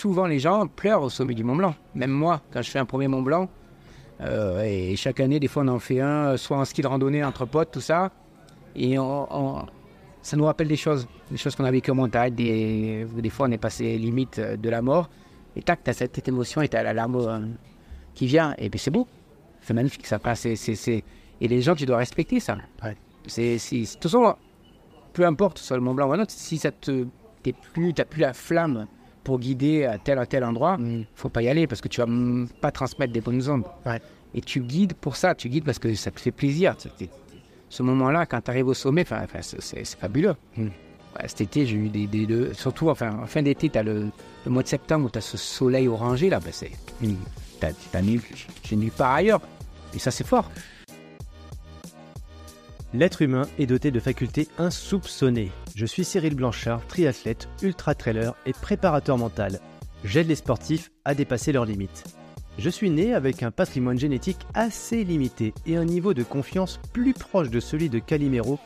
souvent les gens pleurent au sommet du Mont Blanc. Même moi, quand je fais un premier Mont Blanc, euh, et chaque année, des fois, on en fait un, soit en ski de randonnée entre potes, tout ça. Et ça nous rappelle des choses, des choses qu'on a vécues en montagne. Des, des fois, on est passé limite de la mort. Et tac, tu as cette, émotion et tu as la larme euh, qui vient. Et puis c'est beau. C'est magnifique, ça. Et les gens, tu dois respecter ça. C'est, de toute façon, peu importe, soit le Mont Blanc ou un autre, si ça te. T'es plus, t'as plus la flamme pour guider à tel ou tel endroit, mm. faut pas y aller parce que tu vas pas transmettre des bonnes ondes. Et tu guides pour ça, tu guides parce que ça te fait plaisir. Ce moment-là, quand tu arrives au sommet, c'est fabuleux. Mm. cet été, j'ai eu des, des, Surtout enfin, en fin d'été, tu as le, mois de septembre où tu as ce soleil orangé, là, ben c'est. J'ai nulle part ailleurs. Et ça, c'est fort. L'être humain est doté de facultés insoupçonnées. Je suis Cyril Blanchard, triathlète, ultra-trailer et préparateur mental. J'aide les sportifs à dépasser leurs limites. Je suis né avec un patrimoine génétique assez limité et un niveau de confiance plus proche de celui de Calimero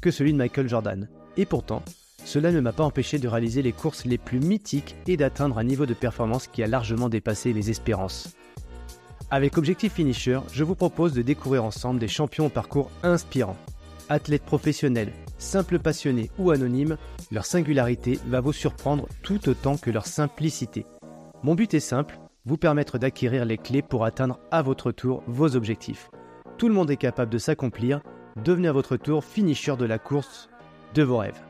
que celui de Michael Jordan. Et pourtant, cela ne m'a pas empêché de réaliser les courses les plus mythiques et d'atteindre un niveau de performance qui a largement dépassé les espérances. Avec Objectif Finisher, je vous propose de découvrir ensemble des champions au parcours inspirants. Athlètes professionnels, simples passionnés ou anonymes, leur singularité va vous surprendre tout autant que leur simplicité. Mon but est simple, vous permettre d'acquérir les clés pour atteindre à votre tour vos objectifs. Tout le monde est capable de s'accomplir, devenez à votre tour finisher de la course de vos rêves.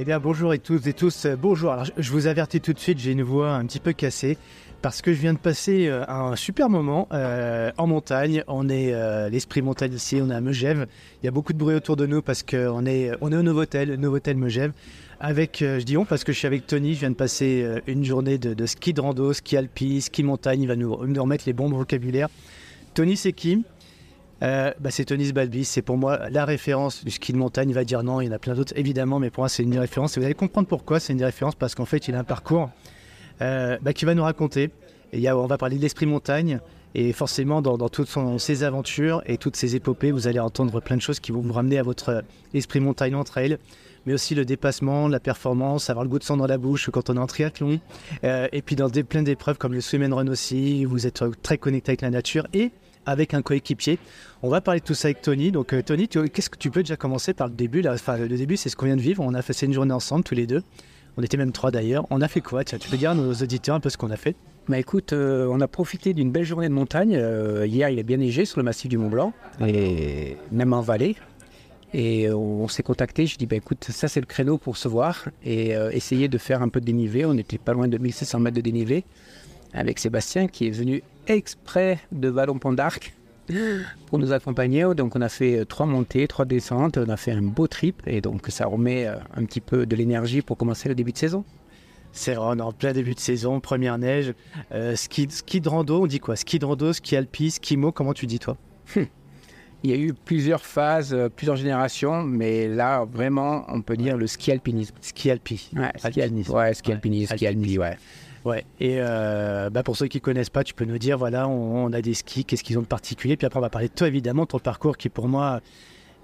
Eh bien bonjour et tous et tous, bonjour. Alors je vous avertis tout de suite, j'ai une voix un petit peu cassée parce que je viens de passer euh, un super moment euh, en montagne. On est euh, l'esprit montagne ici, on est à Megève. Il y a beaucoup de bruit autour de nous parce qu'on est, on est au Novotel, Novotel Megève. Avec, je dis on parce que je suis avec Tony, je viens de passer une journée de, ski de rando, ski alpi, ski montagne. Il va nous, nous remettre les bons vocabulaires. Tony, c'est qui? Bah, c'est Tony Balbis, c'est pour moi la référence du ski de montagne. Il va dire non, il y en a plein d'autres évidemment, mais pour moi c'est une référence. Et vous allez comprendre pourquoi c'est une référence parce qu'en fait il a un parcours bah, qui va nous raconter. On va parler de l'esprit montagne. Et forcément, dans, toutes ses aventures et toutes ses épopées, vous allez entendre plein de choses qui vont vous ramener à votre esprit montagne entre elles, mais aussi le dépassement, la performance, avoir le goût de sang dans la bouche quand on est en triathlon. Euh, et puis dans plein d'épreuves comme le swim and run aussi, vous êtes très connecté avec la nature et avec un coéquipier. On va parler de tout ça avec Tony. Donc euh, Tony, qu'est-ce que tu peux déjà commencer par le début Enfin, le début, c'est ce qu'on vient de vivre. On a fait une journée ensemble tous les deux. On était même trois d'ailleurs. On a fait quoi? Tu peux dire à nos auditeurs un peu ce qu'on a fait? Bah écoute, euh, on a profité d'une belle journée de montagne. Euh, hier, il a bien neigé sur le massif du Mont Blanc, et même en vallée. Et on s'est contacté. Je dis, bah écoute, ça c'est le créneau pour se voir et euh, essayer de faire un peu de dénivelé. On était pas loin de 1600 mètres de dénivelé avec Sébastien qui est venu exprès de Vallon-Pont d'Arc pour nous accompagner. Donc on a fait euh, trois montées, trois descentes, on a fait un beau trip et donc ça remet euh, un petit peu de l'énergie pour commencer le début de saison. C'est vrai, en plein début de saison, première neige, euh, ski, ski de rando, on dit quoi? Ski de rando, ski alpi, ski mo, comment tu dis toi? Hum. Il y a eu plusieurs phases, plusieurs générations, mais là, vraiment, on peut dire le ski alpinisme. Ski alpi. Ouais, ski alpinisme. Ouais, ski alpinisme, ski alpi, ouais. Ouais, et euh, bah pour ceux qui connaissent pas, tu peux nous dire, voilà, on, a des skis, qu'est-ce qu'ils ont de particulier Puis après, on va parler de toi, évidemment, ton parcours qui, pour moi,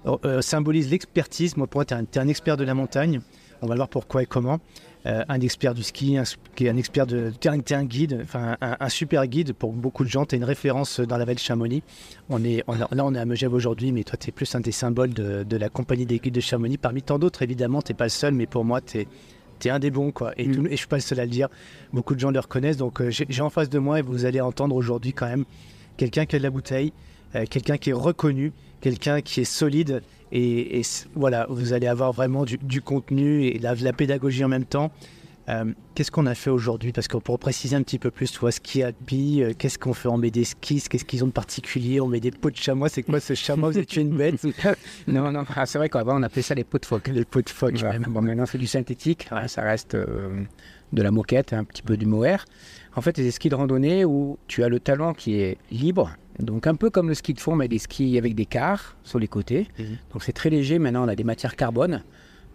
euh, euh, symbolise l'expertise. Moi, pour moi, tu es, un expert de la montagne. On va voir pourquoi et comment. un expert du ski, un, un expert de. Tu es, un guide, enfin, un, super guide pour beaucoup de gens. Tu es une référence dans la vallée de Chamonix. On est, là, on est à Megève aujourd'hui, mais toi, tu es plus un des symboles de, de, la compagnie des guides de Chamonix. Parmi tant d'autres, évidemment, tu n'es pas le seul, mais pour moi, tu es t'es un des bons, quoi. Et, mm. et, je suis pas le seul à le dire. Beaucoup de gens le reconnaissent. Donc, euh, j'ai en face de moi, et vous allez entendre aujourd'hui quand même quelqu'un qui a de la bouteille, euh, quelqu'un qui est reconnu, quelqu'un qui est solide. Et, voilà, vous allez avoir vraiment du, contenu et de la pédagogie en même temps. Euh, qu'est-ce qu'on a fait aujourd'hui? Parce que pour préciser un petit peu plus, toi, ski alpi, euh, qu'est-ce qu'on fait? On met des skis, qu'est-ce qu'ils ont de particulier? On met des pots de chamois, c'est quoi ce chamois? Vous êtes une bête Non, non, ah, c'est vrai qu'avant on appelait ça les pots de phoque. Les pots de phoque, Bon, maintenant c'est du synthétique, ça reste euh, de la moquette, un petit peu du mohair. En fait, c'est des skis de randonnée où tu as le talon qui est libre, donc un peu comme le ski de fond, mais des skis avec des cars sur les côtés. Mhm. Donc c'est très léger. Maintenant, on a des matières carbone.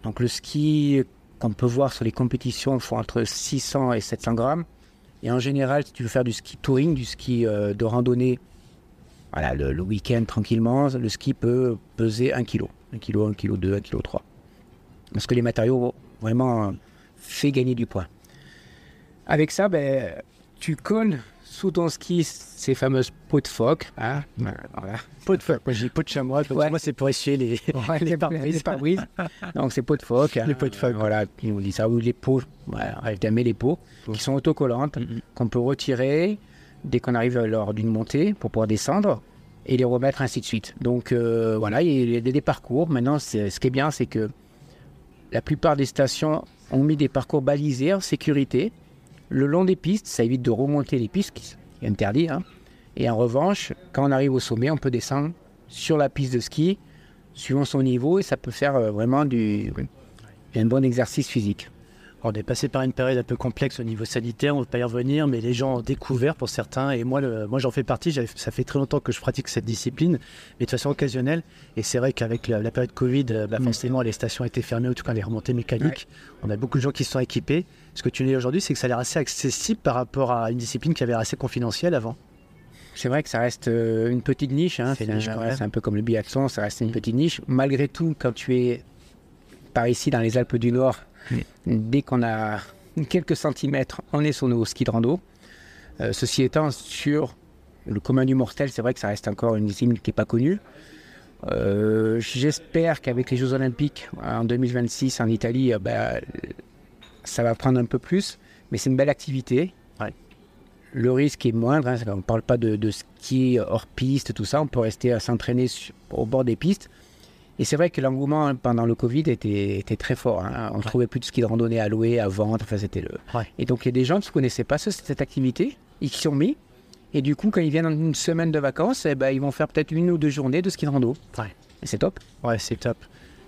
Donc le ski qu'on peut voir sur les compétitions font entre 600 et 700 grammes. Et en général, si tu veux faire du ski touring, du ski euh, de randonnée, voilà, le, week-end tranquillement, le ski peut peser 1 kg. 1 kg, 1 kg 2, 1 kg 3. Parce que les matériaux vraiment fait gagner du poids. Avec ça, ben, tu colles sous ton ski ces fameuses peaux de phoque. Hein? Voilà. Peau de phoque, moi j'ai peau de chamois, parce que Ouais. moi c'est pour essuyer les, Ouais, les les pare-brises. Donc, c'est peaux de phoque. hein. Les peaux de phoque. Voilà, on dit ça. Ou les peaux, rêve d'aimer les peaux, qui sont autocollantes, Mhm. qu'on peut retirer dès qu'on arrive lors d'une montée pour pouvoir descendre et les remettre ainsi de suite. Donc, euh, voilà, il y a des, parcours. Maintenant, ce qui est bien, c'est que la plupart des stations ont mis des parcours balisés en sécurité le long des pistes. Ça évite de remonter les pistes, qui est interdit. hein. Et en revanche, quand on arrive au sommet, on peut descendre sur la piste de ski, suivant son niveau, et ça peut faire euh, vraiment un bon exercice physique. On est passé par une période un peu complexe au niveau sanitaire, on ne va pas y revenir, mais les gens ont découvert pour certains, et moi, le- moi j'en fais partie, ça fait très longtemps que je pratique cette discipline, mais de façon occasionnelle, et c'est vrai qu'avec la, la période Covid, euh, bah, Mm. forcément les stations étaient fermées, en tout cas les remontées mécaniques, on a beaucoup de gens qui se sont équipés. Ce que tu dis aujourd'hui, c'est que ça a l'air assez accessible par rapport à une discipline qui avait l'air assez confidentielle avant. C'est vrai que ça reste euh, une petite niche. hein. C'est un, quand ouais, même. c'est un peu comme le biathlon, ça reste une petite niche. Malgré tout, quand tu es par ici dans les Alpes du Nord, dès qu'on a quelques centimètres, on est sur nos skis de rando. Euh, ceci étant, sur le commun du mortel, c'est vrai que ça reste encore une discipline qui n'est pas connue. Euh, J'espère qu'avec les Jeux Olympiques en 2026 en Italie, euh, bah, ça va prendre un peu plus, mais c'est une belle activité. Ouais. Le risque est moindre, hein, on ne parle pas de, de ski hors piste, tout ça, on peut rester à s'entraîner au bord des pistes. Et c'est vrai que l'engouement pendant le Covid était, était très fort. hein. On ne trouvait plus de ski de randonnée à louer, à vendre. Enfin, c'était le... Ouais. Et donc, il y a des gens qui ne connaissaient pas ce- cette activité, ils s'y sont mis. Et du coup, quand ils viennent en une semaine de vacances, eh ben, ils vont faire peut-être une ou deux journées de ski de rando. Ouais. Et c'est top. Ouais, c'est top.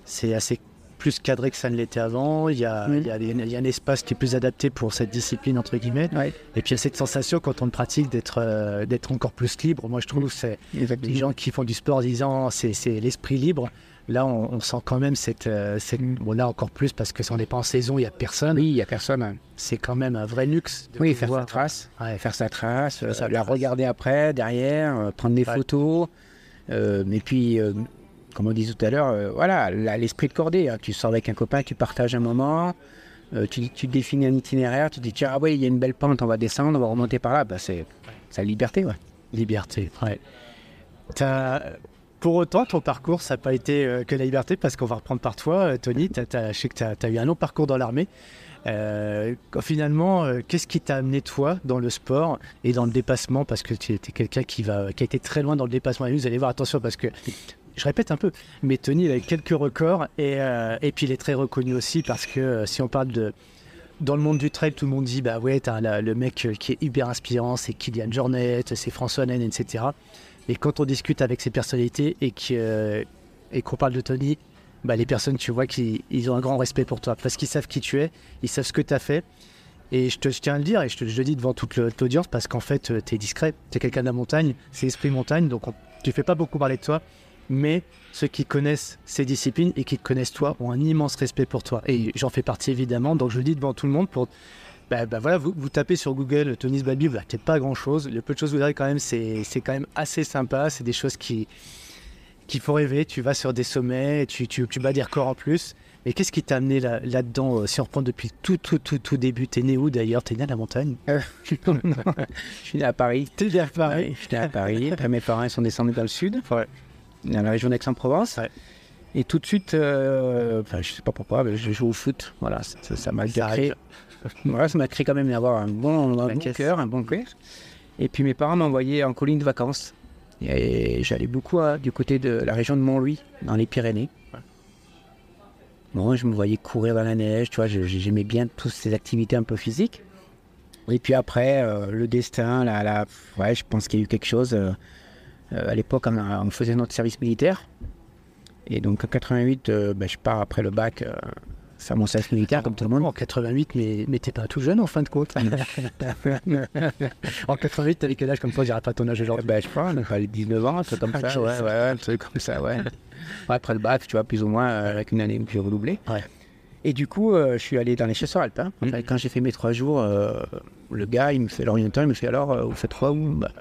C'est assez plus cadré que ça ne l'était avant. Il y, a, il, y a, il y a un espace qui est plus adapté pour cette discipline, entre guillemets. Ouais. Et puis il y a cette sensation quand on le pratique d'être euh, d'être encore plus libre. Moi, je trouve que c'est les gens qui font du sport en disant c'est c'est l'esprit libre. Là, on, on sent quand même cette, euh, Bon, là encore plus parce que si on n'est pas en saison, il n'y a personne. Oui, il n'y a personne. hein. C'est quand même un vrai luxe. De Oui, faire sa trace. Ouais, faire sa trace, euh, sa la trace. regarder après, derrière, euh, prendre des Ouais. photos. Euh, et puis, euh, comme on disait tout à l'heure, euh, voilà, la- l'esprit de cordée. hein. Tu sors avec un copain, tu partages un moment, euh, tu, tu définis un itinéraire, tu dis tiens, ah ouais, il y a une belle pente, on va descendre, on va remonter par là. Bah, c'est la liberté, ouais. Liberté, ouais. T'as- Pour autant, ton parcours, ça n'a pas été euh, que la liberté, parce qu'on va reprendre par toi, euh, Tony. Je sais que tu as, eu un long parcours dans l'armée. Euh, finalement, qu'est-ce qui t'a amené, toi, dans le sport et dans le dépassement? Parce que tu es quelqu'un qui, a été très loin dans le dépassement. Vous allez voir, attention, parce que je répète un peu, mais Tony, il a quelques records et, puis il est très reconnu aussi parce que si on parle de. Dans le monde du trail, tout le monde dit bah ouais, t'as le mec qui est hyper inspirant, c'est Kylian Jornet, c'est François Nen, etc. Et quand on discute avec ces personnalités et euh, qu'on parle de Tony, bah les personnes, tu vois, qui ils ont un grand respect pour toi parce qu'ils savent qui tu es, ils savent ce que tu as fait. Et je, tiens à le dire et je le dis devant toute l'audience parce qu'en fait, tu es discret, tu es quelqu'un de la montagne, c'est esprit montagne, donc on, tu fais pas beaucoup parler de toi. Mais ceux qui connaissent ces disciplines et qui connaissent toi ont un immense respect pour toi. Et j'en fais partie évidemment, donc je le dis devant tout le monde pour bah, bah voilà, vous, vous tapez sur Google Tony Sbalbi, vous n'avez peut-être pas grand-chose. Le peu de choses que vous verrez quand même, c'est c'est quand même assez sympa. C'est des choses qui, qui font rêver. Tu vas sur des sommets, tu, tu, tu bats des records en plus. Mais qu'est-ce qui t'a amené là- là-dedans euh, Si on reprend depuis tout, tout, tout, tout début, t'es né où d'ailleurs? T'es né à la montagne? Je suis né à Paris. T'es né à Ouais, J'étais à Paris. Après, mes parents ils sont descendus dans le sud, Ouais. dans la région d'Aix-en-Provence. Ouais. Et tout de suite, euh, enfin, je sais pas pourquoi, mais je joue au foot. Voilà, ça- m'a arrive. Voilà, ça m'a créé quand même d'avoir un bon, un bon cœur, un bon cœur. Et puis mes parents m'envoyaient en colline de vacances. Et j'allais beaucoup hein, du côté de la région de Montlouis, dans les Pyrénées. Bon, je me voyais courir dans la neige, tu vois, j'aimais bien toutes ces activités un peu physiques. Et puis après, euh, le destin, là, là, ouais, je pense qu'il y a eu quelque chose. euh, euh, à l'époque, on, faisait notre service militaire. Et donc en 88, euh, ben, je pars après le bac faire mon service militaire, comme tout le monde. En 88, mais, mais t'es pas tout jeune en fin de compte. en 88, t'avais quel âge comme ça Je dirais pas ton âge aujourd'hui. Ben, je crois, pas les 19 ans, un truc comme ça, ouais, ouais, un truc comme ça, ouais. Après le bac, tu vois, plus ou moins, euh, avec une année j'ai redoublé. Ouais. Et du coup, euh, je suis allé dans les chasseurs alpins. Mhm. Enfin, Quand j'ai fait mes trois jours, euh, le gars, il me fait l'orienteur, il me fait alors, euh, vous faites quoi vous Bah,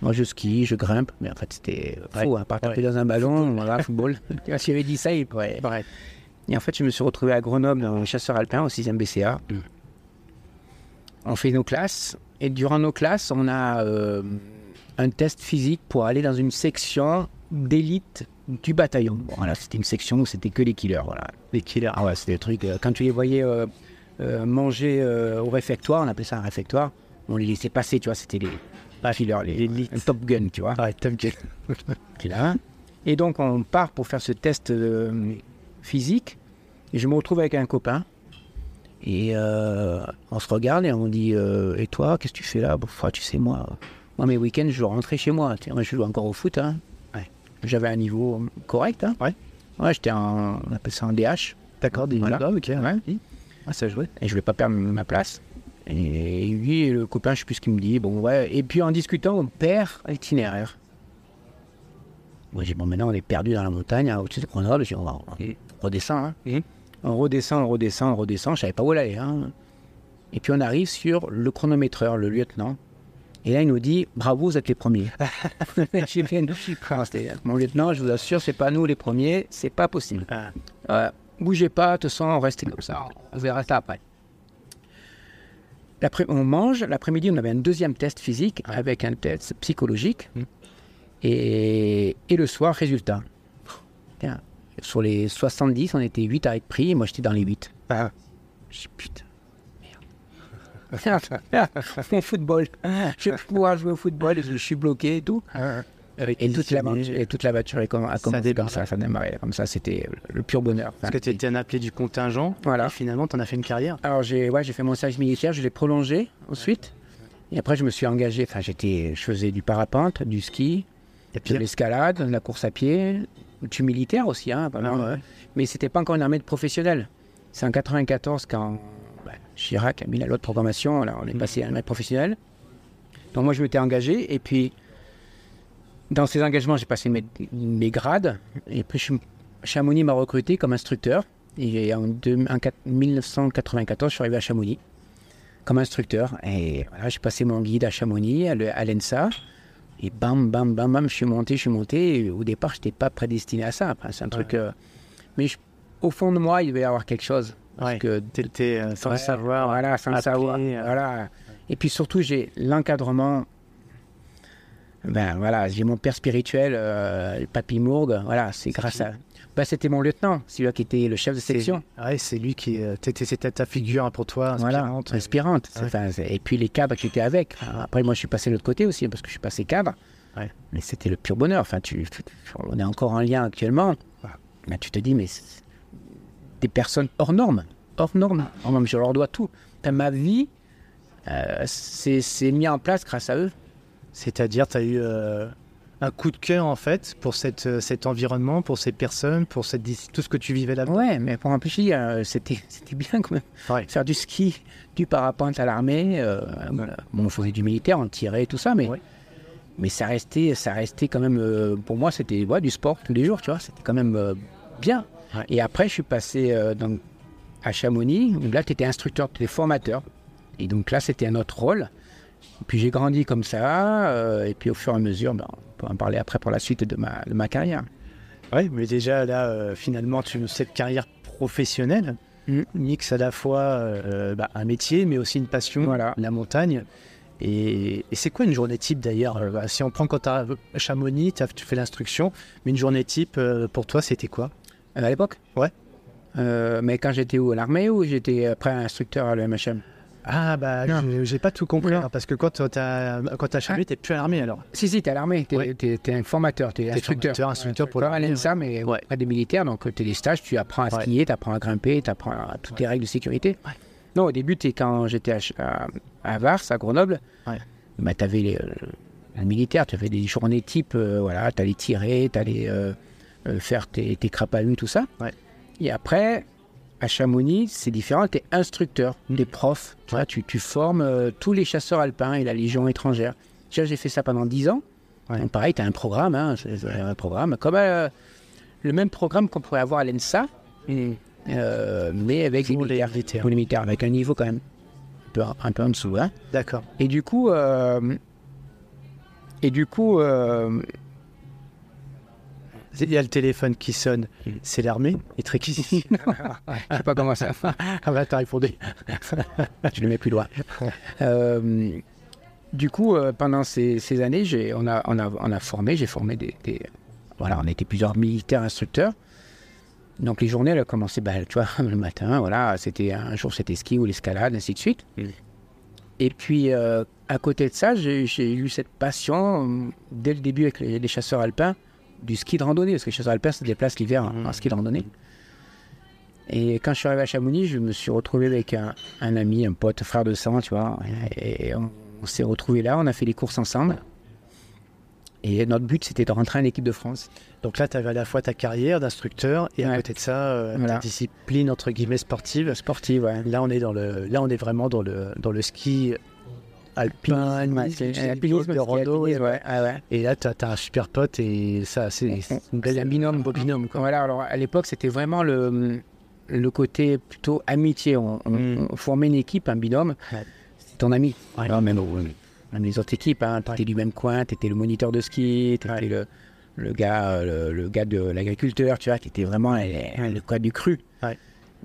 Moi, je skie, je grimpe, mais en fait, c'était fou, hein, pas taper Ouais. dans un ballon, voilà, football. S'il avait dit ça, il pourrait. Ouais. Et en fait, je me suis retrouvé à Grenoble dans les chasseurs alpins au 6e BCA. Mm. on fait nos classes. Et durant nos classes, on a euh, un test physique pour aller dans une section d'élite du bataillon. Bon, voilà, c'était une section où c'était que les killers. Voilà. Les killers, ah ouais, c'était des trucs. euh, quand tu les voyais euh, manger au réfectoire, on appelait ça un réfectoire, on les laissait passer, tu vois, c'était les killers, les, les Top Gun, tu vois. Ouais, Top Gun. Et donc, on part pour faire ce test physique. Et je me retrouve avec un copain. Et euh, on se regarde et on dit euh, Et toi, qu'est-ce que tu fais là? Bon, Tu sais, moi, moi, mes week-ends, je rentrais chez moi. Moi, je joue encore au foot. hein. Ouais. J'avais un niveau correct. hein. Ouais. Ouais, j'étais en. On appelle ça un DH. D'accord, des Voilà. Ok. Ouais. Ah, ça jouait. Et je voulais pas perdre ma place. Et lui, le copain, je sais plus ce qu'il me dit. Bon, ouais. Et puis en discutant, on perd l'itinéraire. Moi, j'ai dit, bon, maintenant, on est perdu dans la montagne, hein, au-dessus de Grenoble. On, va- redescend. hein. Mhm. On redescend, on redescend, on redescend. Je savais pas où aller. hein. Et puis, on arrive sur le chronométreur, le lieutenant. Et là, il nous dit, bravo, vous êtes les premiers. j'ai fait une Ah, c'était, Mon lieutenant, je vous assure, c'est pas nous les premiers. C'est pas possible. Ah. Ouais, bougez pas, de toute façon, restez comme ça. On verra ça après. On mange. L'après-midi, on avait un deuxième test physique avec un test psychologique. Mm. Et, et le soir, résultat. Tiens, sur les 70, on était 8 à être pris. Et moi, j'étais dans les 8. Ah. Je dis, putain, merde. Mon football. Je vais pouvoir jouer au football. Je suis bloqué et tout. Avec Et toute, la, et toute la voiture a comm- a commencé comme ça. Ça démarrait comme ça. C'était le pur bonheur. Parce que tu étais un appelé du contingent. Voilà. Et finalement, tu en as fait une carrière. Alors j'ai ouais, j'ai fait mon service militaire, je l'ai prolongé ensuite. Et après je me suis engagé, enfin j'étais je faisais du parapente, du ski, Et de l'escalade, de la course à pied, du militaire aussi hein, pas mal. Ah ouais. Mais c'était pas encore une armée de professionnels. C'est en 94 quand bah, Chirac a mis la loi de programmation, là on est passé à l'armée professionnelle. Donc moi je m'étais engagé et puis dans ces engagements j'ai passé mes, mes grades et puis je- Chamonix m'a recruté comme instructeur. Et en, deux- en quatre- 1994 je suis arrivé à Chamonix comme instructeur. Et voilà, j'ai passé mon guide à Chamonix, à l'ENSA. Et bam, bam, bam, bam, je suis monté, je suis monté. Et au départ, je n'étais pas prédestiné à ça. Enfin, c'est un truc. euh, mais je- au fond de moi, il devait y avoir quelque chose. Parce Ouais. que T'étais euh, sans Ouais, le savoir. Voilà, sans le appelé, savoir. euh. Voilà. Et puis surtout, j'ai l'encadrement. Ben voilà, j'ai mon père spirituel, le Papy Mourgue. Voilà, c'est grâce qui à. Ben, c'était mon lieutenant, c'est lui qui était le chef de section. Ouais, c'est lui qui. euh, C'était ta figure pour toi, Voilà, inspirante. inspirante. Ouais. enfin, c'est- et puis les cadres qui étaient avec. Enfin, Après, moi, je suis passé de l'autre côté aussi, parce que je suis passé cadre. Ouais. Mais c'était le pur bonheur. Enfin, tu, on est encore en lien actuellement. Mais tu te dis, mais des personnes hors normes. Hors normes. Hors normes, je leur dois tout. Enfin, ma vie, euh, c'est c'est mis en place grâce à eux. C'est-à-dire, tu as eu euh, un coup de cœur, en fait, pour cette, euh, cet environnement, pour ces personnes, pour cette, tout ce que tu vivais là-bas. Ouais, mais pour un euh, c'était c'était bien quand même. Ouais. Faire du ski, du parapente à l'armée. euh. Bon, on faisait du militaire, on tirait, tout ça, mais, Ouais. mais ça restait, ça restait quand même. euh, pour moi, c'était du sport tous les jours, tu vois. C'était quand même bien. Et après, je suis passé donc, à Chamonix. où Là, tu étais instructeur, tu étais formateur. Et donc là, c'était un autre rôle. Et puis j'ai grandi comme ça. euh, et puis au fur et à mesure, ben, on peut en parler après pour la suite de ma, de ma carrière. Ouais, mais déjà, là, euh, finalement, tu, cette carrière professionnelle Mm. mixe à la fois euh, bah, un métier, mais aussi une passion, Voilà. la montagne. Et, et c'est quoi une journée type d'ailleurs bah, Si on prend quand tu à Chamonix, tu fais l'instruction, mais une journée type, pour toi, c'était quoi? À l'époque? Ouais. Mais quand j'étais où? À l'armée ou j'étais après instructeur à l'EMHM Ah, bah, j'ai pas tout compris, parce que quand tu as, quand t'as Chamonix, t'es plus à l'armée alors. Si, si, t'es à l'armée, t'es Ouais. un formateur, t'es instructeur. instructeur pour Pas l'armée, l'ENSA, mais Ouais. auprès des militaires, donc t'es des stages, tu apprends à skier, tu apprends à grimper, tu apprends à toutes les règles de sécurité. Non, au début, t'es- quand j'étais à, à, Vars, à Grenoble, bah, tu avais les, euh, le militaire, tu avais des journées type, euh, voilà, tu allais tirer, tu allais faire tes, tes crapahutes, tout ça. Ouais. Et après, à Chamonix, c'est différent, tu es instructeur, profs. Tu, vois, tu, tu formes euh, tous les chasseurs alpins et la Légion étrangère. Déjà, j'ai fait ça pendant 10 ans. Ouais. Donc, pareil, tu as un programme, hein, un programme, comme euh, le même programme qu'on pourrait avoir à l'ENSA, euh, mais avec les militaires. les avec un niveau quand même un peu, un peu en dessous. Hein. D'accord. Et du coup, et du coup, Il y a le téléphone qui sonne, c'est l'armée, et très qui Je sais pas comment ça. Ah bah t'as répondu. je le mets plus loin. Euh, du coup, euh, pendant ces, ces années, j'ai, on, a, on, a, on a formé, j'ai formé des, des- Voilà, on était plusieurs militaires instructeurs. Donc les journées, elles ont commencé, bah, tu vois, le matin, voilà, c'était un jour c'était ski ou l'escalade, ainsi de suite. Mm. Et puis, euh, à côté de ça, j'ai, j'ai eu cette passion, euh, dès le début avec les, les chasseurs alpins, du ski de randonnée, parce que chasseurs alpins se déplacent l'hiver en- en ski de randonnée. Et quand je suis arrivé à Chamonix, je me suis retrouvé avec un, un ami, un pote, frère de sang, tu vois. Et on, on s'est retrouvés là, on a fait les courses ensemble. Et notre but, c'était de rentrer en équipe de France. Donc là, tu avais à la fois ta carrière d'instructeur et à côté de ça, euh, Voilà. ta discipline entre guillemets sportive. Sportive, ouais. Là, on est dans le, là, on est vraiment dans le, dans le ski de rando. alpinisme, ouais. Ah ouais. Et là, tu as, un super pote et ça, c'est c'est une belle C'est un binôme. beau binôme. Quoi. Voilà, alors à l'époque, c'était vraiment le, le côté plutôt amitié. On, Mm. on formait une équipe, un binôme. C'est ton ami. Ouais. Non, même, même les autres équipes, hein. tu Ouais. étais du même coin, tu étais le moniteur de ski, tu étais Ouais. le, le, gars, euh, le, le gars de l'agriculteur, tu vois, qui était vraiment le, le quoi du cru.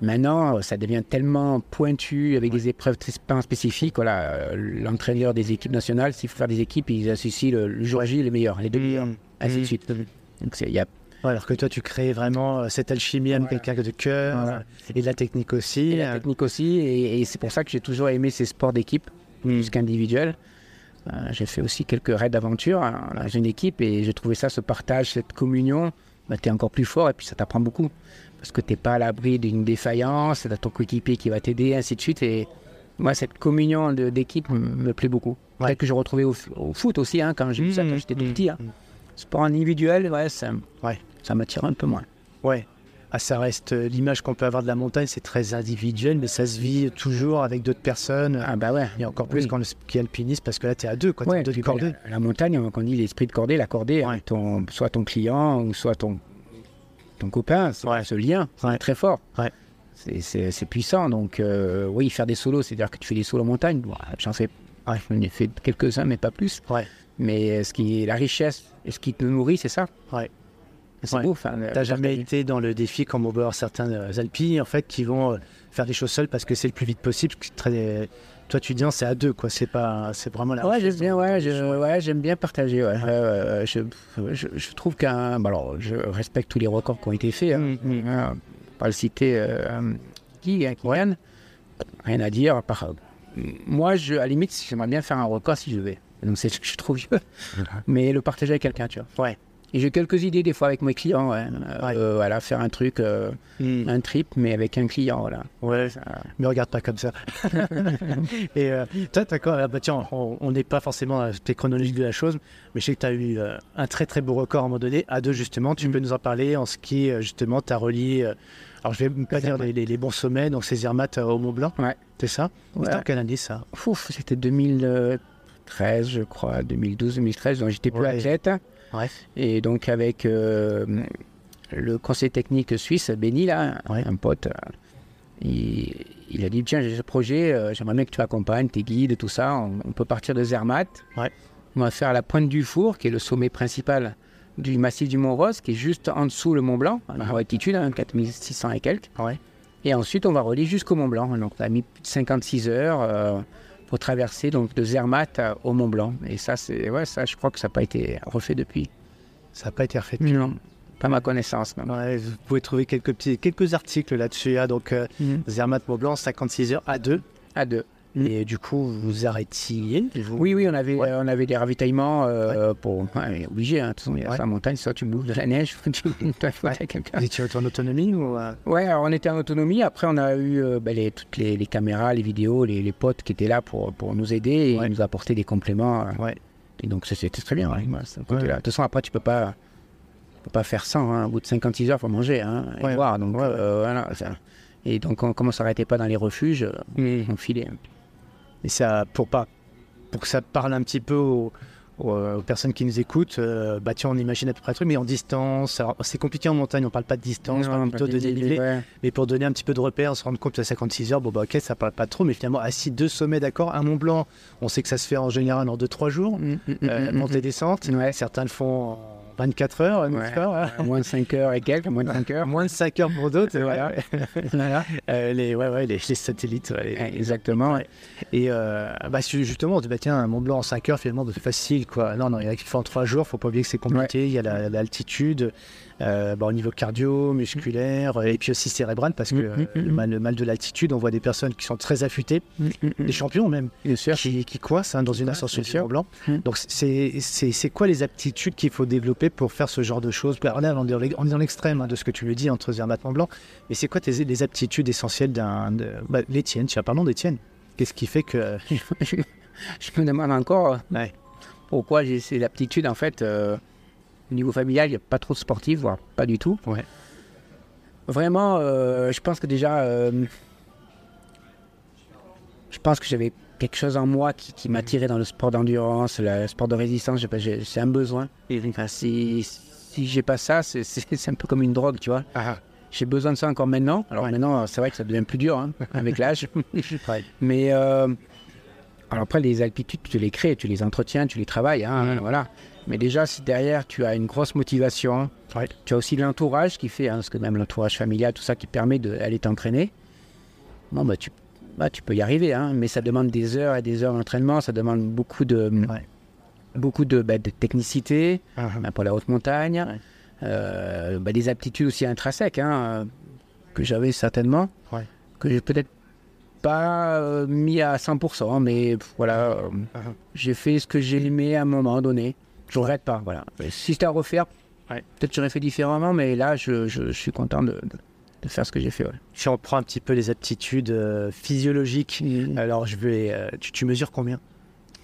Maintenant, ça devient tellement pointu avec des épreuves très spé- spécifiques. Voilà, euh, l'entraîneur des équipes nationales, s'il faut faire des équipes, ils associent le, le jour J les meilleurs, les deux meilleurs, ainsi de Mm. suite. Donc c'est- il y a Ouais, alors que toi, tu crées vraiment euh, cette alchimie avec Voilà. quelqu'un de cœur Voilà. euh, et de la technique aussi. Et la technique aussi, et, et c'est pour ça que j'ai toujours aimé ces sports d'équipe plus qu'individuel. Euh, j'ai fait aussi quelques raids d'aventure hein, dans une équipe et j'ai trouvé ça, ce partage, cette communion, bah, tu es encore plus fort et puis ça t'apprend beaucoup. Parce que tu n'es pas à l'abri d'une défaillance, tu ton coéquipier qui va t'aider, ainsi de suite. Et moi, cette communion d'équipe me, plaît beaucoup. Ouais. Que j'ai retrouvé au, foot aussi, hein, quand j'ai vu ça quand Mm, j'étais tout mm, petit. hein. mm. Sport individuel, ouais, ça, Ouais. ça m'attire un peu moins. Ouais. Ah, ça reste euh, l'image qu'on peut avoir de la montagne, c'est très individuel, mais ça se vit toujours avec d'autres personnes. Ah bah ouais. Et encore plus Oui. quand le ski alpiniste, parce que là, tu es à deux, quoi. Ouais, deux cordée. La, la montagne, on dit l'esprit de cordée, la cordée, Ouais. ton, soit ton client ou soit ton, ton copain, ce- Ouais. ce lien, c'est Ouais. très fort. Ouais. C'est- puissant. Donc, euh, oui, faire des solos, c'est-à-dire que tu fais des solos en montagne, j'en ai fait quelques-uns, mais pas plus. Mais ce qui est la richesse et ce qui te nourrit, c'est ça. Ouais. C'est Ouais. beau. euh, T'as jamais été dans le défi comme on peut avoir certains euh, alpines en fait qui vont faire des choses seuls parce que c'est le plus vite possible. Très... Toi, tu dis non, c'est à deux, quoi. C'est pas, c'est vraiment la. Ouais, j'aime bien, ouais, je- ouais, j'aime bien partager. Ouais. Ouais, ouais, ouais, je, je, je trouve qu'un. bon, alors, je respecte tous les records qui ont été faits. hein. Mm, mm. Hein, pas le citer euh, qui, hein, Kylian. Rien à dire. à part, euh, moi, je, à la limite, j'aimerais bien faire un record si je vais. Donc, c'est que je trop vieux. Mais le partager avec quelqu'un, tu vois. Ouais. Et j'ai quelques idées des fois avec mes clients. Ouais. Euh, Ouais. euh, voilà, faire un truc, euh, Mm. un trip, mais avec un client. Voilà. Ouais, Ça- mais regarde pas comme ça. Et euh, toi, t'as quoi ah bah tiens, on n'est pas forcément à l'aspect chronologique de la chose, mais je sais que tu as eu un très très beau record à un moment donné, à deux justement. Tu peux nous en parler en ski, justement, tu as relié. alors je vais pas dire les, les- les bons sommets, donc c'est Zermatt au Mont Blanc. Ouais. C'est ça? Ouais. C'était en quelle année ça? Ouf, c'était 2013, je crois, 2012-2013, donc j'étais plus athlète. Ouais. Et donc avec euh, le conseil technique suisse, Benny, là, Ouais. un pote, euh, il, il a dit, tiens, j'ai ce projet, euh, j'aimerais bien que tu accompagnes tes guides, tout ça, on, on peut partir de Zermatt. Ouais. On va faire la pointe du four, qui est le sommet principal du massif du Mont-Rose, qui est juste en dessous le Mont Blanc, à Ah. altitude, hein, 4600 et quelques. Et ensuite, on va relier jusqu'au Mont Blanc. Donc, on a mis plus de 56 heures euh, pour traverser donc, de Zermatt au Mont Blanc. Et ça, c'est, ouais, ça, je crois que ça n'a pas été refait depuis. Ça n'a pas été refait. Non, pas ma connaissance. Même. Ouais, vous pouvez trouver quelques petits, quelques articles là-dessus. hein. donc euh, Mhm. Zermatt Mont Blanc, 56 heures à deux. À deux. Et du coup, vous arrêtiez. vous- Oui, oui, on avait, Ouais. euh, on avait des ravitaillements euh, pour. Ouais, obligé, hein. de toute façon, il y a ça en montagne, soit tu bouges de la neige, soit tu à quelqu'un. Vous étiez en autonomie ou euh, Ouais, alors on était en autonomie. Après, on a eu euh, les, toutes les, les caméras, les vidéos, les, les potes qui étaient là pour, pour nous aider et nous apporter des compléments. Et donc, ça, c'était très bien. côté-là. Ouais. De toute façon, après, tu peux pas, tu peux pas faire sans. hein. Au bout de 56 heures, il faut manger hein, et boire. Donc, voilà. ça. Et donc, on, comme on s'arrêtait pas dans les refuges, euh, on filait. Et ça, pour, pas, pour que ça parle un petit peu aux, personnes qui nous écoutent, euh, bah tiens, on imagine à peu près le truc, mais en distance. C'est compliqué en montagne, on parle pas de distance, on parle plutôt de dénivelé. Ouais. Mais pour donner un petit peu de repères, se rendre compte que à 56 heures, bon bah ok, ça parle pas trop, mais finalement, assis deux sommets, d'accord, un Mont Blanc, on sait que ça se fait en général en 2-3 jours. Mm, mm, mm, Euh, mm, montée descente. mm. Ouais. Certains le font en 24 heures, Ouais. hein moins de 5 heures et quelques, moins de 5 heures. Moins de 5 heures pour d'autres, Voilà. voilà. Voilà. Euh, les, ouais, ouais, les, les satellites. ouais, les- Ouais, Exactement. ouais. Et euh, bah, justement, on dit, bah, tiens, Mont Blanc en 5 heures, finalement, c'est facile. Quoi. Non, non, il y en a qui le font en 3 jours, faut pas oublier que c'est compliqué. Il y a la- l'altitude, euh, bah, au niveau cardio, musculaire, et puis aussi cérébral, parce que Mm, euh, mm, le, mm. mal, le mal de l'altitude, on voit des personnes qui sont très affûtées, des champions même, qui, qui coincent hein, dans une ascension. Mont Blanc. Donc, c'est quoi les aptitudes qu'il faut développer pour faire ce genre de choses? Alors Là, on est dans l'extrême hein, de ce que tu me dis entre Zermatt Mont Blanc, mais c'est quoi tes, les aptitudes essentielles d'un. Bah, les tiennes, tiens, parlons des tiennes. Qu'est-ce qui fait que. je, me demande encore euh, Ouais. pourquoi j'ai ces aptitudes. En fait, euh, au niveau familial, il n'y a pas trop de sportifs, voire pas du tout. Ouais. Vraiment, euh, je pense que déjà, euh, je pense que j'avais quelque chose en moi qui, qui m'attirait dans le sport d'endurance, le sport de résistance. C'est un besoin. Enfin, si si j'ai pas ça, c'est- un peu comme une drogue, tu vois. Ah, J'ai besoin de ça encore maintenant. Alors Ouais. maintenant, c'est vrai que ça devient plus dur hein, avec l'âge. ouais. Mais euh, alors après, les aptitudes, tu les crées, tu les entretiens, tu les travailles, hein, Mhm. voilà. Mais déjà, si derrière tu as une grosse motivation, Ouais. tu as aussi l'entourage qui fait, hein, parce que même l'entourage familial, tout ça qui permet d'aller t'entraîner, bon, bah, tu, bah, tu peux y arriver, hein, mais ça demande des heures et des heures d'entraînement, ça demande beaucoup de, Ouais. beaucoup de, bah, de technicité Ah, bah, pour la haute montagne, Ouais. euh, bah, des aptitudes aussi intrinsèques hein, euh, que j'avais certainement, que j'ai peut-être pas euh, mis à 100%, mais voilà, euh, Ah. j'ai fait ce que j'ai aimé à un moment donné. Je regrette pas, voilà. Mais si c'était à refaire, Ouais. peut-être j'aurais fait différemment, mais là, je, je- je suis content de, de- de faire ce que j'ai fait. ouais. Si on prend un petit peu les aptitudes euh, physiologiques, alors je vais. euh, tu, tu mesures combien?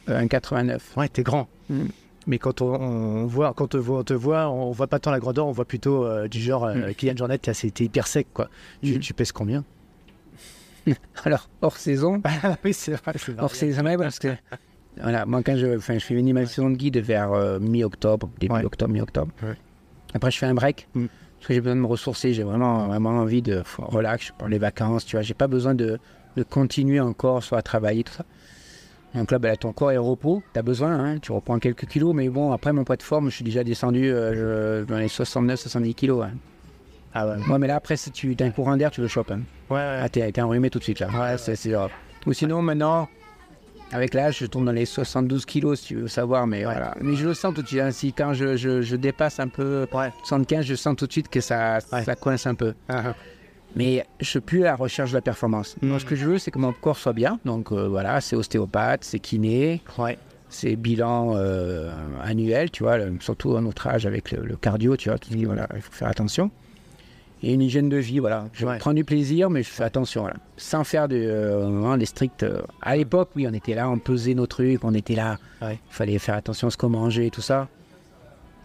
Euh, un 89. Ouais, t'es grand. Mm. Mais quand on, on voit, quand on te voit, on te voit, on voit pas tant la grandeur, on voit plutôt euh, du genre euh, Mm. Kylian Jornet, t'es hyper sec, quoi. Tu, Mm. tu pèses combien? Alors, hors saison, Oui, c'est hors saison, ouais, parce que voilà, moi quand je, enfin, je fais venir ma saison de guide vers euh, mi-octobre, début Ouais. octobre, mi-octobre. Ouais. Après, je fais un break Mm. parce que j'ai besoin de me ressourcer. J'ai vraiment, vraiment envie de relax pour les vacances. Tu vois, j'ai pas besoin de, de continuer encore soit à travailler tout ça. Donc là, ben, là, ton corps est au repos. Tu as besoin, hein, tu reprends quelques kilos, mais bon, après mon poids de forme, je suis déjà descendu euh, je- dans les 69-70 kilos. hein. Ah ouais. Ouais, mais là, après, si tu as un courant d'air, tu le chopes. hein. Ouais, Ah, ouais. t'es t'es enrhumé tout de suite là. Ouais, c'est. Ou sinon, maintenant, avec l'âge, je tourne dans les 72 kilos si tu veux savoir, mais voilà. Mais je le sens tout de suite. hein. Si quand je, je- je dépasse un peu Ouais. 75, je sens tout de suite que ça, Ouais. ça coince un peu. Ah, Mais je suis plus à la recherche de la performance. Mm. Moi, ce que je veux, c'est que mon corps soit bien. Donc euh, voilà, c'est ostéopathe, c'est kiné, c'est bilan euh, annuel, tu vois, le- surtout à notre âge avec le, le cardio, tu vois, tu dis, voilà, il faut faire attention. Et une hygiène de vie, voilà. Je Ouais. prends du plaisir, mais je fais attention, voilà. Sans faire de, euh, vraiment des stricts. euh, à l'époque, oui, on était là, on pesait nos trucs, on était là. Ouais. Il fallait faire attention à ce qu'on mangeait et tout ça.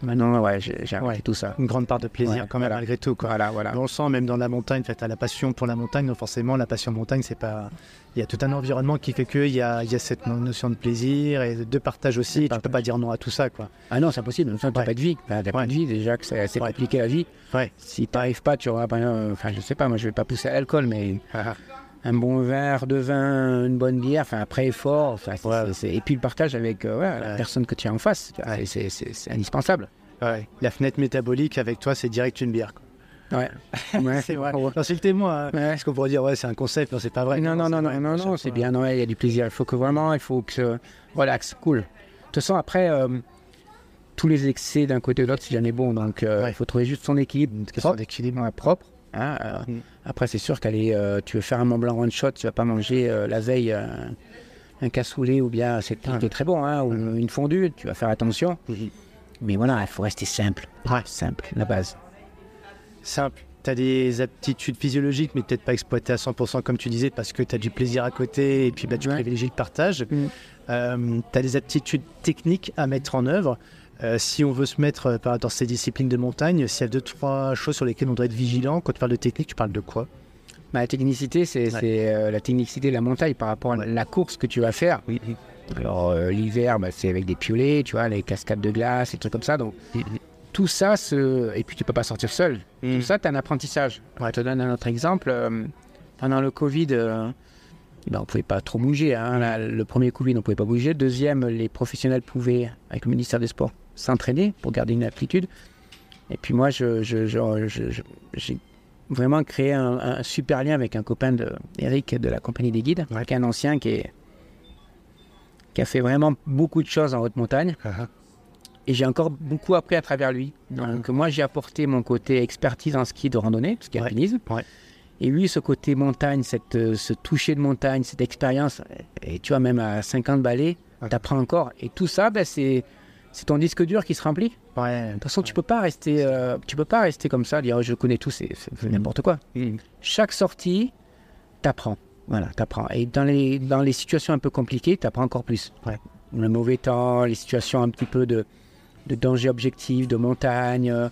Maintenant, ouais, j'ai arrêté Ouais. tout ça. Une grande part de plaisir, Ouais, quand même, voilà. malgré tout, quoi. Voilà, On le sent même dans la montagne, en fait, à la passion pour la montagne. Donc forcément, la passion montagne, c'est pas. Il y a tout un environnement qui fait qu'il y a, il y a cette no- notion de plaisir et de partage aussi. Tu partage. peux pas dire non à tout ça, quoi. Ah non, c'est impossible. Tu n'as pas de vie. Enfin, t'as pas de vie, déjà que c'est compliqué la vie. Ouais. Si tu n'arrives pas, tu auras euh, Enfin, je sais pas, moi, je vais pas pousser à l'alcool, mais un bon verre de vin, une bonne bière, enfin, après effort. enfin, c'est- Ouais. c'est- c'est- Et puis le partage avec euh, ouais, la Ouais. personne que tu as en face. c'est- C'est c'est indispensable. La fenêtre métabolique avec toi, c'est direct une bière. quoi. Ouais. ouais. C'est vrai. Ouais. Hein. Ouais. Parce qu'on pourrait dire, ouais, c'est un concept, non, c'est pas vrai. Non, non, non, c'est non, non, non, c'est bien, non, il y a du plaisir. Il faut que vraiment, il faut que relax, cool. De toute façon, après, euh, tous les excès d'un côté ou de l'autre, c'est jamais bon. Donc, euh, il faut trouver juste son équilibre. D'équilibre. Ouais, propre. Hein, euh, Mm. Après, c'est sûr qu'aller, euh, tu veux faire un Mont Blanc one shot, tu vas pas manger euh, la veille un cassoulet ou bien c'est est très bon, hein, ou une fondue. Tu vas faire attention. Mhm. Mais voilà, il faut rester simple. Ouais. Simple, la base. Simple. Tu as des aptitudes physiologiques, mais peut-être pas exploitées à 100% comme tu disais, parce que tu as du plaisir à côté et puis bah, tu Ouais. privilégies le partage. Mm. tu as des aptitudes techniques à mettre en œuvre. Euh, si on veut se mettre euh, par- dans ces disciplines de montagne, s'il y a deux, trois choses sur lesquelles on doit être vigilant, quand tu parles de technique, tu parles de quoi? Bah, la technicité, c'est Ouais. euh, la technicité de la montagne par rapport à Ouais. la course que tu vas faire. Oui. Alors, euh, l'hiver, bah, c'est avec des piolets, tu vois, les cascades de glace, des trucs comme ça. Donc, tout ça, et puis tu peux pas sortir seul. Tout ça, tu as un apprentissage. Je te donne un autre exemple. pendant le Covid, ben, on ne pouvait pas trop bouger. hein. Le premier Covid, on ne pouvait pas bouger. Deuxième, les professionnels pouvaient, avec le ministère des Sports, s'entraîner pour garder une aptitude. Et puis moi, je, je- je- j'ai vraiment créé un, un super lien avec un copain de Eric de la compagnie des guides, qui est un ancien qui, est, qui a fait vraiment beaucoup de choses en haute montagne. Et j'ai encore beaucoup appris à travers lui. Donc moi, j'ai apporté mon côté expertise en ski de randonnée, ce qui est Ouais. alpinisme. Ouais. Et lui, ce côté montagne, cette, euh, ce toucher de montagne, cette expérience, et tu vois, même à 50 balais, Ouais. tu apprends encore. Et tout ça, ben, c'est, c'est ton disque dur qui se remplit. Ouais. De toute façon, tu peux pas rester, euh, tu peux pas rester comme ça, dire je connais tout, c'est, n'importe quoi. Chaque sortie, t'apprends. Voilà, t'apprends. Et dans les, dans les situations un peu compliquées, t'apprends encore plus. Ouais. Le mauvais temps, les situations un petit peu de, de danger objectif, de montagne. euh,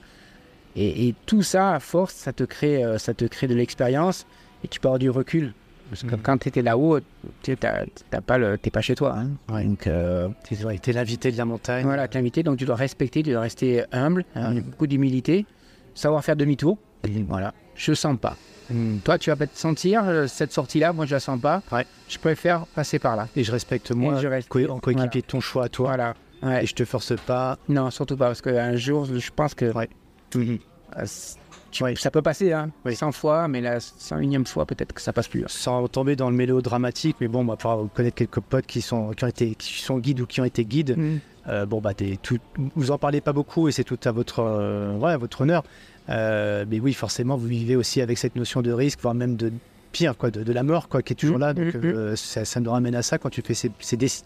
et, et tout ça, à force, ça te crée, euh, ça te crée de l'expérience et tu peux avoir du recul. Parce que Mhm. quand tu étais là-haut, tu t'as pas le, pas chez toi. hein. Ouais. Donc, euh, T'es ouais, t'es l'invité de la montagne. voilà, t'es invité, donc tu dois respecter, tu dois rester humble, hein, Mhm. beaucoup d'humilité, savoir faire demi-tour. Voilà, je sens pas. Mm. Toi, tu vas peut-être sentir euh, cette sortie-là, moi je la sens pas. Ouais. Je préfère passer par là. Et je respecte moi, je reste- en coéquipier voilà. de ton choix à toi. Voilà. Ouais. Et je te force pas. Non, surtout pas, parce qu'un jour, je pense que Ouais. Tu- ça peut passer, hein, Oui. 100 fois, mais la 101e fois, peut-être que ça passe plus. hein. Sans tomber dans le mélodramatique, mais bon, on va pouvoir connaître quelques potes qui sont, qui ont été, qui sont guides ou qui ont été guides. Euh, bon, bah, tout, vous en parlez pas beaucoup et c'est tout à votre, euh, ouais, à votre honneur. Euh, mais oui, forcément, vous vivez aussi avec cette notion de risque, voire même de pire, quoi, de, de la mort, quoi, qui est toujours Mm, là. Donc, mm, euh, ça, ça nous ramène à ça quand tu fais ces,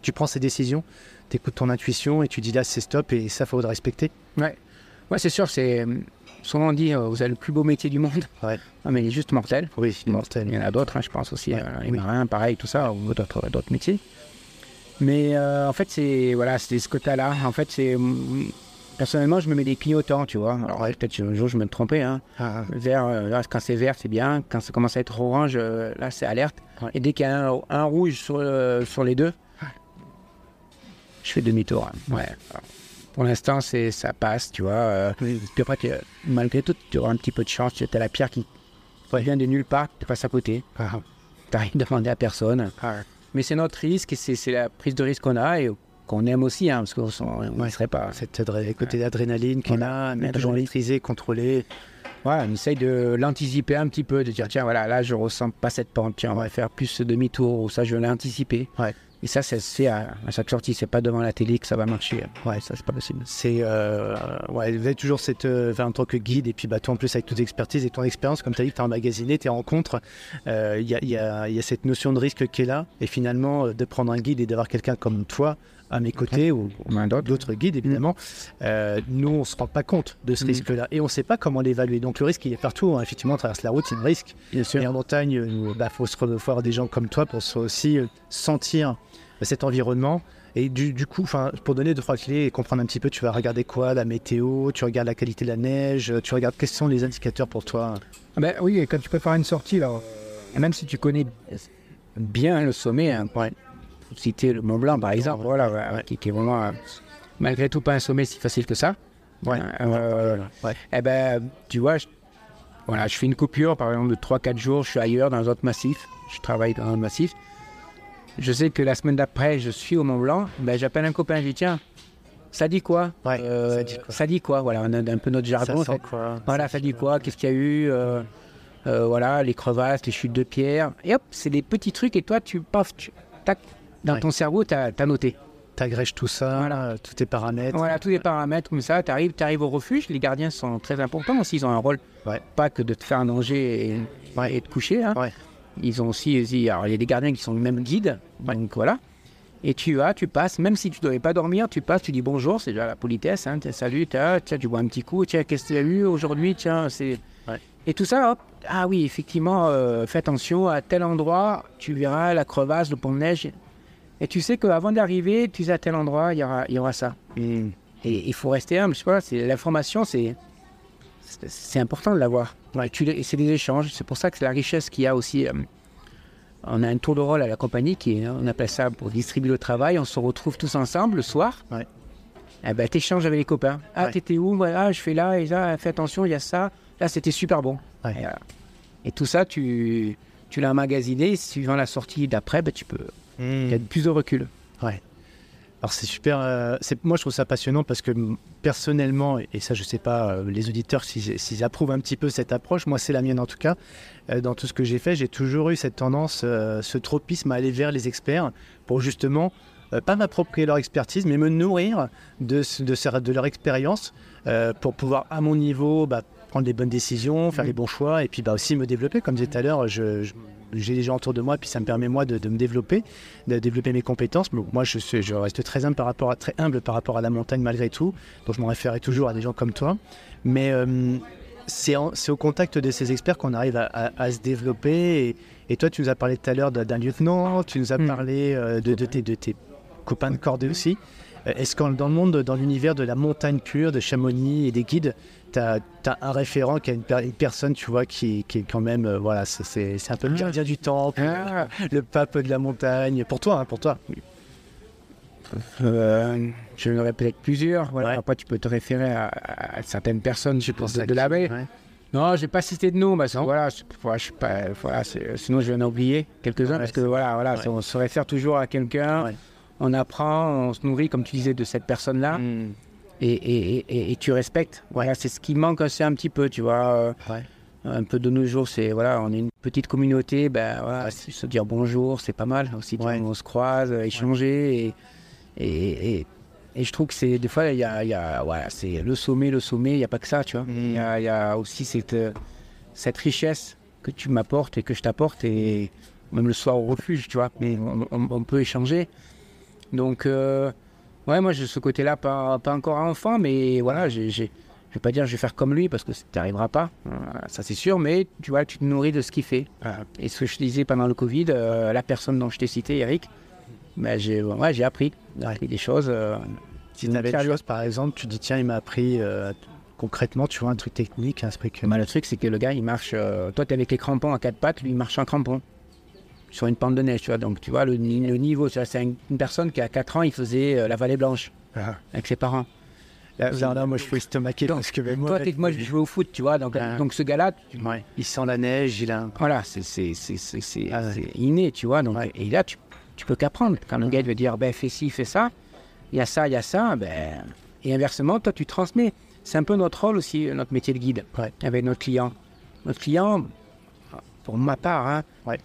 tu prends ces décisions, tu écoutes ton intuition et tu dis là, c'est stop et ça, faut le respecter. Ouais, ouais c'est sûr, c'est. Souvent on dit, euh, vous avez le plus beau métier du monde. Ouais. Non, mais il est juste mortel. Oui, Il mortel. y en a d'autres, hein, je pense aussi, Ouais, euh, les oui. marins, pareil, tout ça, ou d'autres, d'autres métiers. Mais euh, en fait, c'est voilà, c'est ce côté-là. En fait, c'est mm, personnellement, je me mets des clignotants, tu vois. Alors peut-être un jour je me trompais. Hein. Ah, Vert, euh, là, quand c'est vert, c'est bien. Quand ça commence à être orange, là, c'est alerte. Et dès qu'il y a un, un rouge sur, sur les deux, je fais demi-tour. hein. Ouais. Alors, pour l'instant, c'est ça passe, tu vois. euh, oui. puis après, malgré tout, tu auras un petit peu de chance. Tu as la pierre qui vient de nulle part, tu passes à côté. Ah, Tu rien demandé à personne. ah. Mais c'est notre risque et c'est la prise de risque qu'on a et qu'on aime aussi, hein, parce qu'on ne Ouais. serait pas. Cette adré- côté d'adrénaline qu'on a, mais toujours maîtrisé, contrôlé. Voilà, on essaye de l'anticiper un petit peu, de dire tiens, voilà, là je ressens pas cette pente, tiens, on va faire plus ce demi-tour, ou ça je vais l'anticiper. Ouais. Et ça, fait à, à chaque sortie, c'est pas devant la télé que ça va marcher. Ouais, ça c'est pas possible. C'est euh, ouais, vous avez toujours cette euh, en tant que guide et puis bah toi en plus avec toute expertise et ton expérience comme tu as dit tu as emmagasiné tes rencontres euh, il y, a, il y a- il y a cette notion de risque qui est là et finalement euh, de prendre un guide et d'avoir quelqu'un comme toi à mes côtés ou d'autres. guides évidemment euh, nous on se rend pas compte de ce Mm. risque là et on sait pas comment l'évaluer donc le risque il est partout hein. effectivement on traverse la route c'est un risque Bien et en montagne il bah, faut se faut avoir des gens comme toi pour se- aussi euh, sentir cet environnement et du, du coup, pour donner deux trois clés et comprendre un petit peu, tu vas regarder quoi La météo, tu regardes la qualité de la neige, tu regardes quels sont les indicateurs pour toi? Ah ben oui, et quand tu faire une sortie, là, et même si tu connais bien le sommet, hein, pour citer le Mont Blanc par exemple, voilà, Ouais. Qui, qui est vraiment, euh, malgré tout, pas un sommet si facile que ça. Ouais. Euh, Ouais. Eh ben, tu vois, je, voilà, je fais une coupure, par exemple, de 3-4 jours, je suis ailleurs dans un autre massif, je travaille dans un massif. Je sais que la semaine d'après, je suis au Mont Blanc, ben, j'appelle un copain, je dis tiens, ça dit quoi? Ouais, Euh, ça dit quoi? Ça dit quoi? Voilà, on a un peu notre jargon. Ça quoi? Voilà, ça dit quoi? Qu'est-ce qu'il y a eu? Euh, euh, Voilà, les crevasses, les chutes de pierre. Et hop, c'est des petits trucs et toi, tu paf, tu, tac, dans Ouais. ton cerveau, tu as, noté. T'agrèges tout ça, Voilà. tous tes paramètres. Voilà, tous les paramètres comme ça, tu arrives, au refuge. Les gardiens sont très importants aussi, ils ont un rôle, Ouais. pas que de te faire un danger et, et de coucher. hein. Ils ont aussi, alors il y a des gardiens qui sont même guides, donc voilà. Et tu vas, tu passes, même si tu ne devais pas dormir, tu passes, tu dis bonjour, c'est déjà la politesse, hein, salut, tiens, tiens, tu bois un petit coup, tiens, qu'est-ce que tu as eu aujourd'hui, tiens, c'est... Ouais. Et tout ça, hop, ah oui, effectivement, euh, fais attention, à tel endroit, tu verras la crevasse, le pont de neige, et tu sais qu'avant d'arriver, tu sais à tel endroit, il y aura, y aura ça. Mm. Et il faut rester humble, je sais pas, l'information, c'est... c'est- important de l'avoir. Ouais. C'est des échanges. C'est pour ça que c'est la richesse qu'il y a aussi. euh, on a un tour de rôle à la compagnie qui est, on appelle ça pour distribuer le travail. On se retrouve tous ensemble le soir. Ouais. Eh ben, t'échanges avec les copains. Ah, Ouais. t'étais où? Voilà, je fais là et là. Fais attention, il y a ça. Là, c'était super bon. Ouais. Et, tout ça, tu, tu l'as emmagasiné. Suivant la sortie d'après, ben, tu peux. Il y a plus de recul. Alors c'est super, euh, moi je trouve ça passionnant parce que personnellement, et ça je sais pas euh, les auditeurs s'ils, approuvent un petit peu cette approche, moi c'est la mienne en tout cas, Euh, dans tout ce que j'ai fait, j'ai toujours eu cette tendance, ce tropisme à aller vers les experts pour justement pas m'approprier leur expertise, mais me nourrir de, de, leur expérience pour pouvoir à mon niveau bah, prendre les bonnes décisions, faire les bons choix et puis bah, aussi me développer. Comme je disais tout à l'heure, je- je- j'ai des gens autour de moi, puis ça me permet moi de, de me développer, de développer mes compétences. Mais moi, je, suis- je reste très humble, par rapport à, très humble par rapport à la montagne malgré tout. Donc je m'en référerai toujours à des gens comme toi. Mais euh, c'est au contact de ces experts qu'on arrive à, à- à se développer. Et, et toi, tu nous as parlé tout à l'heure d'un lieutenant, tu nous as Mm. parlé euh, de, de tes, de tes copains de cordée aussi. Euh, Est-ce que dans le monde, dans l'univers de la montagne pure, de Chamonix et des guides, tu as, un référent qui a une, per- une personne, tu vois, qui, qui est quand même, euh, voilà, c'est- un peu le Ah. gardien du temple, Ah, le pape de la montagne. Pour toi, hein, pour toi. euh, je aurais peut-être plusieurs. Voilà. Ouais. Après, tu peux te référer à, certaines personnes, je pense, de, de la baie. Ouais. Non, j'ai pas cité de nom, parce que voilà, je, voilà, je sinon je vais en oublier quelques-uns, Ouais, parce que voilà, voilà, on se réfère toujours à quelqu'un. On apprend, on se nourrit, comme tu disais, de cette personne-là, Mm. et, et- et- et tu respectes. Voilà, c'est ce qui manque aussi un petit peu, tu vois. euh, Ouais. Un peu de nos jours, c'est voilà, on est une petite communauté, ben voilà, se dire bonjour, c'est pas mal aussi. Ouais. On se croise, euh, échanger, et, et, et, et je trouve que c'est des fois, il y a, il y a- voilà, c'est le sommet, le sommet, il n'y a pas que ça, tu vois. Mm. Il y, a, il y a aussi cette, cette richesse que tu m'apportes et que je t'apporte, et même le soir au refuge, tu vois, mais on, on- on peut échanger. Donc, euh, ouais, moi, j'ai ce côté-là, pas, pas encore enfant, mais voilà, j'ai, j'ai- je vais pas dire je vais faire comme lui parce que tu n'arriveras pas, euh, ça c'est sûr, mais tu vois, tu te nourris de ce qu'il fait. Et ce que je disais pendant le Covid, euh, la personne dont je t'ai cité, Eric, ben, j'ai, ouais, j'ai appris, j'ai appris des choses. euh, Si tu avais une Sérieux. chose, par exemple, tu dis, tiens, il m'a appris concrètement, tu vois, un truc technique, un truc. Ben, le truc, c'est que le gars, il marche. euh, toi, tu avec les crampons à quatre pattes, lui, il marche en crampons. Sur une pente de neige, tu vois. Donc, tu vois, le, ni- le niveau, c'est une, personne qui, à 4 ans, il faisait euh, la vallée blanche Ah. avec ses parents. Là, là, là, moi, je suis estomaqué parce que moi, toi, moi, je jouais au foot, tu vois. Donc, Ah. donc ce gars-là, ouais, il sent la neige, il a. un- voilà, c'est Ah ouais. inné, tu vois. Donc, Ouais. Et là, tu, tu peux qu'apprendre. Quand le gars il veut dire, ben, fais ci, fais ça, il y a ça, il y a ça, ben, et inversement, toi, tu transmets. C'est un peu notre rôle aussi, notre métier de guide, avec notre client. Notre client, pour ma part, hein,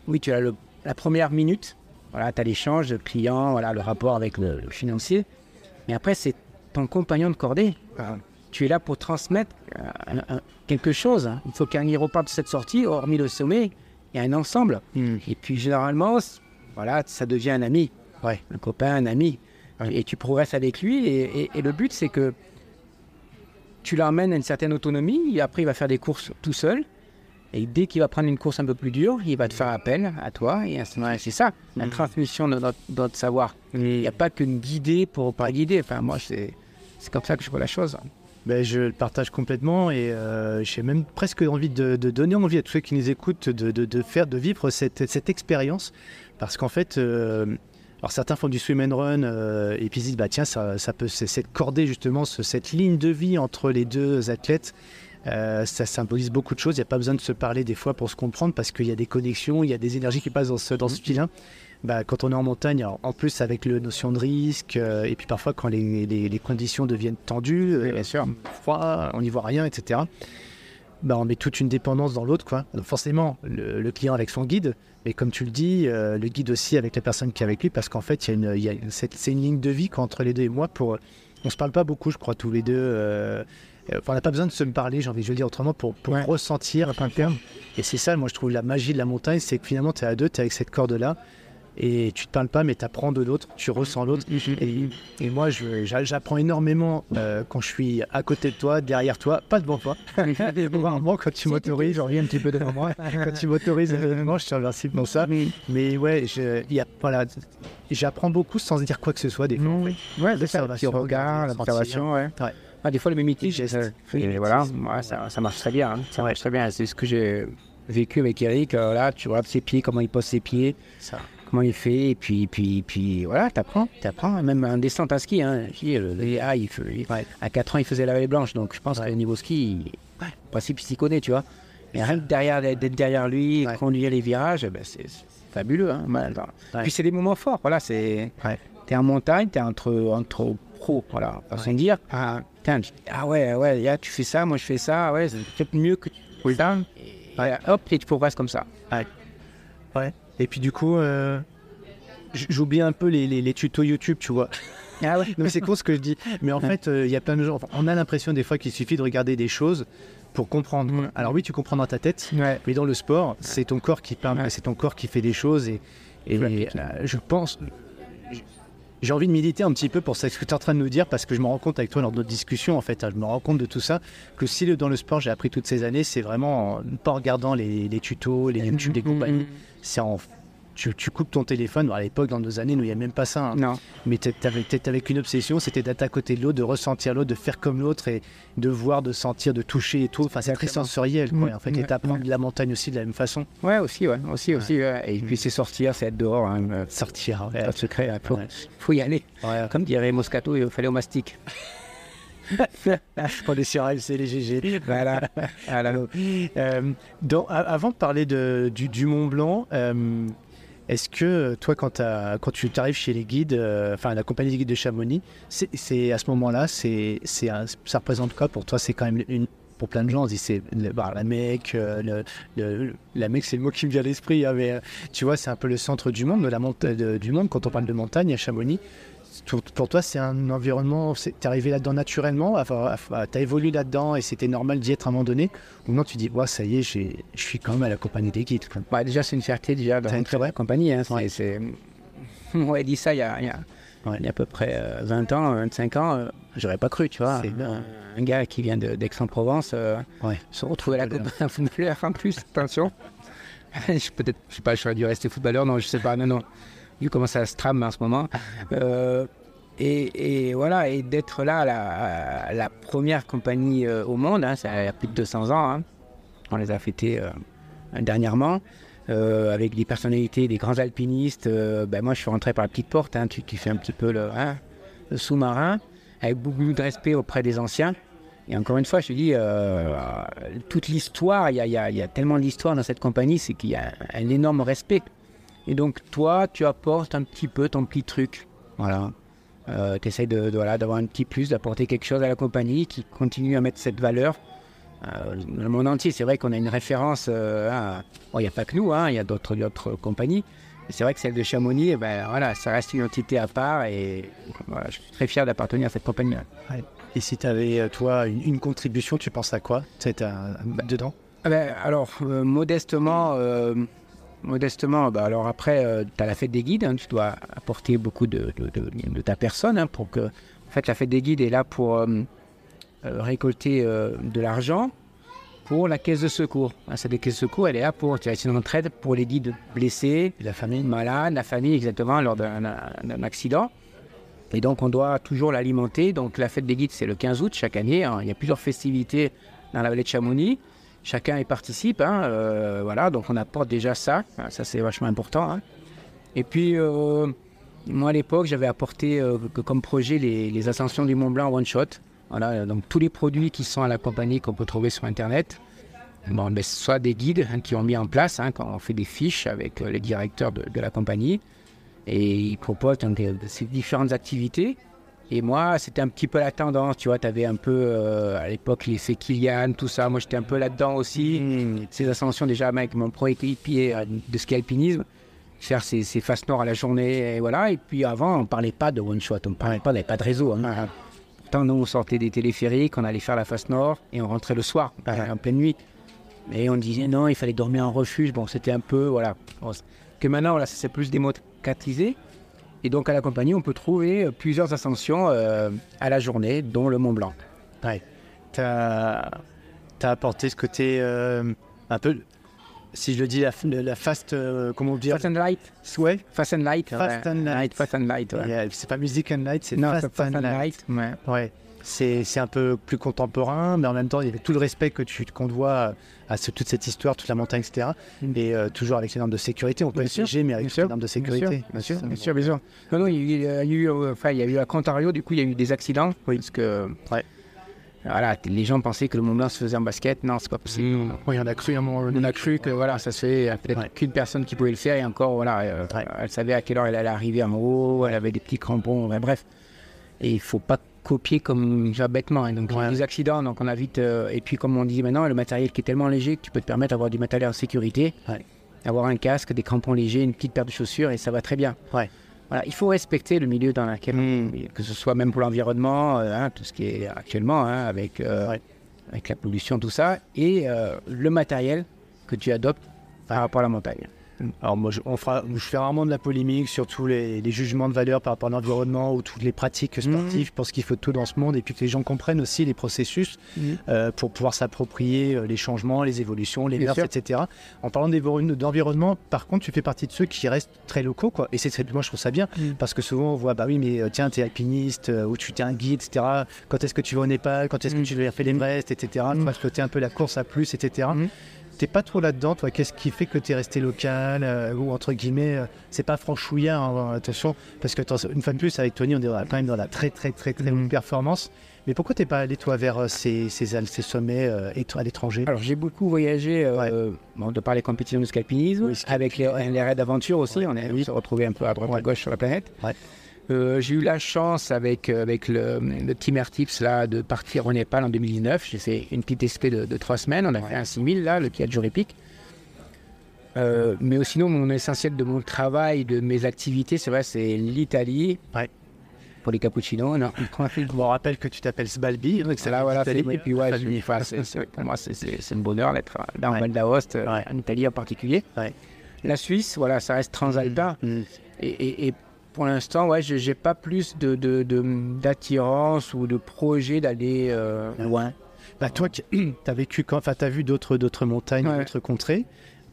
oui, tu as le- la première minute, voilà, tu as l'échange de client, voilà, le rapport avec le, le financier, mais après, c'est ton compagnon de cordée. Ah. Tu es là pour transmettre euh, quelque chose. hein. Il faut qu'un y reparte de cette sortie, hormis le sommet, il y a un ensemble. Hmm. Et puis généralement, voilà, ça devient un ami, Ouais. un copain, un ami. Ouais. Et tu progresses avec lui. Et, et- et le but, c'est que tu l'emmènes à une certaine autonomie. Et après, il va faire des courses tout seul. Et dès qu'il va prendre une course un peu plus dure, il va te faire appel à toi. Et ainsi de suite. c'est ça, la Mhm. transmission de notre, de notre savoir. Il n'y a pas qu'une guidée pour pas guider. Enfin, moi, c'est c'est comme ça que je vois la chose. Ben, je le partage complètement et euh, j'ai même presque envie de, de donner envie à tous ceux qui nous écoutent de, de- de faire, de vivre cette, cette expérience. Parce qu'en fait, euh, alors certains font du swim and run euh, et puis ils se disent, bah tiens, ça, ça peut, c'est cette cordée justement, ce- cette ligne de vie entre les deux athlètes. Euh, ça symbolise beaucoup de choses. Il n'y a pas besoin de se parler des fois pour se comprendre parce qu'il y a des connexions, il y a des énergies qui passent dans ce, dans ce fil-là. Bah, quand on est en montagne, en plus avec le notion de risque, euh, et puis parfois quand les, les- les conditions deviennent tendues, euh, bien sûr. froid, on n'y voit rien, etc. Bah, on met toute une dépendance dans l'autre, quoi. Donc forcément, le, le client avec son guide, mais comme tu le dis, euh, le guide aussi avec la personne qui est avec lui, parce qu'en fait, il y a une, il y a une- c'est, c'est une ligne de vie quoi, entre les deux et moi. Pour, on se parle pas beaucoup, je crois, tous les deux. Euh, euh, on n'a pas besoin de se parler, j'ai envie de le dire autrement, pour, pour Ouais. ressentir. Et c'est ça, moi, je trouve la magie de la montagne, c'est que finalement, tu es à deux, tu es avec cette corde-là, et tu te parles pas, mais tu apprends de l'autre, tu ressens l'autre. Et, et moi, je- j'a- j'apprends énormément euh, quand je suis à côté de toi, derrière toi, pas devant toi. Rarement, quand tu m'autorises, j'en reviens un petit peu devant moi. Quand tu m'autorises, évidemment, je te remercie pour ça. Mais ouais, je, il y a, voilà, j'apprends beaucoup sans dire quoi que ce soit des fois. Ouais, le petit L'observation, regard, l'observation, ouais. Ouais. Ah, des fois, le mimétisme, ça- et voilà, ouais, ça, ça marche très bien. hein. Ça marche très bien. C'est ce que j'ai vécu avec Eric. euh, là, tu regardes ses pieds, comment il pose ses pieds, Ça. comment il fait, et puis, puis, puis voilà, t'apprends, t'apprends. Même un descente à ski, hein. Ah, il fait- il- Ouais. à 4 ans, il faisait la vallée blanche, donc je pense qu'au niveau ski, il, en principe, il s'y connaît, tu vois. Mais rien que derrière, d'être derrière lui, conduire les virages, eh ben, c'est fabuleux. Hein. Puis c'est des moments forts, voilà, c'est. Ouais. es en montagne, tu es entre, entre pro, voilà, façon de dire. Ah, putain, ah ouais, ouais, là, tu fais ça, moi je fais ça, ouais, c'est peut-être mieux que tu fais ça. Ouais, hop, et tu progresses comme ça. Ouais. Et puis du coup, euh, j'oublie un peu les, les- les tutos YouTube, tu vois. Ah ouais c'est con ce que je dis. Mais en fait, euh, il y a plein de gens. enfin, on a l'impression des fois qu'il suffit de regarder des choses pour comprendre. Mm. Alors oui, tu comprends dans ta tête, Ouais. mais dans le sport, c'est ton corps qui parle, Ouais. c'est ton corps qui fait des choses. Et, et Ouais. euh, je pense. J'ai envie de militer un petit peu pour ce que tu es en train de nous dire parce que je me rends compte avec toi lors de notre discussion en fait, hein, je me rends compte de tout ça que si le- dans le sport j'ai appris toutes ces années, c'est vraiment en, pas en regardant les, les tutos, les YouTube des compagnies, c'est en tu, tu coupes ton téléphone. Bon, à l'époque, dans nos années, nous, il n'y a même pas ça. hein. Non. Mais tu avec, avec une obsession, c'était d'être à côté de l'autre, de ressentir l'autre, de faire comme l'autre et de voir, de sentir, de toucher et tout. Enfin, c'est très sensoriel. Quoi. Mm. En fait, et t'apprends de la montagne aussi de la même façon. Ouais, aussi, ouais, aussi, aussi. ouais. Et puis c'est sortir, c'est être dehors. Hein, euh, Sortir. Ouais. pas de secret, il faut, Ouais. faut y aller. Comme dirait Moscato, il fallait au mastic. Pour les CRL, c'est les GG. voilà. voilà. Euh, dans- avant de parler de, du, du Mont Blanc, euh, est-ce que euh, toi, quand, tu arrives chez les guides, euh, enfin la compagnie des guides de Chamonix, c'est à ce moment-là, ça représente quoi pour toi? C'est quand même une. Pour plein de gens, on se dit c'est la Mecque, euh, la Mecque, c'est le mot qui me vient à l'esprit, hein, mais tu vois, c'est un peu le centre du monde, de la du monde quand on parle de montagne à Chamonix. Pour, toi, c'est un environnement, t'es arrivé là-dedans naturellement, t'as évolué là-dedans et c'était normal d'y être à un moment donné, ou non, tu dis, ouais, ça y est, je suis quand même à la compagnie des guides. Bah, déjà, c'est une fierté déjà C'est une dans la compagnie. Hein. Ouais. c'est... Ouais, dit ça il y a, il y a- Ouais. il y a à peu près euh, 20 ans, 25 ans. euh, j'aurais pas cru, tu vois. C'est Un, gars qui vient d'Aix-en-Provence euh, Ouais. se retrouver à la un footballeur en plus, attention. je, peut-être, je sais pas, j'aurais dû rester footballeur, non, je sais pas, non, non. Vu comment ça se trame en ce moment. Euh, et, et voilà, et d'être là, la, la première compagnie euh, au monde, hein, ça a plus de 200 ans, hein. on les a fêtés euh, dernièrement, euh, avec des personnalités, des grands alpinistes. ben moi, je suis rentré par la petite porte, hein, tu, tu fais un petit peu le, le sous-marin, avec beaucoup de respect auprès des anciens. Et encore une fois, je te dis, toute l'histoire, il y a, y y tellement d'histoire dans cette compagnie, c'est qu'il y a un, un énorme respect. Et donc, toi, tu apportes un petit peu ton petit truc. Voilà. tu essaies de, de- voilà, d'avoir un petit plus, d'apporter quelque chose à la compagnie qui continue à mettre cette valeur. Euh, dans le monde entier, c'est vrai qu'on a une référence. euh, à- bon, il n'y a pas que nous, hein, il y a d'autres, d'autres compagnies. C'est vrai que celle de Chamonix, eh ben, voilà, ça reste une entité à part et voilà, je suis très fier d'appartenir à cette compagnie. Et si tu avais, toi, une, une contribution, tu penses à quoi? C'était un- dedans? Ah ben, alors, euh, modestement, euh, modestement bah, alors après, tu as la fête des guides, hein, tu dois apporter beaucoup de, ta personne hein, pour que. En fait, la fête des guides est là pour euh, euh, récolter euh, de l'argent pour la caisse de secours. Hein, cette caisse de secours, elle est là pour. Une entraide pour les guides blessés, la famille malades, la famille, exactement, lors d'un d'un accident. Et donc, on doit toujours l'alimenter. Donc, la fête des guides, c'est le 15 août chaque année. hein. Il y a plusieurs festivités dans la vallée de Chamonix. Chacun y participe. hein, euh, voilà, donc on apporte déjà ça. Ah, Ça, c'est vachement important. hein. Et puis, euh, moi, à l'époque, j'avais apporté euh, comme projet les, ascensions du Mont Blanc One Shot. Donc tous les produits qui sont à la compagnie qu'on peut trouver sur Internet. Bon, ben, soit des guides hein, qui ont mis en place, quand on fait des fiches avec les directeurs de, la compagnie. Et ils proposent ces différentes activités. Et moi, c'était un petit peu la tendance, tu vois, tu avais un peu, euh, à l'époque, l'effet Kilian, tout ça. Moi, j'étais un peu là-dedans aussi. Ces ascensions, déjà, avec mon pro-équipier euh, de ski alpinisme, faire ces, ces faces nord à la journée, et voilà. Et puis avant, on parlait pas de one-shot, on parlait pas, on n'avait pas de réseau. hein. Pourtant, nous, on sortait des téléphériques, on allait faire la face nord, et on rentrait le soir, en pleine nuit. Mais on disait non, il fallait dormir en refuge. Bon, c'était un peu, voilà. Que maintenant, voilà, ça s'est plus démocratisé. Et donc, à la compagnie, on peut trouver plusieurs ascensions euh, à la journée, dont le Mont Blanc. Ouais. Tu as, apporté ce côté euh, un peu, si je le dis, la, la fast, euh, comment dire Fast and Light. Ouais. Fast and Light. Fast and Light. Fast and Light, ouais. C'est pas Music and Light, c'est Fast, Fast and and Light. Light. Ouais. Ouais. C'est un peu plus contemporain, mais en même temps, il y avait tout le respect que tu qu'on doit à ce- toute cette histoire, toute la montagne, etc. Mm. Et euh, toujours avec les normes de sécurité. On peut Bien être sûr, léger, mais avec les normes de sécurité. bien sûr, bien sûr, bien sûr. Non, non, il y a eu, il y a eu, euh, enfin, il y a eu à Contario, du coup, il y a eu des accidents. Oui. Parce que Ouais. Voilà, les gens pensaient que le Mont Blanc se faisait en basket. Non, c'est pas possible. Oui, on a cru un moment. On a cru que voilà, ça se fait euh, peut-être Ouais. qu'une personne qui pouvait le faire et encore voilà, euh, Ouais. elle savait à quelle heure elle allait arriver en haut, elle avait des petits crampons, bref. Et il faut pas copier comme ça bêtement. hein. Donc il y a des accidents, donc on a vite. euh, et puis comme on dit maintenant, le matériel qui est tellement léger que tu peux te permettre d'avoir du matériel en sécurité, Ouais. avoir un casque, des crampons légers, une petite paire de chaussures et ça va très bien. Ouais. Voilà, il faut respecter le milieu dans lequel Mm. que ce soit même pour l'environnement, euh, hein, tout ce qui est actuellement hein, avec, euh, avec la pollution, tout ça, et le matériel que tu adoptes par rapport à la montagne. Alors moi, je, on fera, je fais rarement de la polémique sur tous les, les jugements de valeur par rapport à l'environnement ou toutes les pratiques sportives. Je pense qu'il faut tout dans ce monde et puis que les gens comprennent aussi les processus Mhm. euh, pour pouvoir s'approprier euh, les changements, les évolutions, les mœurs, etc. En parlant d'environnement, par contre, tu fais partie de ceux qui restent très locaux, quoi. Et c'est très- moi je trouve ça bien Mhm. parce que souvent on voit, bah oui, mais euh, tiens, t'es alpiniste ou tu t'es un guide, etc. Quand est-ce que tu vas au Népal? Quand est-ce que Mhm. tu vas faire l'Everest, etc. Tu Mhm. vas flotter un peu la course à plus, etc. T'es pas trop là-dedans, toi? Qu'est-ce qui fait que t'es resté local euh, ou entre guillemets, euh, c'est pas franchouillard, hein, attention, parce que une fois de plus avec Tony, on est quand même dans la très très très très Mhm. haute performance. Mais pourquoi t'es pas allé toi vers euh, ces, ces, al- ces sommets euh, à l'étranger? Alors j'ai beaucoup voyagé, Ouais. bon, de par les compétitions de scalpinisme, Oui, avec les, les raids d'aventure aussi, on est Oui. se retrouvé un peu à droite à gauche sur la planète. Euh, j'ai eu la chance avec, euh, avec le, le Team Air Tips là, de partir au Népal en 2019. J'ai fait une petite SP de, de trois semaines. On a fait un 6000 là, le Piaggio Epic. Euh, mais sinon, mon essentiel de mon travail, de mes activités, c'est vrai, c'est l'Italie. Ouais. Pour les cappuccinos, non. Je me rappelle que tu t'appelles Sbalbi. donc C'est là, voilà. l'Italie, c'est- Et puis, ouais, pour moi, c'est- un bonheur d'être dans Ouais. Val d'Aoste, euh, en Italie en particulier. Ouais. La Suisse, voilà, ça reste transalpin. Mm. Et, et- et pour l'instant, ouais, je- j'ai pas plus de, de- de- d'attirance ou de projet d'aller euh, loin. Bah toi, qui- t'as vécu quand, enfin t'as vu d'autres d'autres montagnes, Ouais. d'autres contrées.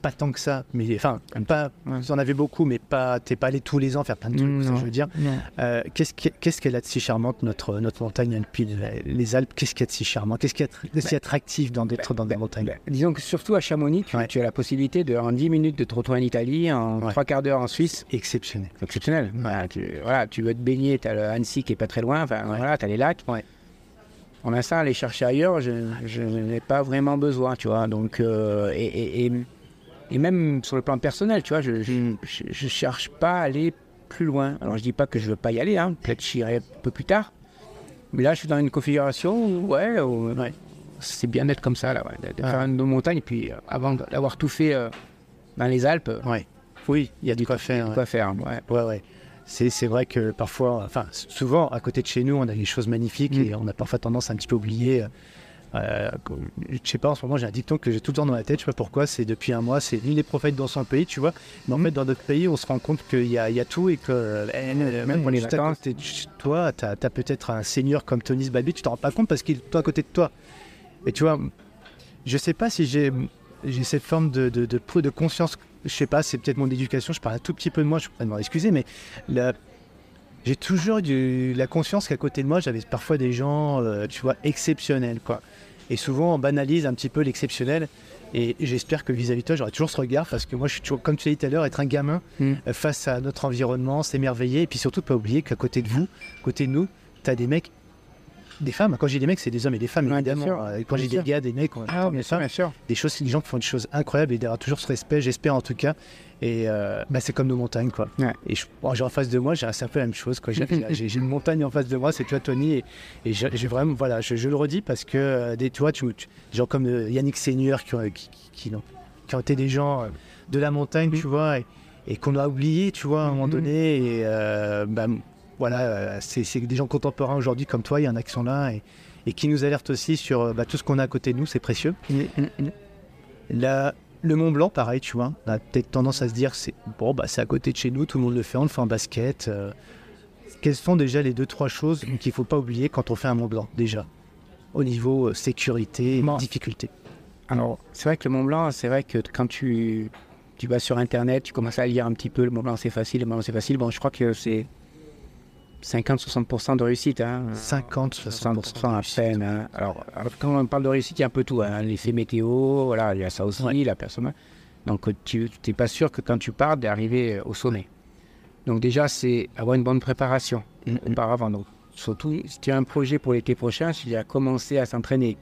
Pas tant que ça, mais enfin pas. Ouais. Vous en avez beaucoup, mais pas. T'es pas allé tous les ans faire plein de trucs. Ça, je veux dire. Euh, qu'est-ce qu'est-ce qu'elle a de si charmante notre notre montagne alpine, les Alpes Qu'est-ce qu'il y a de si charmant? Qu'est-ce qu'il y a de si attractif dans d'être dans des montagnes? Ben, disons que surtout à Chamonix, tu, Ouais. tu as la possibilité de, en 10 minutes de te retrouver en Italie, en Ouais. trois quarts d'heure en Suisse. Exceptionnel. Exceptionnel. Voilà, tu, voilà, tu veux te baigner, tu as le Annecy qui est pas très loin, enfin, voilà, tu as les lacs. Ouais. Pour l'instant, aller chercher ailleurs, je, je n'ai pas vraiment besoin, tu vois. Donc, euh, et, et, et- et même sur le plan personnel, tu vois, je, je cherche pas à aller plus loin. Alors, je dis pas que je veux pas y aller, hein, peut-être j'irai un peu plus tard. Mais là, je suis dans une configuration où, ouais, où, Ouais. c'est bien d'être comme ça, là, ouais, de, de Ouais. faire une montagne. Et puis, euh, avant d'avoir tout fait euh, dans les Alpes, Ouais. Oui, il y a du quoi faire. quoi faire ouais. Ouais. C'est, c'est vrai que parfois, enfin, souvent, à côté de chez nous, on a des choses magnifiques Mm. et on a parfois tendance à un petit peu oublier. euh, euh, je sais pas, en ce moment, j'ai un dicton que j'ai tout le temps dans la tête, je sais pas pourquoi, c'est depuis un mois, c'est nul les prophètes dans son pays, tu vois. Mais en Mm. fait, dans notre pays, on se rend compte qu'il y y a tout et que euh, même pour les vacances. toi, tu as, peut-être un seigneur comme Tony Sbalbi, tu t'en rends pas compte parce qu'il est tout à côté de toi. Et tu vois, je sais pas si j'ai, j'ai cette forme de, de, de, de conscience, je sais pas, c'est peut-être mon éducation, je parle un tout petit peu de moi, je pourrais m'en excuser, mais la- j'ai toujours eu la conscience qu'à côté de moi, j'avais parfois des gens, euh, tu vois, exceptionnels, quoi. Et souvent, on banalise un petit peu l'exceptionnel. Et j'espère que vis-à-vis de toi, j'aurai toujours ce regard parce que moi, je suis toujours, comme tu l'as dit tout à l'heure, être un gamin Mm. euh, face à notre environnement, s'émerveiller. Et puis surtout, pas oublier qu'à côté de vous, côté de nous, tu as des mecs, des femmes. Quand j'ai des mecs, c'est des hommes et des femmes, Ouais, évidemment. sûr. Euh, Quand j'ai des gars, des mecs, on- Ah, des sûr, femmes, sûr. des choses, des gens qui font des choses incroyables et il y aura toujours ce respect, j'espère en tout cas. Et euh, bah, c'est comme nos montagnes, quoi. Ouais. Et je, bon, j'ai en face de moi, j'ai un peu la même chose, quoi. J'ai, une montagne en face de moi, c'est toi, Tony, et, et j'ai, vraiment, voilà, je, je le redis parce que euh, des, tu vois, tu, tu- des gens comme euh, Yannick Seigneur qui, ont- qui, qui, qui ont, qui ont été des gens de la montagne, tu vois, et, et qu'on a oublié, tu vois, à un moment Mhm. donné. Et euh, bah, voilà, euh, c'est, des gens contemporains aujourd'hui comme toi, il y en a qui sont là et, et qui nous alertent aussi sur euh, bah, tout ce qu'on a à côté de nous, c'est précieux. La- le Mont Blanc, pareil, tu vois, on a peut-être tendance à se dire c'est bon, bah, c'est à côté de chez nous, tout le monde le fait, on le fait en basket. euh. quelles sont déjà les deux, trois choses qu'il ne faut pas oublier quand on fait un Mont Blanc, déjà, au niveau euh, sécurité et Bon. difficulté Alors, c'est vrai que le Mont Blanc, c'est vrai que quand tu, tu vas sur Internet, tu commences à lire un petit peu, le Mont Blanc c'est facile, le Mont Blanc c'est facile. Bon, je crois que c'est 50-60% de réussite. Hein. 50, 60% 60% à peine. hein. Alors, quand on parle de réussite, il y a un peu tout. Hein. L'effet météo, voilà, il y a ça aussi, Ouais. la personne. Donc, tu n'es pas sûr que quand tu pars, d'arriver au sommet. Donc, déjà, c'est avoir une bonne préparation Mm. auparavant. Donc, surtout si tu as un projet pour l'été prochain, si tu as commencé à s'entraîner,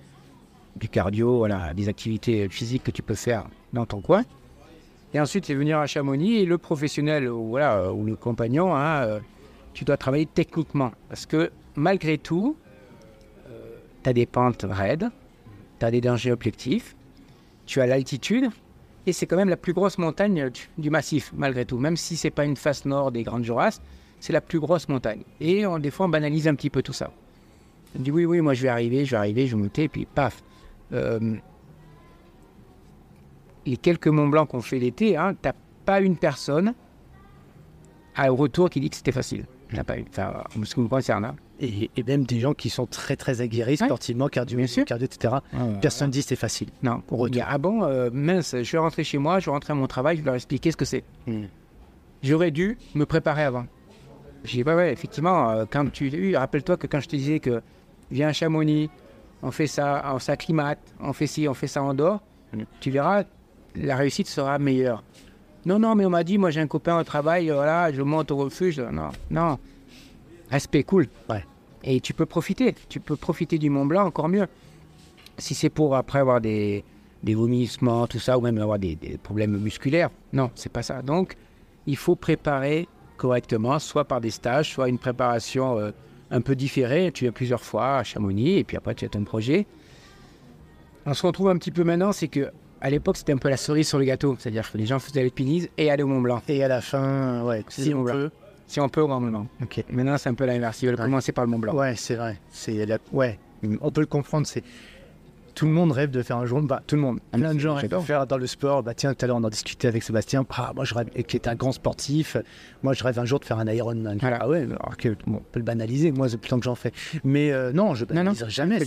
du cardio, voilà, des activités physiques que tu peux faire dans ton coin. Et ensuite, c'est venir à Chamonix et le professionnel ou, voilà, ou le compagnon, hein, euh, tu dois travailler techniquement. Parce que malgré tout, tu as des pentes raides, tu as des dangers objectifs, tu as l'altitude, et c'est quand même la plus grosse montagne du, massif, malgré tout. Même si c'est pas une face nord des Grandes Jurasses, c'est la plus grosse montagne. Et des fois, on banalise un petit peu tout ça. On dit oui, oui, moi je vais arriver, je vais arriver, je vais monter, et puis paf. Euh, les quelques Mont Blanc qu'on fait l'été, hein, t'as pas une personne à retour qui dit que c'était facile. T'as pas eu. Enfin, en ce qui me concerne. Et, et même des gens qui sont très très aguerris Ouais. sportivement, cardio, cardio, etc. Personne dit c'est facile. Non, retour. Il ah bon, euh, mince, je vais rentrer chez moi, je vais rentrer à mon travail, je vais leur expliquer ce que c'est. Mm. J'aurais dû me préparer avant. J'ai dit, ouais, ouais, effectivement, euh, quand tu rappelle-toi que quand je te disais que viens à Chamonix, on fait ça, on s'acclimate, on fait ci, on fait ça en dehors, Mm. tu verras, la réussite sera meilleure. Non, non, mais on m'a dit, moi j'ai un copain au travail, euh, voilà, je monte au refuge. Non, non. Respect, cool. Ouais. Et tu peux profiter. Tu peux profiter du Mont Blanc encore mieux. Si c'est pour après avoir des, des vomissements, tout ça, ou même avoir des, des problèmes musculaires, non, c'est pas ça. Donc, il faut préparer correctement, soit par des stages, soit une préparation euh, un peu différée. Tu viens plusieurs fois à Chamonix, et puis après tu as ton projet. On se retrouve un petit peu maintenant, c'est que à l'époque c'était un peu la cerise sur le gâteau, c'est-à-dire que les gens faisaient l'épinise et allaient au Mont Blanc. Et à la fin, ouais, Si si on peut. peut. Si on peut au Mont Blanc. Ok. Maintenant c'est un peu l'inverse, ils veulent Ouais. commencer par le Mont Blanc. Ouais, c'est vrai. C'est la... ouais, on peut le comprendre. C'est tout le monde rêve de faire un jour. Bah, tout le monde. Ah, Plein de gens rêvent de faire dans le sport. Bah tiens, tout à l'heure on en discutait avec Sébastien. Ah, moi je rêve, qui est un grand sportif. Moi je rêve un jour de faire un Ironman. Voilà. Ah ouais, alors que bon, on peut le banaliser. Moi, depuis le temps que j'en fais. Mais euh, non, je Non, non, banaliserai jamais.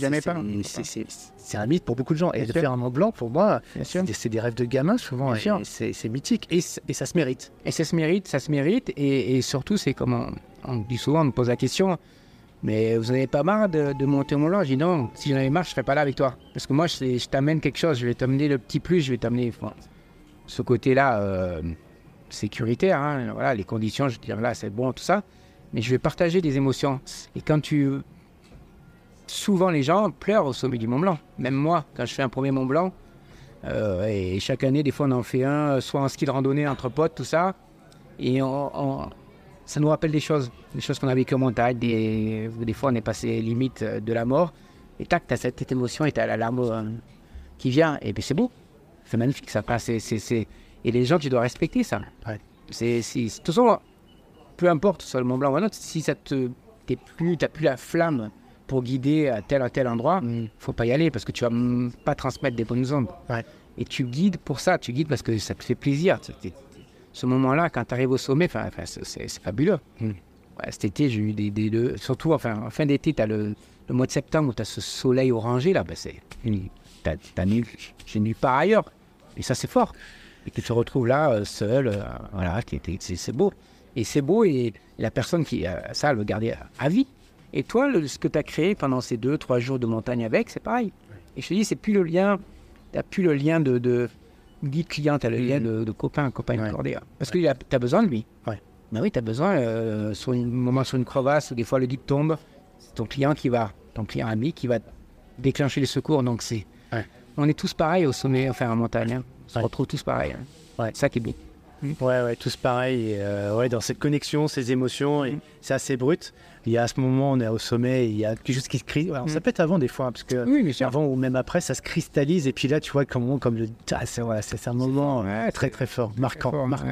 c'est un mythe pour beaucoup de gens. Et Bien de sûr. faire un Mont Blanc, pour moi, c'est des rêves de gamin souvent. C'est mythique et, ça se mérite. Et ça se mérite, ça se mérite. Et, et surtout, c'est comme on, on dit souvent, on me pose la question, mais vous n'avez pas marre de, monter au Mont Blanc? Je dis non, si j'en avais marre, je ne serais pas là avec toi. Parce que moi, je, t'amène quelque chose, je vais t'amener le petit plus, je vais t'amener enfin, ce côté-là euh, sécuritaire. hein. voilà, les conditions, je te dire là, c'est bon, tout ça. Mais je vais partager des émotions. Et quand tu. Souvent, les gens pleurent au sommet du Mont Blanc. Même moi, quand je fais un premier Mont Blanc, euh, et chaque année, des fois, on en fait un, soit en ski de randonnée entre potes, tout ça. Et on- ça nous rappelle des choses, des choses qu'on a vécues en montagne. Des, des fois, on est passé limite euh, de la mort. Et tac, tu as cette, cette émotion et tu as la larme euh, qui vient. Et puis c'est beau. C'est magnifique, ça. C'est- c'est- Et les gens, tu dois respecter ça. Ouais. C'est, c'est- de toute façon, peu importe, soit le Mont Blanc ou un autre, si ça te, t'es plus, t'as plus la flamme pour guider à tel ou tel endroit, Mm. faut pas y aller parce que tu vas pas transmettre des bonnes ondes. Ouais. Et tu guides pour ça, tu guides parce que ça te fait plaisir. Tu- Ce moment-là, quand tu arrives au sommet, enfin, c'est, fabuleux. Mm. Ouais, cet été, j'ai eu des, des- le- surtout enfin, en fin d'été, tu as le, le mois de septembre où tu as ce soleil orangé là, ben c'est nulle, j'ai nulle part ailleurs. Et ça, c'est fort. Et que tu te retrouves là, euh, seul, euh, voilà, c'est, beau. Et c'est beau, et la personne qui a ça, elle veut garder à, à vie. Et toi, le- ce que tu as créé pendant ces deux, trois jours de montagne avec, c'est pareil. Et je te dis, c'est plus le lien, tu plus le lien de, de guide-client, tu as le lien de, de copain, copain Ouais. Parce que tu as besoin de lui. Ouais. Ben oui, tu as besoin, euh, sur un moment sur une crevasse, ou des fois le guide tombe, c'est ton client qui va, ton client ami qui va déclencher les secours. Donc c'est. Ouais. On est tous pareils au sommet, enfin en montagne. hein. On se retrouve tous pareils. hein. C'est ça qui est bien. Ouais, ouais, tous pareil. Et, euh, ouais, dans cette connexion, ces émotions, et Mm. c'est assez brut. Il y a à ce moment, on est au sommet, il y a quelque chose qui se crée. Alors, Ça Mm. peut être avant des fois, hein, parce que Oui, avant ou même après, ça se cristallise. Et puis là, tu vois comment, comme le, ah, c'est un moment Ouais, très très fort, marquant, fort, marquant.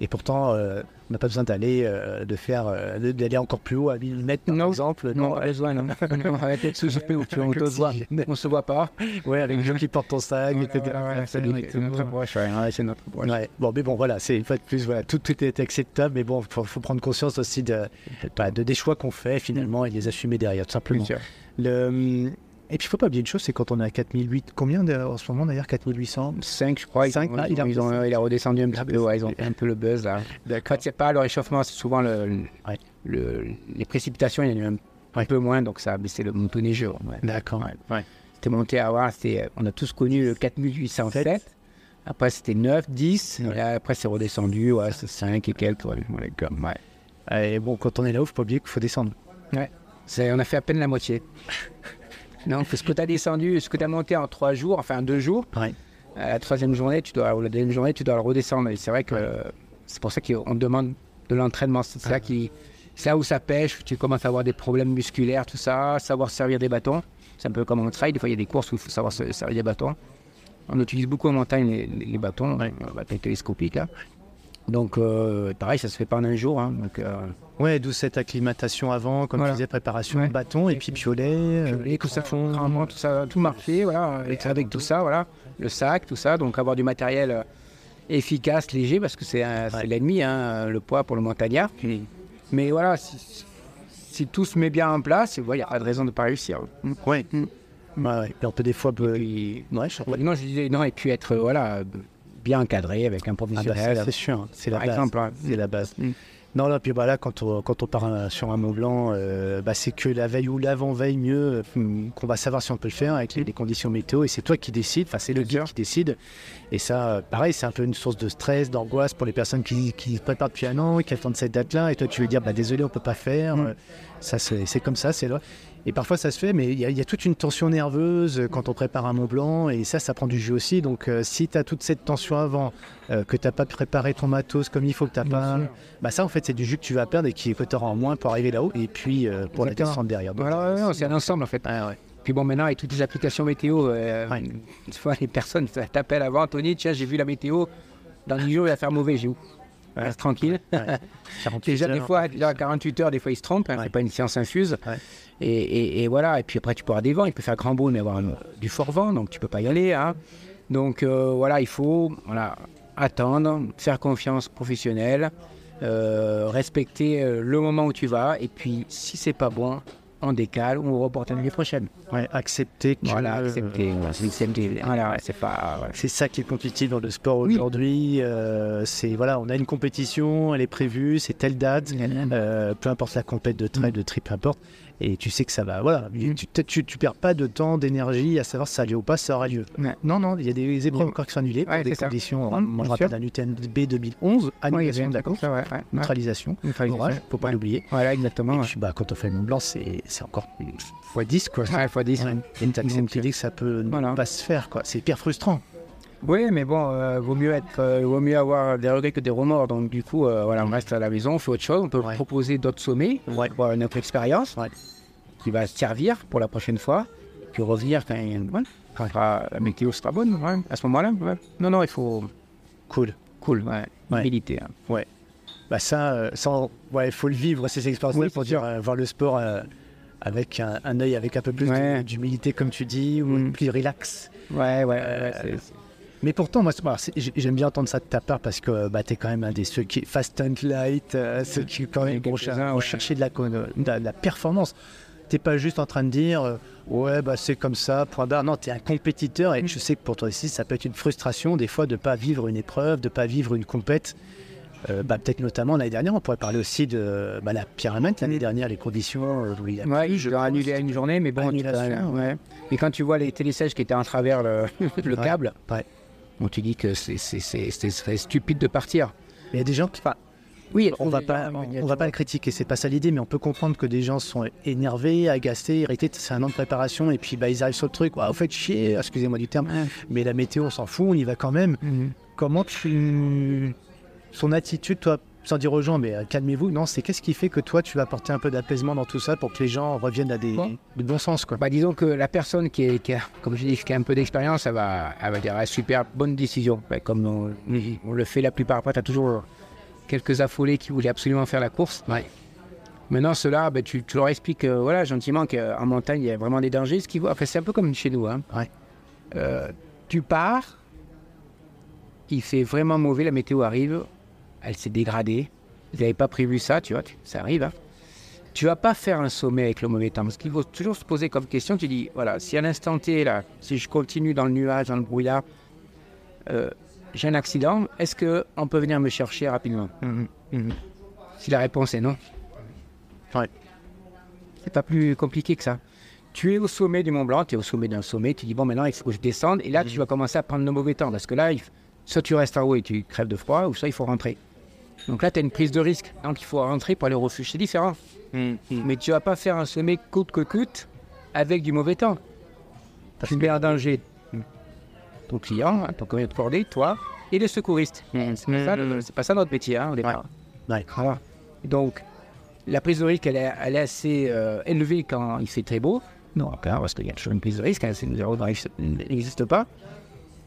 Ouais, ouais, ouais. Et ouais, ouais. Pourtant, euh, on n'a pas besoin d'aller, euh, de faire, euh, d'aller encore plus haut à 1000 mètres, par Non. exemple. Non, ouais. pas besoin, non. On va être sous-occupé où tu on te voit. On se voit pas. Ouais, avec les gens qui portent ton sac, etc. c'est notre approche. Ouais, ouais, c'est notre approche. Ouais. Bon, mais bon, voilà, c'est une fois de plus, voilà, tout, tout est acceptable, mais bon, faut, faut prendre conscience aussi de, bah, de des choix qu'on fait finalement et les assumer derrière, tout simplement. Bien sûr. Le, hum, et puis, il faut pas oublier une chose, c'est quand on est à 4008, combien de- en ce moment d'ailleurs 4800 5, je crois. ils Cinq, ont- ah, ils il a ont- ils ont- il a redescendu un petit peu. Ouais, ils ont un peu le buzz là. D'accord. Quand c'est pas le réchauffement, c'est souvent le, le- Ouais. le- les précipitations, il y en a eu un, un Ouais. peu moins, donc ça a baissé le monto neigeux. Ouais. D'accord. Ouais. Ouais. C'était monté à voir, c'était, on a tous connu le 4807. Après, c'était 9, 10. Ouais. Et après, c'est redescendu, ouais, c'est 5 et quelques. Ouais, ouais, comme, ouais. Et bon, quand on est là-haut, faut pas oublier qu'il faut descendre. C'est- on a fait à peine la moitié. Donc, ce que tu as descendu, ce que tu as monté en trois jours, enfin deux jours, Ouais. à la troisième journée, tu dois, ou la deuxième journée, tu dois le redescendre. Et c'est vrai que euh, c'est pour ça qu'on demande de l'entraînement. C'est ça qui, c'est là où ça pêche. Tu commences à avoir des problèmes musculaires, tout ça, savoir servir des bâtons. C'est un peu comme en trail. Des fois, il y a des courses où il faut savoir se servir des bâtons. On utilise beaucoup en montagne les, les- les bâtons, Ouais. euh, bâtons télescopiques. Là. Donc, euh, pareil, ça se fait pas en un jour. hein. donc, euh, Ouais, d'où cette acclimatation avant, comme Voilà. tu disais, préparation, Ouais. bâton et puis piolet. euh, et tout ça, tout ça, tout marché, voilà, avec, avec tout ça, voilà, le sac, tout ça, donc avoir du matériel efficace, léger, parce que c'est Ouais. l'ennemi, hein, le poids pour le montagnard. Mais voilà, si, si tout se met bien en place, il n'y a pas de raison de ne pas réussir. Ouais. Mm. Ouais, ouais. Puis on peut des fois. Et- Ouais, je- Ouais, non, je disais, non, et puis être voilà, bien encadré avec un Ah bah, professionnel. ça, c'est sûr, c'est la base. la. Mm. Non, là, puis bah, là, quand on, quand on part euh, sur un Mont Blanc, euh, bah, c'est que la veille ou l'avant-veille mieux euh, qu'on va savoir si on peut le faire avec les, les conditions météo. Et c'est toi qui décides, enfin, c'est le guide qui décide. Et ça, pareil, c'est un peu une source de stress, d'angoisse pour les personnes qui, qui préparent depuis un an, qui attendent cette date-là. Et toi, tu veux dire, bah, désolé, on peut pas faire. Mm. Ça, c'est comme ça, c'est là. Et parfois, ça se fait, mais il y, a- il y a toute une tension nerveuse euh, quand on prépare un Mont Blanc. Et ça, ça prend du jus aussi. Donc, euh, si tu as toute cette tension avant, euh, que tu n'as pas préparé ton matos comme il faut, que tu pas. Bah ça en fait c'est du jus que tu vas perdre et qui que tu auras en moins pour arriver là-haut et puis euh, pour la descente derrière. Donc, Voilà, c'est un ensemble en fait. ouais. Puis bon, maintenant, avec toutes les applications météo, Ouais. une fois, les personnes t'appellent avant, Anthony, tiens, j'ai vu la météo, dans 10 jours, il va faire mauvais, j'ai où? Reste tranquille. 48 Déjà, des fois, déjà à 48 heures, des fois, ils se trompent, hein, c'est pas une science infuse. Et, et- et voilà, et puis après, tu peux avoir des vents, il peut faire grand beau, mais avoir euh, du fort vent, donc tu peux pas y aller. hein. Donc euh, voilà, il faut voilà, attendre, faire confiance professionnelle, euh, respecter le moment où tu vas, et puis si c'est pas bon, on décale ou on reporte à l'année prochaine. Ouais, accepter que Voilà, euh, accepter. voilà, c'est-. Voilà, ouais, c'est pas. voilà. c'est ça qui est compliqué dans le sport Oui. aujourd'hui. euh, c'est voilà, on a une compétition, elle est prévue, c'est telle date, euh, peu importe la compète de trail, de trip, peu importe. Et tu sais que ça va. Voilà, Mm. tu, tu, tu perds pas de temps, d'énergie à savoir si ça a lieu ou pas, ça aura lieu. Ouais. Non, non, il y a des épreuves encore qui sont annulées pour Ouais, des c'est ça. conditions. Ouais, moi, je rappelle un UTMB 2011, Ouais, il y annulation de la course, ça, neutralisation, Neutralisation. orage, faut pas l'oublier. Voilà, exactement. Et puis, bah, quand on fait le Mont Blanc, c'est encore x 10 quoi. Ouais, fois 10. Ouais. Et t'acceptes Donc, l'idée que ça peut ne voilà. pas se faire, quoi. C'est pire frustrant. Oui, mais bon, euh, vaut mieux être, euh, vaut mieux avoir des regrets que des remords. Donc du coup, euh, voilà, on reste à la maison, on fait autre chose. On peut Ouais. proposer d'autres sommets, Ouais. voir notre expérience, Ouais. qui va servir pour la prochaine fois, puis revenir quand il voilà, quand la météo sera bonne. ouais, à ce moment-là, ouais. non, non, il faut Cool. cool, ouais, Ouais. militer. hein. Bah ça, euh, sans... ouais, il faut le vivre ces expériences Oui, pour dire euh, voir le sport euh, avec un, un œil avec un peu plus Ouais. d'humilité comme tu dis ou Mm. plus relax. Ouais, ouais, ouais, Euh, ouais, Mais pourtant, moi, j'aime bien entendre ça de ta part parce que bah, tu es quand même un des ceux qui fast and light, euh, ceux qui quand même vont, cher- chercher de la, de la, performance. T'es pas juste en train de dire euh, ouais bah c'est comme ça point barre. Non, tu es un compétiteur et je sais que pour toi aussi ça peut être une frustration des fois de pas vivre une épreuve, de pas vivre une compète. Euh, bah, peut-être notamment l'année dernière, on pourrait parler aussi de bah, la pyramide l'année dernière, les conditions où il y a Ouais, je dois annuler à une journée, mais bon, tu ouais. Mais quand tu vois les télésèches qui étaient en travers le, le Ouais, câble, ouais. On te dit que c'est- c'est c'est- c'est- c'est stupide de partir. Il y a des gens qui, enfin, Oui, on va pas, on va pas le critiquer, c'est pas ça l'idée, mais on peut comprendre que des gens sont énervés, agacés, irrités. C'est un an de préparation et puis bah, ils arrivent sur le truc. Ouais, vous faites chier, excusez-moi du terme, mais la météo, on s'en fout, on y va quand même. Comment tu, son attitude, toi, sans dire aux gens, mais euh, calmez-vous. Non, c'est qu'est-ce qui fait que toi, tu vas apporter un peu d'apaisement dans tout ça pour que les gens reviennent à des, Bon. de bon sens, quoi? Bah, disons que la personne qui, est, qui a, comme je dis, qui a un peu d'expérience, elle va, elle va dire ah, super bonne décision. Bah, comme on, on le fait la plupart. Après, tu as toujours quelques affolés qui voulaient absolument faire la course. Maintenant, ceux-là, bah, tu, tu leur expliques euh, voilà, gentiment qu'en montagne, il y a vraiment des dangers. Ce qui enfin, c'est un peu comme chez nous. hein. Ouais. Euh, tu pars, il fait vraiment mauvais, la météo arrive, elle s'est dégradée. Vous n'avez pas prévu ça, tu vois, ça arrive. hein. Tu vas pas faire un sommet avec le mauvais temps. Parce qu'il faut toujours se poser comme question, tu dis, voilà, si à l'instant T, là, si je continue dans le nuage, dans le brouillard, euh, j'ai un accident, est-ce qu'on peut venir me chercher rapidement? Mhm, mhm. Si la réponse est non. Ouais. C'est pas plus compliqué que ça. Tu es au sommet du Mont Blanc, tu es au sommet d'un sommet, tu dis, bon, maintenant, il faut que je descende. Et là, tu vas commencer à prendre le mauvais temps. Parce que là, il soit tu restes en haut et tu crèves de froid, ou soit il faut rentrer. Donc là, tu as une prise de risque. Donc il faut rentrer pour aller au refuge. C'est différent. Mais tu vas pas faire un sommet coûte que coûte avec du mauvais temps. Tu mets en danger ton client, ton commis de cordée, toi et les secouristes. C'est pas, ça, c'est pas ça notre métier hein, au départ. Ouais. Donc, la prise de risque, elle est, elle est assez euh, élevée quand il fait très beau. Non, après, parce qu'il y a toujours une prise de risque, hein, c'est zéro de risque n'existe pas.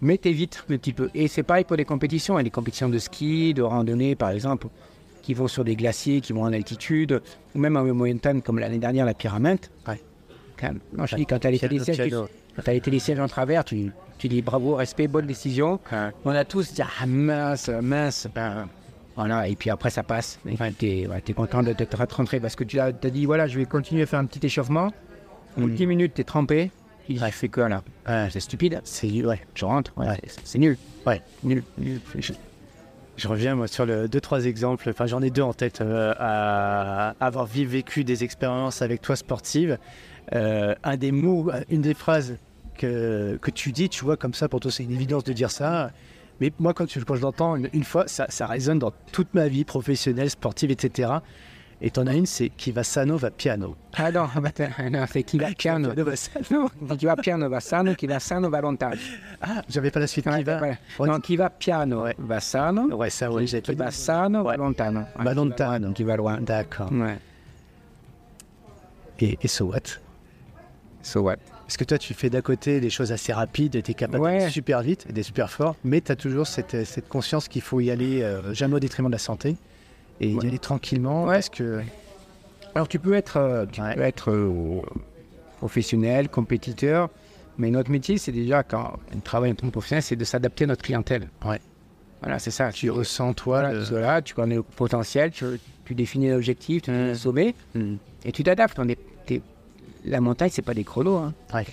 Mais t'évites un petit peu. Et c'est pareil pour les compétitions. Il y a des compétitions de ski, de randonnée, par exemple, qui vont sur des glaciers, qui vont en altitude, ou même en montagne, comme l'année dernière, la pyramide. Ouais. Quand, non, je dis, quand tu as les sièges, tu- quand t'as été les sièges en travers, tu, tu dis bravo, respect, bonne décision. On a tous dit ah mince, mince. Ben, voilà, et puis après ça passe. Enfin, t'es ouais, t'es content de t'être rentré parce que tu as, dit voilà, je vais continuer à faire un petit échauffement. Au bout de 10 minutes, t'es trempé. Je fais quoi là? Ah, C'est stupide. C'est ouais. Je rentre, ouais, Ouais. c'est- nul. Ouais. Nul. nul. Je, je reviens moi sur le deux trois exemples. Enfin, j'en ai deux en tête euh, à avoir vécu des expériences avec toi sportive. Euh, un des mots, une des phrases que, que tu dis, tu vois, comme ça, pour toi, c'est une évidence de dire ça. Mais moi, quand, tu- quand je l'entends une, une fois, ça, ça résonne dans toute ma vie professionnelle, sportive, etc. Et t'en as une, c'est qui va sano va piano. Ah non, bah, non, c'est qui va piano. Piano va sano. Chi va piano va sano, chi va sano va lontano. Ah, j'avais pas la suite. Ouais, Qui va voilà. Ouais. Non, piano Ouais. va sano, Ouais, ça, j'avais chi pas va lontano. Va lontano. Chi va loin. D'accord. Ouais. Et, et so what? So what? Parce que toi, tu fais d'à côté des choses assez rapides, tu es capable Ouais. d'aller super vite et d'être super fort, mais tu as toujours cette, cette conscience qu'il faut y aller euh, jamais au détriment de la santé et Ouais. y aller tranquillement Ouais. parce que. Alors tu peux être, euh, tu peux être euh, professionnel, compétiteur, mais notre métier, c'est déjà quand on travaille en tant que professionnel, c'est de s'adapter à notre clientèle. Ouais. Voilà, c'est ça. Tu ressens, toi, Voilà, tu es là, tu connais le potentiel, tu, tu définis l'objectif, tu définis le sommet, et tu t'adaptes. On est- t'es- La montagne, c'est pas des chronos. Hein. Ouais.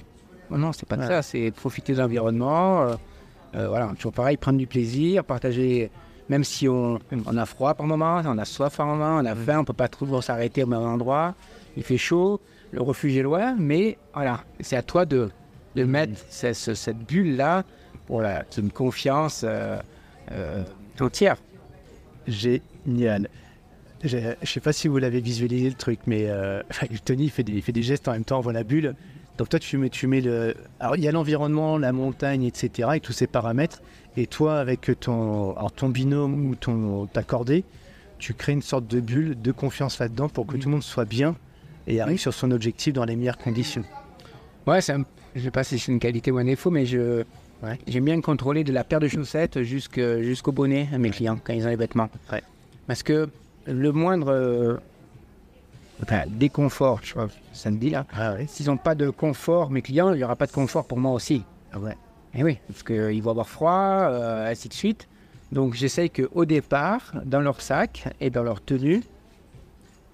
Non, non, c'est pas Ouais. ça. C'est profiter de l'environnement. euh, euh, voilà, toujours pareil, prendre du plaisir, partager. Même si on, on a froid par moment, on a soif par moment, on a faim, on peut pas toujours s'arrêter au même endroit. Il fait chaud, le refuge est loin, mais voilà, c'est à toi de, de mettre ce- ce- cette bulle-là pour la, une confiance euh, euh, entière. Génial. Je ne sais pas si vous l'avez visualisé le truc, mais euh, Tony fait, des, il fait des gestes en même temps, on voit la bulle. Donc toi, tu mets, tu mets le... Alors, il y a l'environnement, la montagne, etc., et tous ces paramètres. Et toi, avec ton, alors, ton binôme ou ton, ta cordée, tu crées une sorte de bulle de confiance là-dedans pour que tout le monde soit bien et arrive sur son objectif dans les meilleures conditions. Ouais, c'est un- je sais pas si c'est une qualité ou un défaut, mais je Ouais. j'aime bien contrôler de la paire de chaussettes jusqu'au bonnet à mes clients quand ils ont les vêtements. Ouais. Parce que le moindre euh, enfin, déconfort, je vois, ça me dit là, Ah ouais. s'ils n'ont pas de confort, mes clients, il n'y aura pas de confort pour moi aussi. Ah ouais. Et oui, parce qu'ils vont avoir froid, euh, ainsi de suite. Donc j'essaye qu'au départ, dans leur sac et dans leur tenue,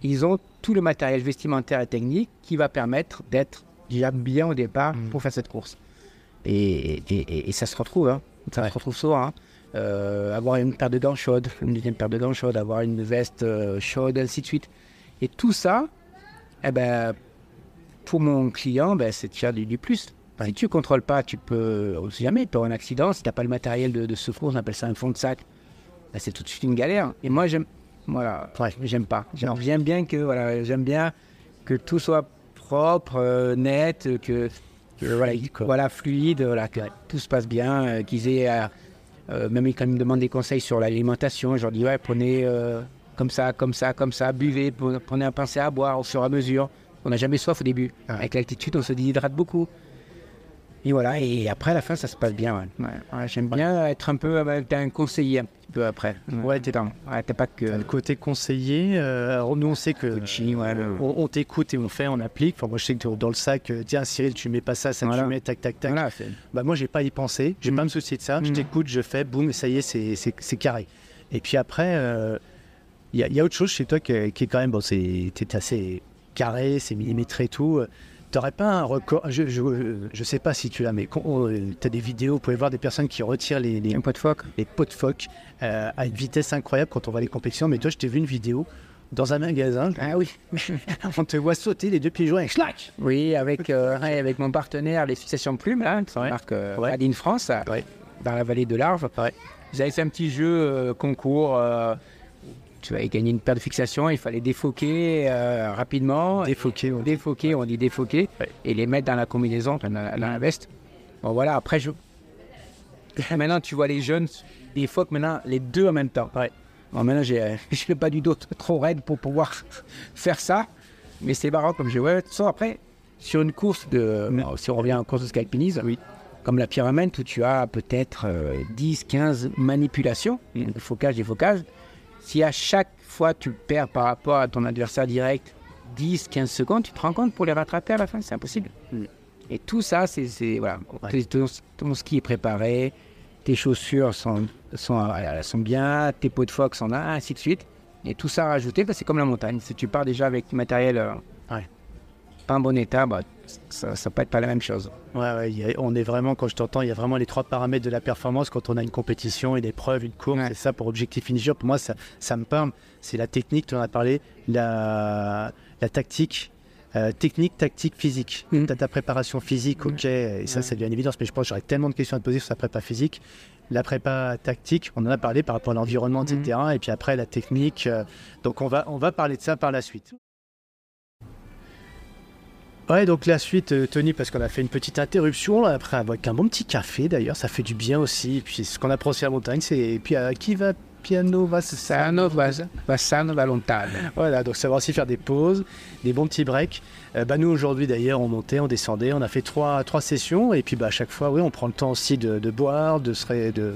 ils ont tout le matériel vestimentaire et technique qui va permettre d'être déjà bien au départ Mm. pour faire cette course. Et, et- et- et ça se retrouve, hein. ça Ouais. se retrouve souvent. hein. Euh, avoir une paire de gants chaudes, une deuxième paire de gants chaudes, avoir une veste euh, chaude, ainsi de suite. Et tout ça, eh ben, pour mon client, ben, c'est déjà du, du plus. Si tu ne contrôles pas, tu peux, on sait jamais, tu peux avoir un accident. Si tu n'as pas le matériel de, de secours, on appelle ça un fond de sac, ben, c'est tout de suite une galère. Et moi, j'aime, voilà, Ouais. j'aime pas. J'aime bien que, voilà, j'aime bien que tout soit propre, euh, net, que, que, voilà, fluide, voilà, que tout se passe bien, euh, qu'ils aient, euh, euh, même quand ils me demandent des conseils sur l'alimentation, je leur dis ouais, prenez euh, comme ça, comme ça, comme ça, buvez, prenez un pincé à boire au fur et à mesure. On n'a jamais soif au début. Avec l'altitude, on se déshydrate beaucoup. Et voilà, et après à la fin, ça se passe bien. ouais. Ouais, ouais, J'aime bien être un peu, euh, un conseiller un petit peu après. Ouais, t'es pas que Le côté conseiller, euh, nous on sait que coaching, ouais, le- on, on t'écoute et on fait, on applique. Enfin, moi je sais que dans le sac, euh, tiens Cyril, tu mets pas ça, ça Voilà. tu mets, tac, tac, tac. Voilà, Bah moi j'ai pas à y penser, j'ai Mm. pas à me soucier de ça, je Mm. t'écoute, je fais, boum, et ça y est, c'est, carré. Et puis après, euh, il y, a- il y a autre chose chez toi qui, qui est quand même, bon, c'est, t'es assez carré, c'est millimétré et tout. T'aurais pas un record, je, je, je sais pas si tu l'as, mais tu as des vidéos, vous pouvez voir des personnes qui retirent les, les, un pot de phoque. les pots de phoque euh, à une vitesse incroyable quand on va les compétitions. Mais toi, je t'ai vu une vidéo dans un magasin, Ah oui. on te voit sauter les deux pieds joints schlac Oui, avec, euh, avec mon partenaire, les Fixations Plumes, là, Ouais. marque euh, Ouais. France, Ouais. dans la vallée de l'Arve. Ils avaient fait un petit jeu euh, concours tu avais gagné une paire de fixation, il fallait défoquer euh, rapidement. Défoquer, on Défoquer, on dit défoquer. Ouais. Et les mettre dans la combinaison, dans la, dans la veste. Bon voilà, après je. maintenant tu vois les jeunes défoquent maintenant les deux en même temps. Ouais. Bon, maintenant j'ai euh, j'ai le bas du dos trop raide pour pouvoir faire ça. Mais c'est marrant comme je ouais, de toute façon, après, sur une course de. bon, si on revient en course de skyalpinisme, Oui. comme la pyramide où tu as peut-être euh, 10, 15 manipulations, Mm. focage, défocage, si à chaque fois tu perds par rapport à ton adversaire direct 10, 15 secondes, tu te rends compte pour les rattraper à la fin, c'est impossible. Mm. Et tout ça, c'est. Voilà, Ouais. ton, ton ski est préparé, tes chaussures sont, sont, sont bien, tes pots de phoque sont là, ainsi de suite. Et tout ça rajouté, bah, c'est comme la montagne. Si tu pars déjà avec du matériel euh, Ouais. pas en bon état, bah, ça ne peut être pas la même chose. Ouais, on est vraiment, quand je t'entends, il y a vraiment les trois paramètres de la performance quand on a une compétition, une épreuve, une course. Ouais. C'est ça pour objectif finisher. Pour moi, ça, ça me parle. C'est la technique, tu en as parlé, la, la tactique. euh, technique, tactique, physique. Mhm. Tu as ta préparation physique, ok, et ça, ça devient une évidence, mais je pense que j'aurais tellement de questions à te poser sur sa prépa physique. La prépa tactique, on en a parlé par rapport à l'environnement, etc. Et puis après, la technique. euh, donc, on va, on va parler de ça par la suite. Ouais, donc la suite, euh, Tony, parce qu'on a fait une petite interruption, après avec un bon petit café d'ailleurs, ça fait du bien aussi. Et puis ce qu'on apprend aussi à la montagne, c'est. Et puis euh, qui va piano va Sano, vas- Vassano, Valontane. Voilà, donc savoir aussi faire des pauses, des bons petits breaks. Euh, bah, nous aujourd'hui d'ailleurs, on montait, on descendait, on a fait trois, trois sessions et puis bah, à chaque fois, oui, on prend le temps aussi de, de boire, de se, ré- de,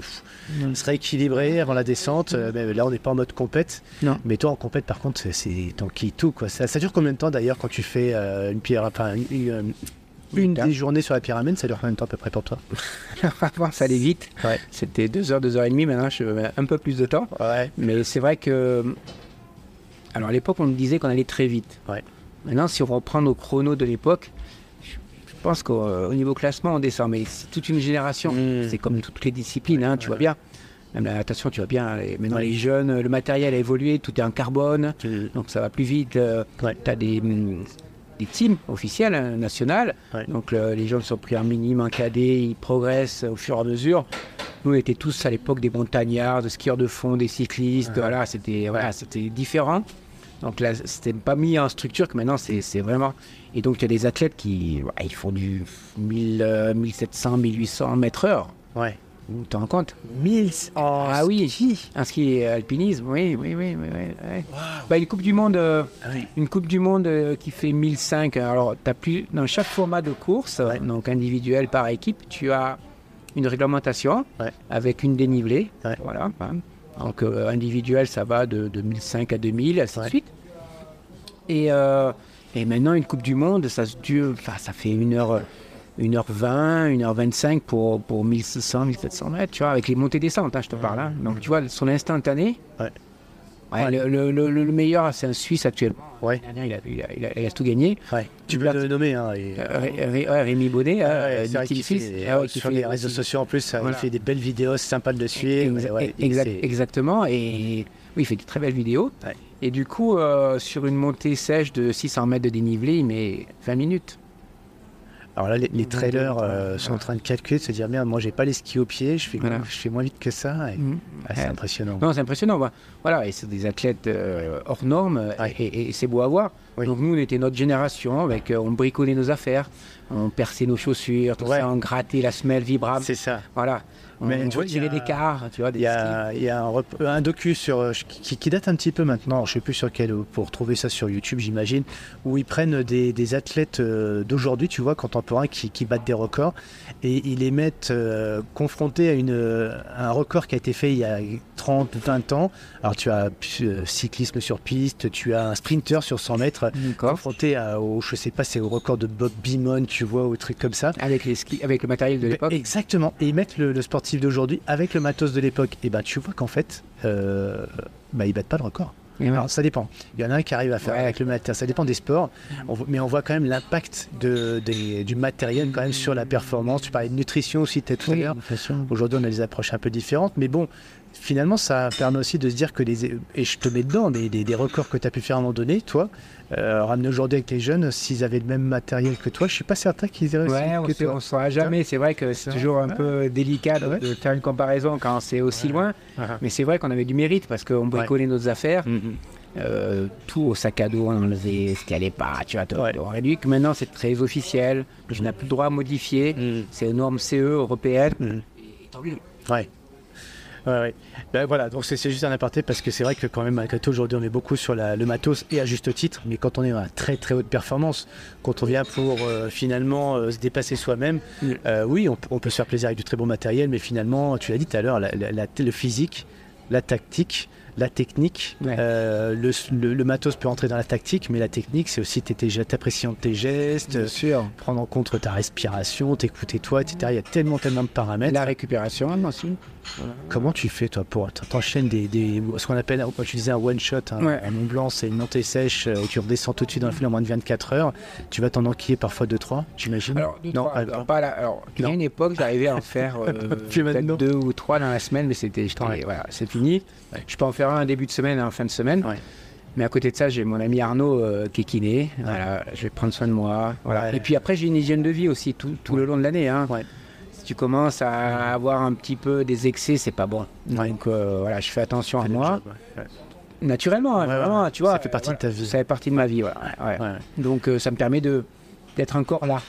se rééquilibrer avant la descente. Euh, mais là, on n'est pas en mode compète. Non. Mais toi, en compète, par contre, c'est- qui tout quoi. Ça, ça dure combien de temps d'ailleurs quand tu fais euh, une pierre, enfin une, une, une des journées sur la pyramide, ça dure combien de temps à peu près pour toi Avant, ça allait vite. Ouais. C'était 2h, 2h30. Maintenant, je mets un peu plus de temps. Ouais. Mais c'est vrai que. Alors, à l'époque, on me disait qu'on allait très vite. Ouais. Maintenant, si on reprend nos chronos de l'époque, je pense qu'au au niveau classement, on descend. Mais c'est toute une génération. Mmh. C'est comme toutes les disciplines, hein, tu vois bien. Même la natation, tu vois bien. les- maintenant, Ouais. les jeunes, le matériel a évolué, tout est en carbone. Donc, ça va plus vite. euh, Ouais. Tu as des, hum, des teams officiels, hein, nationales. Ouais. Donc, le- les gens sont pris en minime, en cadet, ils progressent au fur et à mesure. Nous, on était tous à l'époque des montagnards, des skieurs de fond, des cyclistes. Voilà, c'était voilà, différent. Donc là, c'était pas mis en structure que maintenant, c'est vraiment. Et donc, il y a des athlètes qui ouais, ils font du 1000, euh, 1700, 1800 mètres heure. Ouais. Vous te rends compte? 1000 Ah oui, si, un ski alpinisme, oui, oui, oui. oui, oui. Bah, une Coupe du Monde, euh, Ah oui. une coupe du Monde euh, qui fait 1005. Alors, as plus, dans chaque format de course, Ouais. donc individuel par équipe, tu as une réglementation Ouais. avec une dénivelée. Ouais. Voilà. hein. Donc, euh, individuel, ça va de, de 1005 à 2000, ainsi de suite. Et, et maintenant, une Coupe du Monde, ça se dure, ça fait une heure. 1h20, 1h25 pour, pour 1600, 1700 mètres, tu vois, avec les montées-descentes, hein, je te parle. hein. Donc, tu vois, son instantané. Ouais. Ouais, le, le- le- le meilleur, c'est un Suisse actuellement. Ouais. Il a, il, a, il, a, il a tout gagné. Ouais. Tu peux le nommer. Hein, et- Euh, Ré- Ré- ouais, Rémi Baudet, Ah euh, vrai Team qu'il fait Ah ouais, qui sur fait les réseaux sociaux en plus, Voilà. il fait des belles vidéos, c'est sympa de le suivre. Ouais, exact- exactement. Et oui, il fait des très belles vidéos. Et du coup, euh, sur une montée sèche de 600 mètres de dénivelé, il met 20 minutes. Alors là, les, les trailers euh, sont en train de calculer, de se dire merde, moi j'ai pas les skis au pied, je fais, Voilà. je fais moins vite que ça. et- ah, c'est impressionnant. Non, c'est impressionnant. voilà. Voilà, et c'est des athlètes euh, hors normes, Ouais. et, et- et c'est beau à voir. Oui. Donc nous, on était notre génération, avec, euh, on bricolait nos affaires, on perçait nos chaussures, tout Ouais. ça, on grattait la semelle vibrable. C'est ça. Voilà. Mais il y a- des cars, tu vois, Il y a, y a un, docu sur, euh, qui, qui date un petit peu maintenant, je sais plus sur quel, pour trouver ça sur YouTube j'imagine, où ils prennent des, des athlètes euh, d'aujourd'hui, tu vois, contemporains qui, qui battent des records, et ils les mettent euh, confrontés à une, un record qui a été fait il y a 30, 20 ans. Alors tu as euh, cyclisme sur piste, tu as un sprinter sur 100 mètres, confronté à, au, je sais pas, c'est au record de Bob Beamon, tu vois, ou trucs comme ça. Avec, les skis, avec le matériel de l'époque. Exactement. Et ils mettent le, le sportif d'aujourd'hui avec le matos de l'époque. Et ben tu vois qu'en fait, euh, bah, ils battent pas le record. Ouais. Alors ça dépend. Il y en a un qui arrive à faire Ouais. avec le matériel. Ça dépend des sports. On voit- mais on voit quand même l'impact de, des- du matériel quand même sur la performance. Tu parlais de nutrition aussi tout à l'heure. Aujourd'hui, on a des approches un peu différentes. Mais bon, finalement, ça permet aussi de se dire que les. Et je te mets dedans, des, des, des records que tu as pu faire à un moment donné, toi, euh, ramener aujourd'hui avec les jeunes, s'ils avaient le même matériel que toi, je suis pas certain qu'ils iraient Ouais, on ne saura jamais. C'est vrai que c'est toujours un Ouais. peu délicat de, Ouais. de faire une comparaison quand c'est aussi loin. Mais c'est vrai qu'on avait du mérite parce qu'on bricolait nos affaires. Mhm. Euh, tout au sac à dos, on enlevait ce qui allait pas. Tu vois, Ouais. on réduit que maintenant c'est très officiel. Je n'ai plus le droit à modifier. Mhm. C'est aux normes CE européennes. Mhm. Et tant mieux. Ouais. Ouais, ouais. Ben voilà, donc c'est juste un aparté parce que c'est vrai que quand même, malgré tout, aujourd'hui, on est beaucoup sur la- le matos et à juste titre, mais quand on est à très très haute performance, quand on vient pour euh, finalement euh, se dépasser soi-même, Mm. euh, oui, on, peut- on peut se faire plaisir avec du très bon matériel, mais finalement, tu l'as dit tout à l'heure, le physique, la tactique, la technique, Ouais. euh, le, le- le matos peut entrer dans la tactique, mais la technique, c'est aussi t'apprécier de tes gestes, sûr. prendre en compte ta respiration, t'écouter toi, etc. Il y a tellement, tellement de paramètres. La récupération aussi. Comment tu fais toi pour t'enchaînes des, des ce qu'on appelle comme tu disais un one shot un, Ouais. un Mont Blanc c'est une montée sèche euh, et tu redescends tout de suite dans le fil en moins de 24 heures tu vas t'en enquiller parfois 2 3 j'imagine Alors, non trois, alors, pas là. Alors, il y a une époque, j'arrivais à en faire euh, deux ou trois dans la semaine, mais c'était, Ouais. voilà, c'est fini. Ouais. Je peux en faire un début de semaine et un fin de semaine. Ouais. Mais à côté de ça, j'ai mon ami Arnaud euh, qui est kiné. Voilà, je vais prendre soin de moi. Voilà. Ouais. Et puis après, j'ai une hygiène de vie aussi tout, tout le long de l'année. hein. Si tu commences à avoir un petit peu des excès, c'est pas bon. Donc euh, voilà, je fais attention à moi. job. Naturellement, vraiment, tu vois. Ça fait partie de ta vie. Ça fait partie de ma vie, voilà. Donc euh, ça me permet de d'être encore là.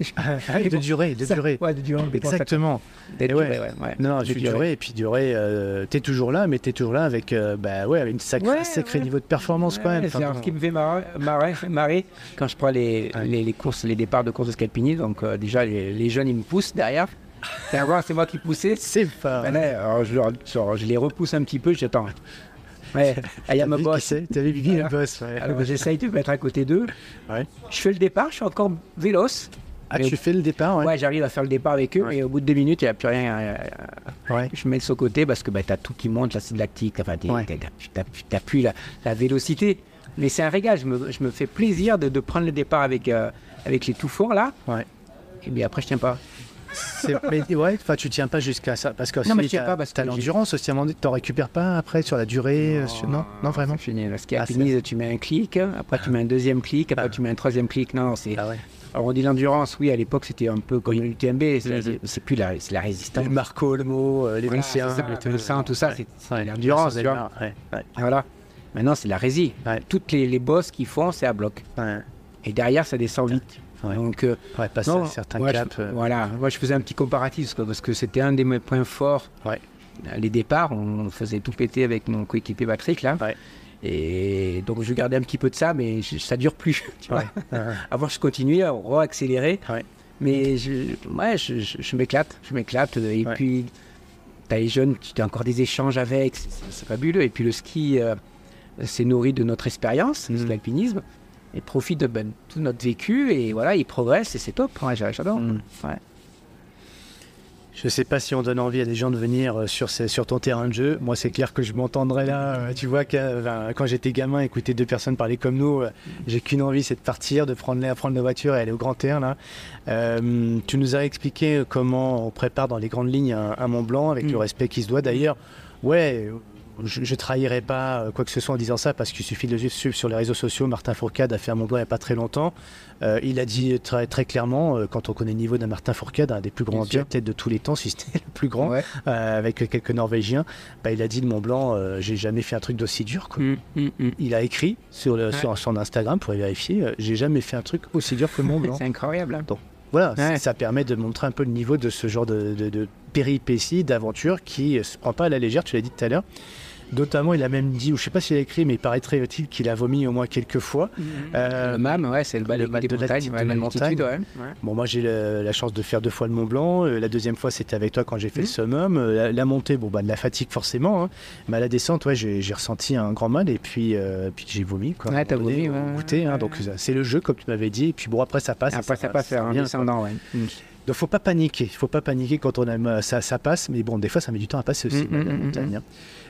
de durer de Ça- Ouais, de durer. exactement D'être Et ouais. ouais, non De je suis durer. duré et puis durer euh, t'es toujours là mais t'es toujours là avec euh, bah ouais avec Ouais, sacré niveau de performance quand même c'est Enfin, ce qui me fait marrer, marrer, marrer quand je prends les, les, les courses, les départs de courses de scalpini. Donc euh, déjà, les, les jeunes, ils me poussent derrière. C'est moi qui poussais. c'est pas Ben alors, je, les repousse un petit peu, j'attends. Ouais, I am a T'as vu qui boss. T'avais Voilà. le boss ouais. Alors j'essaye de mettre à côté d'eux. Ouais. Je fais le départ, je suis encore véloce. Ah mais- tu fais le départ ouais, Ouais, j'arrive à faire le départ avec eux, Ouais. mais au bout de deux minutes, il n'y a plus rien. euh, Ouais. Je mets sur le côté parce que bah, tu as tout qui monte, l'acide lactique, enfin, t'as plus la, la vélocité. Mais c'est un régal, je me, je me fais plaisir de, de prendre le départ avec, euh, avec les tout forts là. Ouais. Et bien après, je tiens pas. Mais ouais, enfin, tu tiens pas jusqu'à ça parce que Non, mais t'as que j'ai- l'endurance aussi à un moment donné, t'en récupères pas après sur la durée euh, sur- non non vraiment fini. Le ski Ah, tu mets un clic, après tu mets un deuxième clic, après Ah. tu mets un troisième clic. Non, c'est. ah ouais Alors on dit l'endurance, oui, à l'époque c'était un peu comme l'UTMB, c'est plus la, c'est la résistance. les Marco le mot euh, les Voilà, les le sang, tout ça, Ouais. c'est Ouais, l'endurance, tu vois. Voilà. Maintenant, c'est la résie. Ouais. Toutes les, les bosses qu'ils font, c'est à bloc. Et derrière, ça descend vite. Ouais. Donc, euh, Ouais, passer non, à certains ouais, je- caps euh, voilà. Moi, je faisais un petit comparatif parce que c'était un des mes points forts. Les départs, on faisait tout péter avec mon coéquipier Patrick là. Et donc, je gardais un petit peu de ça, mais je- ça dure plus. tu vois. ouais, ouais, Avant, je continuais à re-accélérer. Ouais. Mais je, ouais, je, m'éclate. Je m'éclate. Et puis, tu as les jeunes, tu as encore des échanges avec. c'est- fabuleux. Et puis, le ski euh, s'est nourri de notre expérience, de l'alpinisme. Et profite de ben, tout notre vécu. Et voilà, il progresse et c'est top. J'adore. Mm. Je sais pas si on donne envie à des gens de venir euh, sur, ces- sur ton terrain de jeu. Moi, c'est clair que je m'entendrais là. euh, Tu vois, quand j'étais gamin, écouter deux personnes parler comme nous, euh, j'ai qu'une envie, c'est de partir, de prendre, la- prendre la voiture et aller au grand terrain. Là. Euh, tu nous as expliqué comment on prépare dans les grandes lignes un, un Mont Blanc avec Mm. le respect qui se doit. D'ailleurs, ouais. Je, je trahirais pas euh, quoi que ce soit en disant ça parce qu'il suffit de le suivre sur les réseaux sociaux. Martin Fourcade a fait un Mont Blanc il n'y a pas très longtemps. Euh, il a dit très, très clairement, euh, quand on connaît le niveau d'un Martin Fourcade, un des plus grands biathlètes de tous les temps, si ce n'est le plus grand, Ouais. euh, avec quelques Norvégiens, bah, il a dit de Mont Blanc, euh, j'ai jamais fait un truc d'aussi dur. Quoi. Mm, mm, mm. Il a écrit sur, le, Ouais. sur son Instagram pour vérifier, euh, j'ai jamais fait un truc aussi dur que le Mont Blanc. C'est incroyable. hein. voilà, Ouais. ça permet de montrer un peu le niveau de ce genre de, de, de péripéties, d'aventures qui ne se prend pas à la légère, tu l'as dit tout à l'heure. Notamment, il a même dit, ou je sais pas s'il a écrit, mais il paraîtrait-il qu'il a vomi au moins quelques fois. Euh, le MAM, ouais, c'est le bas le mal de ouais, de la montagne. ouais. Ouais. Bon, moi j'ai le- la chance de faire deux fois le Mont Blanc. Euh, la deuxième fois, c'était avec toi quand j'ai fait le summum. Euh, La, la montée, bon, bah, de la fatigue forcément. hein. Mais à la descente, ouais, j'ai j'ai ressenti un grand mal et puis, euh, puis j'ai vomi. Quoi, Ouais, t'as vomi, goûter, hein. ouais, donc ça, c'est le jeu, comme tu m'avais dit. Et puis bon, après, ça passe. Après, ça passe va un bien, descendant, ouais. Mm. Donc faut pas paniquer, faut pas paniquer quand on aime ça, ça passe, mais bon des fois ça met du temps à passer aussi. Mm, mm, la mm, montagne, hein.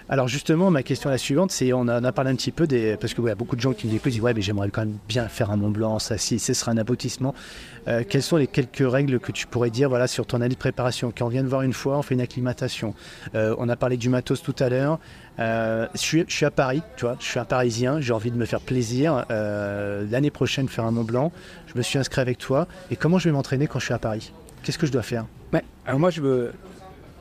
Alors justement ma question est la suivante, c'est on en a parlé un petit peu des parce que ouais, beaucoup de gens qui me disent ouais mais j'aimerais quand même bien faire un Mont Blanc, ça si ce sera un aboutissement. Euh, quelles sont les quelques règles que tu pourrais dire voilà sur ton année de préparation? Quand on vient de voir une fois, on fait une acclimatation. Euh, on a parlé du matos tout à l'heure. Euh, je, suis, à Paris, tu vois, je suis un Parisien, j'ai envie de me faire plaisir. L'année prochaine faire un Mont Blanc, je me suis inscrit avec toi. Et comment je vais m'entraîner quand je suis à Paris? Qu'est-ce que je dois faire? Ouais, alors moi, je veux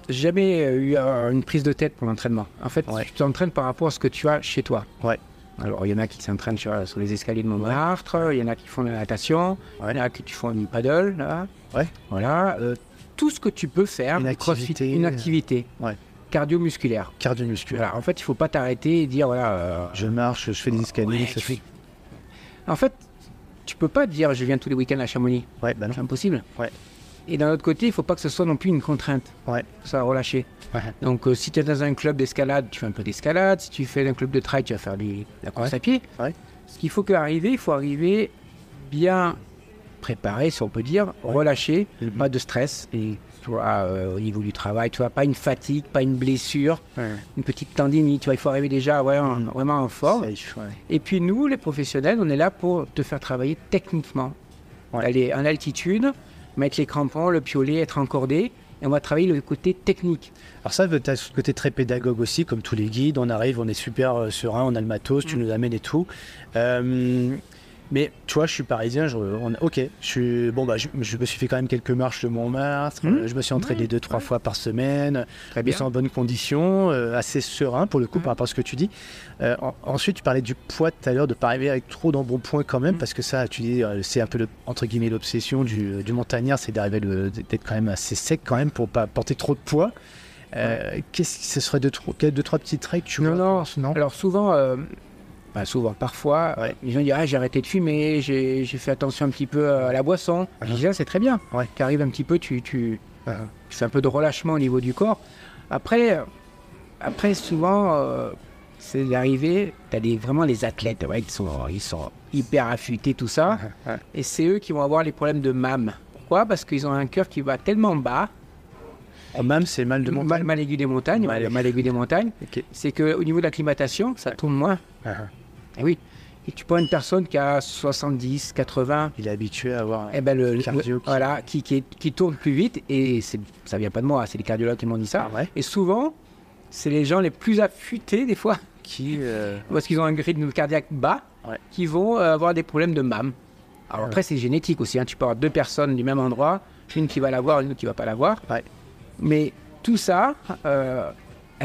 jamais euh, eu euh, une prise de tête pour l'entraînement. En fait, Ouais. tu t'entraînes par rapport à ce que tu as chez toi. Ouais. Alors, il y en a qui s'entraînent sur, sur les escaliers de Montmartre, il y en a qui font de la natation, Ouais. il y en a qui font du paddle, là. Ouais. Voilà. euh, tout ce que tu peux faire, Une crossfit, activité, une activité ouais. cardio-musculaire. Cardio-musculaire. Voilà. En fait, il faut pas t'arrêter et dire, voilà. euh, Je marche, je fais des escaliers. ouais, ça fais- En fait, tu peux pas dire, je viens tous les week-ends à Chamonix. Ouais, bah non. C'est impossible. Ouais. Et d'un autre côté, il faut pas que ce soit non plus une contrainte. Ouais. Ça va relâcher. Ouais. Donc, euh, si tu es dans un club d'escalade, tu fais un peu d'escalade. Si tu fais un club de trail, tu vas faire de la course Ouais. à pied. Ouais. Ce qu'il faut qu'arriver, il faut arriver bien préparé, si on peut dire, relâché, Mhm. pas de stress. Et tu vois, euh, au niveau du travail, tu vois, pas une fatigue, pas une blessure, une petite tendinite. Tu vois, il faut arriver déjà ouais, en- Mhm. vraiment en forme. Et puis nous, les professionnels, on est là pour te faire travailler techniquement. Aller en altitude, mettre les crampons, le piolet, être encordé. Et on va travailler le côté technique. Alors ça, tu as ce côté très pédagogue aussi, comme tous les guides. On arrive, on est super euh, serein, on a le matos, Mm. tu nous amènes et tout. Euh, mais tu vois, je suis parisien, je, on- ok, je suis bon bah je, je me suis fait quand même quelques marches de Montmartre, Mhm. euh, je me suis entraîné Ouais, deux trois fois par semaine, Très sens en bonne condition, euh, assez serein pour le coup Mhm. par rapport à ce que tu dis. Euh, en- ensuite, tu parlais du poids tout à l'heure, de pas arriver avec trop d'embonpoint quand même, Mhm. parce que ça, tu dis, c'est un peu le, entre guillemets l'obsession du, du montagnard, c'est d'arriver d'être quand même assez sec quand même pour pas porter trop de poids. Euh, Qu'est-ce que ce serait deux, trois, deux, trois petites règles tu Non, vois? non, non? Alors souvent, euh, bah, souvent, parfois, Ouais. les gens disent ah, j'ai arrêté de fumer, j'ai fait attention un petit peu à la boisson. Je dis ah, c'est très bien. Ouais. Tu arrives un petit peu, tu, tu, tu fais un peu de relâchement au niveau du corps. Après, euh, après souvent, euh, c'est d'arriver, tu as vraiment les athlètes, ouais, qui sont, ils sont hyper affûtés, tout ça. Et c'est eux qui vont avoir les problèmes de MAM. Pourquoi? Parce qu'ils ont un cœur qui va tellement bas, Oh, même c'est mal de mal, montagne. mal aigu des montagnes, Mal- mal, mal aigu des montagnes, c'est qu'au niveau de l'acclimatation, ça tourne moins. Eh oui. Et tu prends une personne qui a 70, 80, Il est habitué à avoir. eh ben le, Cardio le- qui- voilà, qui, qui, tourne plus vite, et ça vient pas de moi, c'est les cardiologues qui m'ont dit ça. Ah ouais. Et souvent, c'est les gens les plus affûtés des fois, Qui. euh, parce qu'ils ont un rythme cardiaque bas, Ouais. qui vont euh, avoir des problèmes de MAM. Alors Ouais. après, c'est génétique aussi, hein. tu peux avoir deux personnes du même endroit, une qui va l'avoir, une qui va pas l'avoir. Mais tout ça, euh,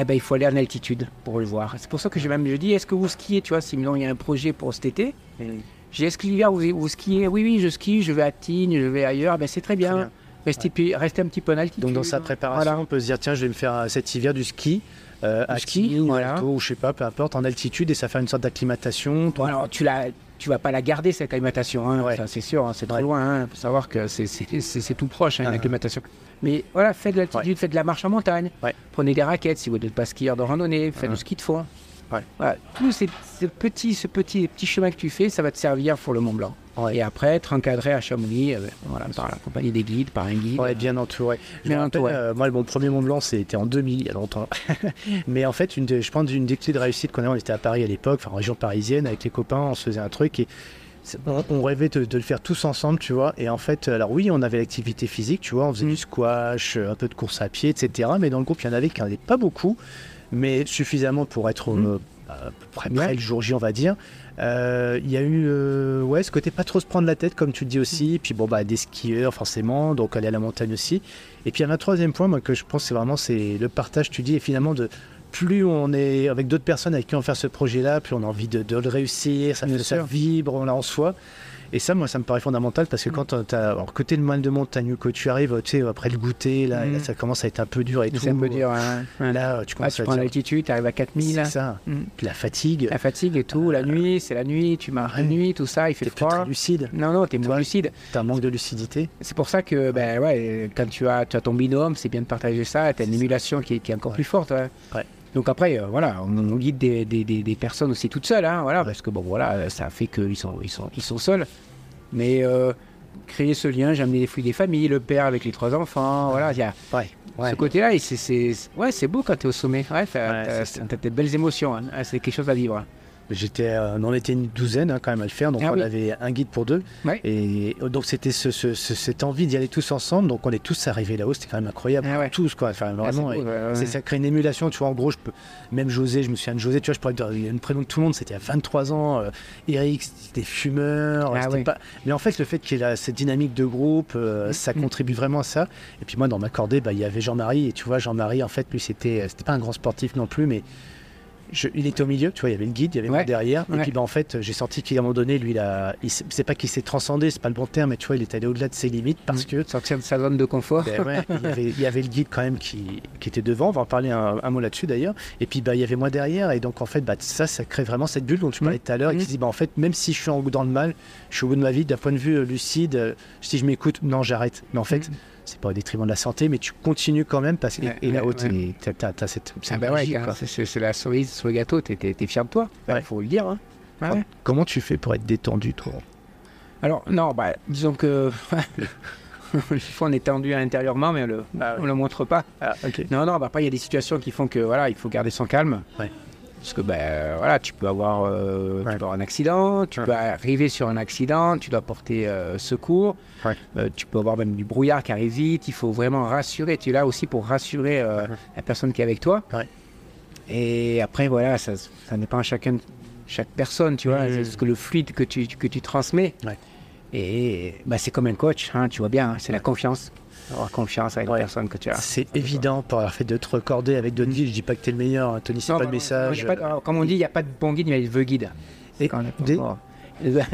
eh ben, il faut aller en altitude pour le voir. C'est pour ça que j'ai même je dis, est-ce que vous skiez, tu vois, si maintenant il y a un projet pour cet été, j'ai est-ce que l'hiver vous, vous skiez? Oui, oui, je skie, je vais à Tignes, je vais ailleurs. Ben, c'est très bien. Restez, un petit peu en altitude. Donc dans sa préparation, Voilà. on peut se dire tiens, je vais me faire euh, cet hiver du ski. Euh, à ski, Tignes, voilà. Ou je sais pas, peu importe, en altitude et ça fait une sorte d'acclimatation. Tu la, tu vas pas la garder cette acclimatation, hein, Ouais. c'est sûr, hein, c'est Ouais. loin. Il faut savoir que c'est, tout proche, hein, Ah. l'acclimatation. Mais voilà, faites de l'altitude, faites de la marche en montagne. Prenez des raquettes si vous n'êtes pas skieur de randonnée, faites Ah. du ski de fond. Ouais. Voilà, tout ces, ce petit, ce petit, petit chemin que tu fais, ça va te servir pour le Mont Blanc. Ouais. Et après, être encadré à Chamonix, euh, voilà, par la compagnie des guides, par un guide. Ouais, bien entouré. Bien entouré. euh, moi, mon premier Mont Blanc, c'était en 2000, il y a longtemps. Mais en fait, une de- je pense une des clés de réussite qu'on a, on était à Paris à l'époque, enfin en région parisienne, avec les copains, on se faisait un truc et on, rêvait de, de le faire tous ensemble, tu vois. Et en fait, alors oui, on avait l'activité physique, tu vois, on faisait Mm. du squash, euh, un peu de course à pied, etc. Mais dans le groupe, il y en avait qui n'en avaient pas beaucoup, mais suffisamment pour être Mm. euh, près prêt le jour J, on va dire. Euh, Il y a eu euh, ouais, ce côté pas trop se prendre la tête, comme tu le dis aussi. Puis bon, bah, des skieurs, forcément, donc aller à la montagne aussi. Et puis il y a un troisième point, moi, que je pense, c'est vraiment c'est le partage, tu dis, et finalement, de plus on est avec d'autres personnes avec qui on va faire ce projet-là, plus on a envie de, de le réussir, ça, vibre, on l'a en soi. Et ça, moi, ça me paraît fondamental parce que quand tu as, alors, côté le mal de montagne, que tu arrives, tu sais, après le goûter, là, là, ça commence à être un peu dur et tout. C'est un peu dur. hein. Là, tu Ah, commences tu à prends dire, l'altitude, tu arrives à 4000. c'est ça. Mm. Puis la fatigue, La fatigue et tout, la nuit, c'est la nuit, tu marches la Ouais. nuit, tout ça, il fait t'es froid. lucide, Non, non, t'es moins lucide. t'as un manque de lucidité. C'est pour ça que, ben ouais, quand tu as, tu as ton binôme, c'est bien de partager ça, tu as une émulation qui est, qui est encore plus forte. ouais. Ouais. Donc après, euh, voilà, on, on guide des, des- des- des personnes aussi toutes seules, hein, voilà, parce que bon, voilà, ça fait qu'ils sont, ils sont, ils sont seuls. Mais euh, créé ce lien. J'ai amené des, des familles, le père avec les trois enfants. Voilà, il y a Ouais. ouais. ce côté-là. C'est, c'est, ouais, c'est beau quand tu es au sommet. Ouais, t'as, des belles émotions. hein. C'est quelque chose à vivre. J'étais, euh, on en était une douzaine hein, quand même à le faire, donc Ah on oui. avait un guide pour deux. Ouais. Et euh, donc c'était ce, ce- ce- cette envie d'y aller tous ensemble, donc on est tous arrivés là-haut, c'était quand même incroyable, Ah ouais. tous quoi, enfin, Ah, vraiment. c'est et beau, ouais, c'est- ça crée une émulation, tu vois. En gros, je peux même José, je me souviens de José, tu vois, je pourrais dire le prénom de tout le monde, c'était à 23 ans. euh, Eric, c'était fumeur. Ah c'était pas... Mais en fait, le fait qu'il y ait cette dynamique de groupe, euh, ça Mm. contribue vraiment à ça. Et puis moi, dans ma cordée, bah, il y avait Jean-Marie, et tu vois, Jean-Marie, en fait, lui, c'était, c'était pas un grand sportif non plus, mais je- il était au milieu, tu vois, il y avait le guide, il y avait moi derrière. Et puis, bah, en fait, j'ai senti qu'à un moment donné, lui, il a, il c'est pas qu'il s'est transcendé, c'est pas le bon terme, mais tu vois, il est allé au-delà de ses limites parce que Sortir de sa zone de confort. ben ouais, il, y avait, il y avait le guide quand même qui, qui était devant, on va en parler un, un mot là-dessus d'ailleurs. Et puis bah, il y avait moi derrière, et donc en fait, bah, ça, ça crée vraiment cette bulle dont tu parlais tout à l'heure, et qui se dit, bah, en fait, même si je suis en, dans le mal, je suis au bout de ma vie, d'un point de vue euh, lucide, euh, si je m'écoute, non, j'arrête. Mais en fait. C'est pas au détriment de la santé, mais tu continues quand même parce que. Ouais, et là-haut, ouais, t'as t'as- t'as cette. Ah cette bah ouais, magie, c'est, la cerise sur le gâteau. T'es, t'es fier de toi. Il Ouais. faut le dire. Hein. Ah. Comment tu fais pour être détendu, toi Alors, non, bah, disons que. Des fois, on est tendu intérieurement, mais on le, Ah on le montre pas. Ah. Non, non, bah, après, il y a des situations qui font que, voilà, il faut garder son calme. Parce que, ben, voilà, tu peux avoir, euh, tu peux avoir un accident, tu Ouais. peux arriver sur un accident, tu dois porter euh, secours. Ouais. Euh, tu peux avoir même du brouillard qui arrive vite. Il faut vraiment rassurer. Tu es là aussi pour rassurer euh, la personne qui est avec toi. Et après, voilà, ça, ça dépend à chacun, chaque personne, tu vois. Ce que le fluide que tu, que tu transmets. Et bah, c'est comme un coach, hein, tu vois bien, hein, c'est la confiance. Avoir confiance avec Ouais. la personne que tu as. C'est évident pour avoir fait de te recorder avec d'autres guides. Je dis pas que t'es le meilleur, hein, Tony, c'est pas bah, le message. pas alors, comme on dit, il n'y a pas de bon guide, mais il y a de vieux guide. Et Quand on est pas des-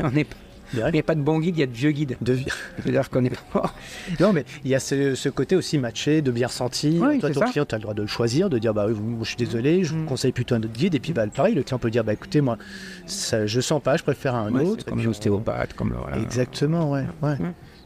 On n'est Ouais. il n'y a pas de bon guide, il y a de vieux guide. de- C'est-à-dire qu'on est pas. Non, mais il y a ce, ce côté aussi matché, de bien ressenti. Oui, Toi, ton ça. client, tu as le droit de le choisir, de dire bah je suis désolé, je vous Mm. conseille plutôt un autre guide. Et puis bah, pareil, le client peut dire bah écoutez, moi, ça, je sens pas, je préfère un Ouais, autre. comme l'ostéopathe, comme le. on- Voilà. Exactement, ouais. ouais.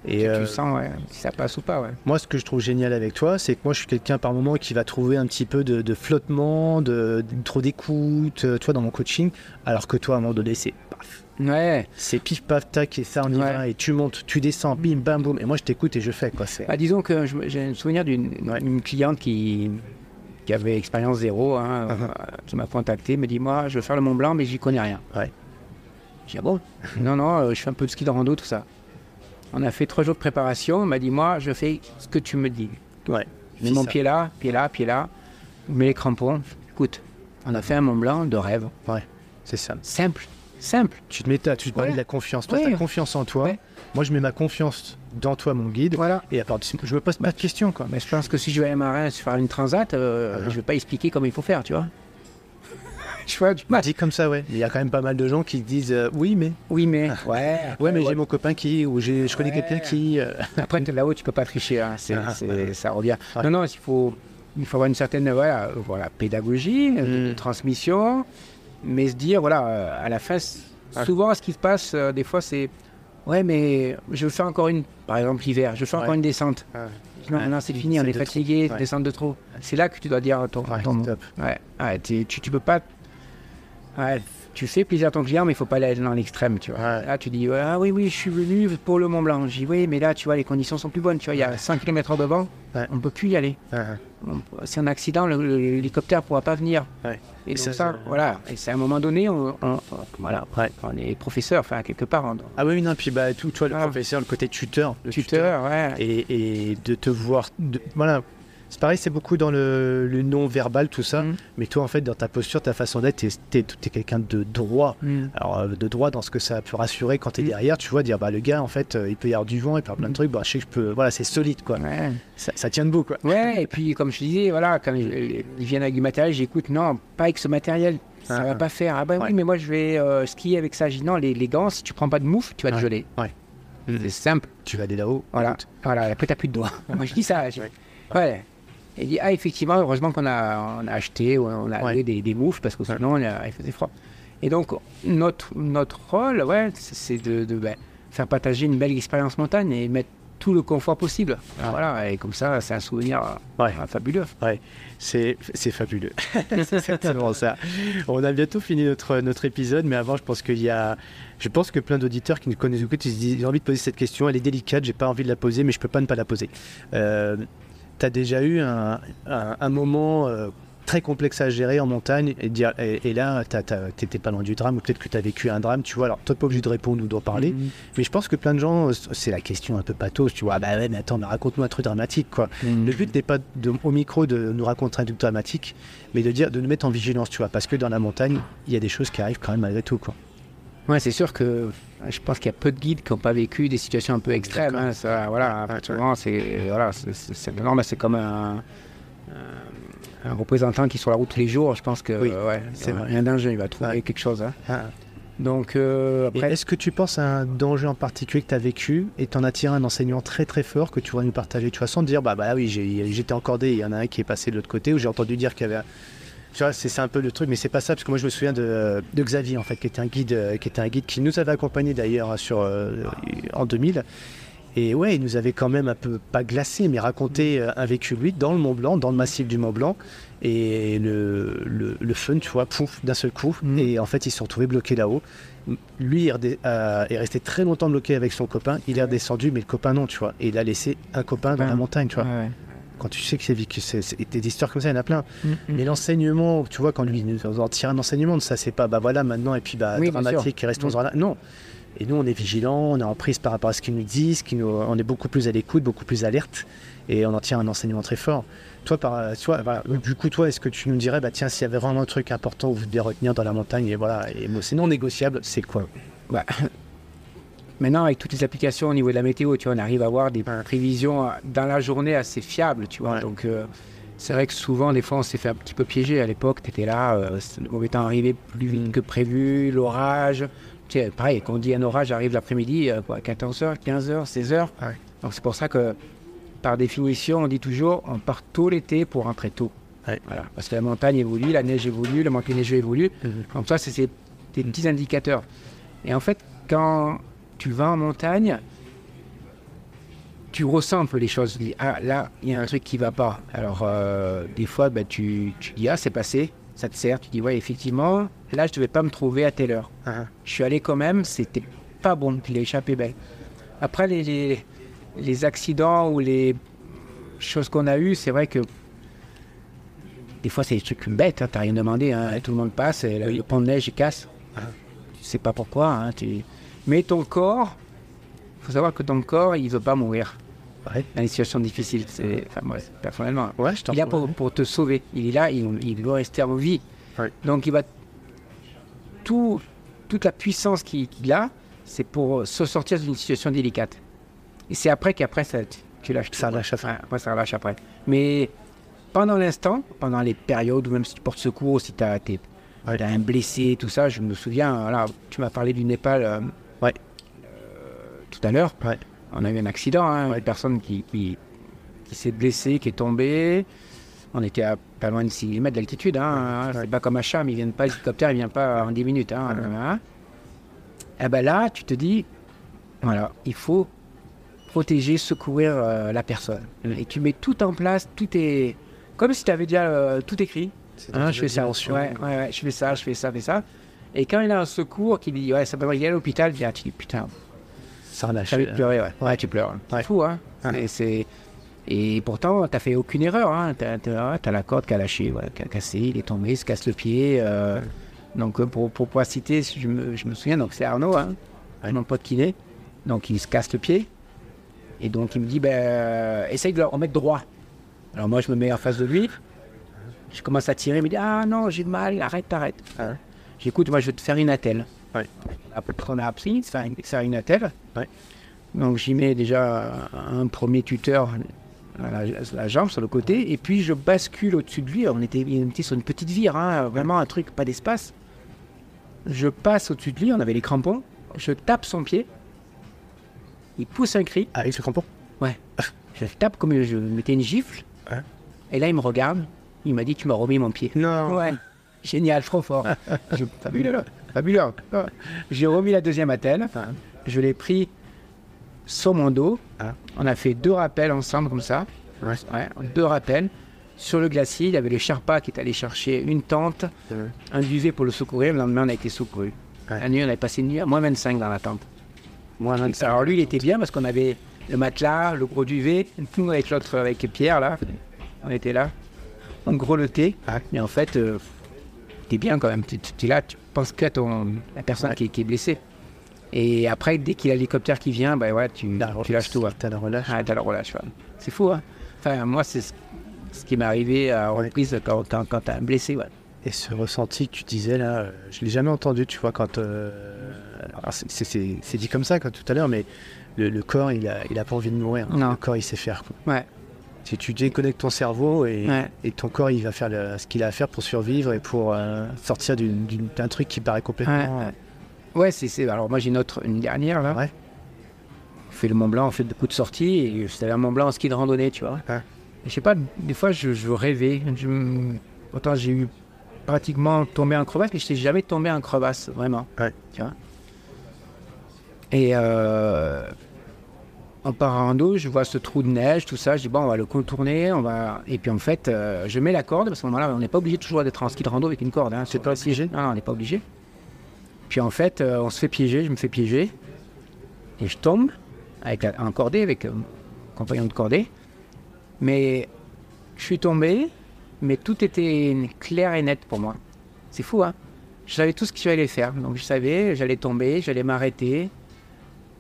Et Tu euh, sens ouais, si ça passe ou pas, ouais. moi, ce que je trouve génial avec toi, c'est que moi, je suis quelqu'un par moment qui va trouver un petit peu de, de flottement, de, de- trop d'écoute, euh, toi, dans mon coaching, alors que toi, à un moment donné, c'est paf. Ouais. C'est pif paf tac et ça on y Ouais. va et tu montes, tu descends, bim bam boum et moi je t'écoute et je fais quoi c'est. Bah, disons que j'ai un souvenir d'une Ouais. cliente qui, qui avait expérience zéro, hein, Uh-huh. euh, qui m'a contacté, me dit Moi, je veux faire le Mont Blanc, mais j'y connais rien. Ouais. J'ai dit Ah bon? Non, non, euh, je fais un peu de ski de rando, tout ça. On a fait trois jours de préparation. Elle m'a dit Moi, je fais ce que tu me dis. Ouais. Je mets mon ça. pied là, pied là, pied là. Je mets les crampons. Écoute, on a fait un Mont Blanc de rêve. C'est ça. Simple, simple. Tu te mets ta, tu te parlais Ouais. de la confiance. Toi, Ouais. t'as confiance en toi. Ouais. Moi, je mets ma confiance dans toi, mon guide. Voilà. Et à part, je me pose pas de questions, quoi. Mais je pense que si je vais à Marin faire une transat, euh, Uh-huh. je vais pas expliquer comment il faut faire, tu vois. Vois mal. Dit comme ça, ouais. Il y a quand même pas mal de gens qui disent euh, oui, mais. Oui, mais. Ouais. Ouais, mais j'ai mon copain qui, ou j'ai, je connais quelqu'un qui. euh, Après, là-haut, tu peux pas tricher. hein. C'est- Ah, ouais. Ça revient. Non, non, il faut, il faut avoir une certaine voilà, voilà, pédagogie, euh, Mm. transmission, mais se dire, voilà, euh, à la fin, Ouais. souvent, ce qui se passe, des fois, c'est. Ouais, mais je faire encore une. Par exemple, l'hiver, je Ouais. encore une descente. Non, c'est fini, on est fatigué, descente de trop. C'est là que tu dois dire ton, ton top. Ouais, tu, tu peux pas. Ouais, tu fais plaisir à ton client, mais il faut pas aller dans l'extrême, tu vois. Ouais. Là, tu dis, ah oui, oui, je suis venu pour le Mont Blanc. Je dis, oui, mais là, tu vois, les conditions sont plus bonnes. Tu vois, il y a 100 km devant, Ouais. on peut plus y aller. Ouais. C'est un accident, l'hélicoptère pourra pas venir. Et Et donc ça, voilà. Et c'est à un moment donné, on, on- on- voilà, après, on est professeur, enfin, quelque part, on, Ah oui, non, puis bah, tout, toi, le Ah. professeur, le côté tuteur. le tuteur, ouais. et, et de te voir. de- voilà. C'est pareil, c'est beaucoup dans le, le non-verbal, tout ça. Mm. Mais toi, en fait, dans ta posture, ta façon d'être, t'es, t'es, t'es quelqu'un de droit. Mm. Alors, euh, de droit dans ce que ça peut rassurer quand t'es Mm. derrière, tu vois, dire, bah, le gars, en fait, euh, il peut y avoir du vent, il peut y avoir plein de Mm. trucs, bah, je sais que je peux. Voilà, c'est solide, quoi. Ouais. Ça, ça tient debout, quoi. Ouais, et puis comme je te disais, voilà, quand ils, viennent avec du matériel, j'écoute, non, pas avec ce matériel, ça Ah, va ah. pas faire. Ah bah Ouais. oui, mais moi je vais euh, skier avec ça. Je dis non, les, les gants, si tu prends pas de moufle, tu vas te Ouais. geler. Ouais. C'est simple. Tu vas aller là-haut. Voilà, écoute. voilà, après t'as plus de doigts. moi je dis ça. je- Ouais. Et il dit, ah effectivement, heureusement qu'on a, on a acheté, on a Ouais. acheté des, des moufles, parce que sinon il, a- il faisait froid. Et donc, notre, notre rôle, ouais, c'est de, de, ben, faire partager une belle expérience montagne et mettre tout le confort possible. Voilà, et comme ça, c'est un souvenir Ouais. euh, fabuleux. Ouais, c'est fabuleux. c'est certainement ça. On a bientôt fini notre, notre épisode, mais avant, je pense qu'il y a. Je pense que plein d'auditeurs qui nous connaissent beaucoup, ils j'ai envie de poser cette question. Elle est délicate, j'ai pas envie de la poser, mais je peux pas ne pas la poser. Euh, tu as déjà eu un, un- un moment euh, très complexe à gérer en montagne et, dire, et, et là, t'étais pas loin du drame, ou peut-être que tu as vécu un drame, tu vois. Alors, toi, pas obligé de répondre ou d'en parler, Mhm. mais je pense que plein de gens, euh, c'est la question un peu pathos, tu vois. Ah bah ouais, mais attends, mais raconte-moi un truc dramatique, quoi. Le but n'est pas de- au micro de nous raconter un truc dramatique, mais de dire de nous mettre en vigilance, tu vois, parce que dans la montagne, il y a des choses qui arrivent quand même malgré tout, quoi. Ouais, c'est sûr que je pense qu'il y a peu de guides qui n'ont pas vécu des situations un peu extrêmes. Hein, ça, voilà, souvent, c'est voilà, c'est- comme un, représentant qui est sur la route tous les jours. Je pense que Oui, euh, ouais, c'est rien il va trouver Ouais. quelque chose. hein. Donc euh, après, est-ce que tu penses à un danger en particulier que tu as vécu et t'en as tiré un enseignement très très fort que tu pourrais nous partager Tu vois, sans te dire, bah, bah oui, j'étais encordé, il y en a un qui est passé de l'autre côté, ou j'ai entendu dire qu'il y avait. Un- Tu vois, c'est un peu le truc, mais c'est pas ça, parce que moi je me souviens de, de Xavier, en fait, qui était un guide, euh, qui était un guide qui nous avait accompagnés d'ailleurs sur euh, en 2000. Et ouais, il nous avait quand même un peu, pas glacé, mais raconté euh, un vécu, lui, dans le Mont Blanc, dans le massif du Mont Blanc. Et le, le, le fun, tu vois, pouf, d'un seul coup. Mhm. Et en fait, ils se sont retrouvés bloqués là-haut. Lui euh, est resté très longtemps bloqué avec son copain. Il est redescendu, mais le copain non, tu vois. Et il a laissé un copain dans la montagne, tu vois. ouais, Quand tu sais que c'est vécu, c'est c'est- des histoires comme ça, il y en a plein. ouais. Mais l'enseignement, tu vois, quand lui nous en tire un enseignement de ça, c'est pas bah voilà maintenant et puis bah Oui, dramatique et restons-en là. Non. Et nous, on est vigilants, on est en prise par rapport à ce qu'ils nous disent, qui nous, on est beaucoup plus à l'écoute, beaucoup plus alerte, et on en tire un enseignement très fort. Toi, par, toi, voilà, du coup, toi, est-ce que tu nous dirais, bah tiens, s'il y avait vraiment un truc important où vous devez retenir dans la montagne, et voilà, et bon, c'est non négociable, c'est quoi? Bah, maintenant, avec toutes les applications au niveau de la météo, tu vois, on arrive à avoir des prévisions euh, dans la journée assez fiables, tu vois. Ouais. Donc, euh, c'est vrai que souvent, des fois, on s'est fait un petit peu piéger. À l'époque, tu étais là, euh, le mauvais temps arrivé plus vite que prévu, l'orage. Tu sais, pareil, quand on dit un orage arrive l'après-midi, euh, quoi, 14h, 15h, 16h. Ouais. Donc, c'est pour ça que, par définition, on dit toujours, on part tôt l'été pour rentrer tôt. Ouais. Voilà, parce que la montagne évolue, la neige évolue, le manque neigeux évolue. Mhm. Comme ça, c'est des petits indicateurs. Et en fait, quand tu vas en montagne, tu ressens un peu les choses. Ah, là, il y a un truc qui va pas. Alors, euh, des fois, bah, tu, tu dis, ah, c'est passé, ça te sert. Tu dis, ouais, effectivement, là, je devais pas me trouver à telle heure. Je suis allé quand même, c'était pas bon, il a échappé belle. Après, les, les, les accidents ou les choses qu'on a eues, c'est vrai que des fois, c'est des trucs bêtes, hein, t'as rien demandé, hein, tout le monde passe, et le, le pont de neige il casse. Tu sais pas pourquoi. hein, tu- Mais ton corps, faut savoir que ton corps, il veut pas mourir Ouais. dans les situations difficiles. C'est, enfin, moi, personnellement, Ouais, je il est là pour, pour te sauver. Il est là, il, il doit rester en vie. Ouais. Donc il va tout, toute la puissance qu'il a, c'est pour se sortir d'une situation délicate. Et c'est après qu'après ça, tu- lâches. Ça relâche. Ouais, après ça relâche après. Mais pendant l'instant, pendant les périodes où même si tu portes secours, si tu as, Ouais. un blessé, tout ça, je me souviens, voilà, tu m'as parlé du Népal euh, Ouais. euh, tout à l'heure. Ouais. On a eu un accident, hein, une personne qui, qui, qui s'est blessée, qui est tombée. On était à pas loin de 6 mètres d'altitude. Hein, C'est pas comme à Cham, ils viennent pas, l'hélicoptère, il vient pas en 10 minutes. Hein, hein. Eh ben là, tu te dis, voilà, il faut protéger, secourir euh, la personne. Et tu mets tout en place, tout est comme si tu avais déjà euh, tout écrit. Hein, je fais ça. Ouais, ouais, ouais, je fais ça, je fais ça, je fais ça. Et quand il a un secours qui dit, ouais, ça va aller à l'hôpital, tu dis, putain, Ça relâche. j'ai envie de pleurer, ouais. Ouais, tu pleures. Ouais. C'est fou, hein. Ouais. Et, c'est... Et pourtant, t'as fait aucune erreur, hein. T'as, t'as- t'as la corde qui a lâché, voilà, qui a cassé, il est tombé, il se casse le pied. euh, Donc, euh, pour, pour pouvoir citer, je me, je me souviens, donc c'est Arnaud, hein, mon pote kiné. Donc, il se casse le pied. Et donc, il me dit, ben, euh, essaye de le remettre droit. Alors, moi, je me mets en face de lui. Je commence à tirer, il me dit, ah non, j'ai mal, arrête, arrête. Ouais. J'écoute, moi, je vais te faire une attelle. Ouais. On a appris, faire une, faire une attelle. Ouais. Donc j'y mets déjà un premier tuteur à la, à la jambe sur le côté, et puis je bascule au-dessus de lui. On était, on était sur une petite vire, hein, vraiment un truc, pas d'espace. Je passe au-dessus de lui, on avait les crampons, je tape son pied, il pousse un cri, Avec ce crampon? Je le tape comme je mettais une gifle, Ouais. et là il me regarde, il m'a dit tu m'as remis mon pied. Non. Ouais, génial, trop fort. Je- fabuleux, fabuleux. J'ai remis la deuxième attelle, je l'ai pris sur mon dos. Ah. On a fait deux rappels ensemble comme ça. Ouais. Deux rappels. Sur le glacier, il y avait les Sherpas qui étaient allés chercher une tente, un duvet pour le secourir. Le lendemain, on a été secouru. La nuit, on avait passé une nuit à moins 25 dans la tente. Moi, Alors lui, il était bien parce qu'on avait le matelas, le gros duvet, nous avec l'autre, avec Pierre là, on était là. On grelottait. Mais en fait, euh, t'es bien quand même. Tu es là, tu penses qu'à ton, la personne Ouais. qui, est- qui est blessée. Et après, dès qu'il y a l'hélicoptère qui vient, bah ouais, tu, tu lâches tout. T'as la relâche. T'as le relâche. ouais. C'est fou, hein. Enfin, moi, c'est ce, qui m'est arrivé à reprise quand, quand, quand t'as un blessé, ouais. Et ce ressenti que tu disais là, euh, je l'ai jamais entendu, tu vois, quand. euh, alors, c'est- dit comme ça quand, tout à l'heure, mais le, le corps, il a, il a pas envie de mourir. Non. Le corps, il sait faire. quoi. Ouais. Si tu déconnectes ton cerveau et, Ouais. et ton corps, il va faire le- ce qu'il a à faire pour survivre et pour euh, sortir d'un truc qui paraît complètement. Ouais. Ouais, c'est, Alors, moi, j'ai une autre, une dernière, là. Ouais. On fait le Mont Blanc, on fait beaucoup de sorties, et c'était un Mont Blanc en ski de randonnée, tu vois. Je sais pas, des fois, je, je rêvais. Je Autant j'ai eu pratiquement tombé en crevasse, mais je n'étais jamais tombé en crevasse, vraiment. Ouais. Tu vois. Et euh, en part en rando, je vois ce trou de neige, tout ça. Je dis, bon, on va le contourner. On va... Et puis en fait, euh, je mets la corde, parce qu'à ce moment-là, on n'est pas obligé toujours d'être en ski de rando avec une corde. Hein, C'est pas Non, non, on n'est pas obligé. Puis en fait, euh, on se fait piéger, je me fais piéger. Et je tombe avec la, en cordée, avec euh, mon compagnon de cordée. Mais je suis tombé, mais tout était clair et net pour moi. C'est fou, hein Je savais tout ce qu'il fallait faire. Donc je savais, j'allais tomber, j'allais m'arrêter.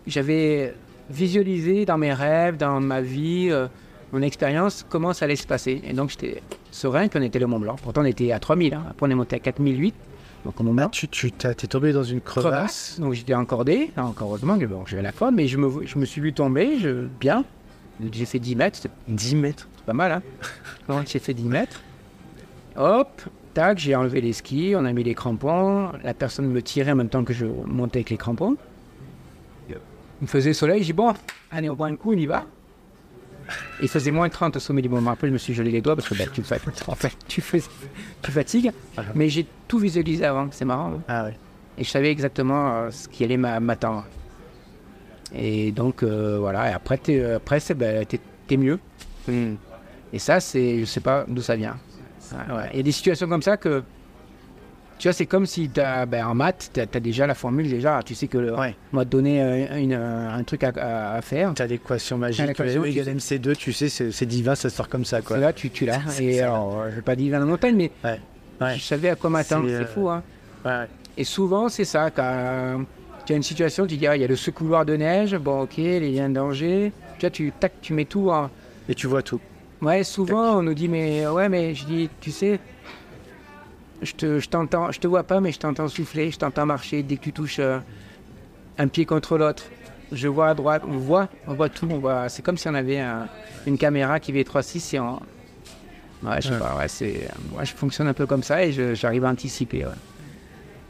J'avais visualisé dans mes rêves, dans ma vie, euh, mon expérience, comment ça allait se passer. Et donc j'étais serein qu'on était le Mont Blanc. Pourtant on était à 3000, hein. après on est monté à 4008. Donc au Mont Blanc Tu, tu t'es tombé dans une crevasse. crevasse. Donc j'étais encordé. Ah, Encore heureusement que bon, j'avais la corde, mais je me, je me suis vu tomber, je, bien. J'ai fait 10 mètres, c'était 10 mètres. pas mal, hein. J'ai fait 10 mètres. Hop, tac, j'ai enlevé les skis, on a mis les crampons. La personne me tirait en même temps que je montais avec les crampons. Il me faisait soleil, j'ai dit bon, allez, on prend un coup, on y va. Il faisait moins 30 au sommet du moment. Après, je me suis gelé les doigts parce que ben, tu, fais, en fait, tu, fais, tu fatigues. Mais j'ai tout visualisé avant, c'est marrant. hein. Ah ouais. Et je savais exactement euh, ce qui allait m'a- m'attendre. Et donc, euh, voilà. Et après, t'es, euh, après c'est, ben, t'es, t'es mieux. Et ça, c'est, je sais pas d'où ça vient. Ouais, ouais. Il y a des situations comme ça que, tu vois, c'est comme si t'as, ben, en maths, tu as déjà la formule, déjà, tu sais que le- Ouais. on va te donner euh, une, euh, un truc à, à- à faire. T'as l'équation magique. T'as l'équation, E tu égale MC2, tu sais, c'est divin, ça sort comme ça, quoi. Là, tu, tu l'as. Et alors, euh, je vais pas dire dans la montagne, mais Ouais. Ouais. je savais à quoi m'attendre. C'est, euh, fou, hein. Et souvent, c'est ça, quand euh, tu as une situation, tu dis, ah, il y a le secouloir de neige, bon, ok, il y a un danger. Tu vois, tu, tac, tu mets tout. Et tu vois tout. Ouais, souvent, on nous dit, mais ouais, mais je dis, tu sais, je te, je t'entends, je te vois pas, mais je t'entends souffler, je t'entends marcher dès que tu touches euh, un pied contre l'autre. Je vois à droite, on voit, on voit tout, on voit. C'est comme si on avait un- une caméra qui V3.6 et on... Ouais, je sais Ouais. pas, ouais, c'est... Moi, je fonctionne un peu comme ça et je- j'arrive à anticiper, ouais.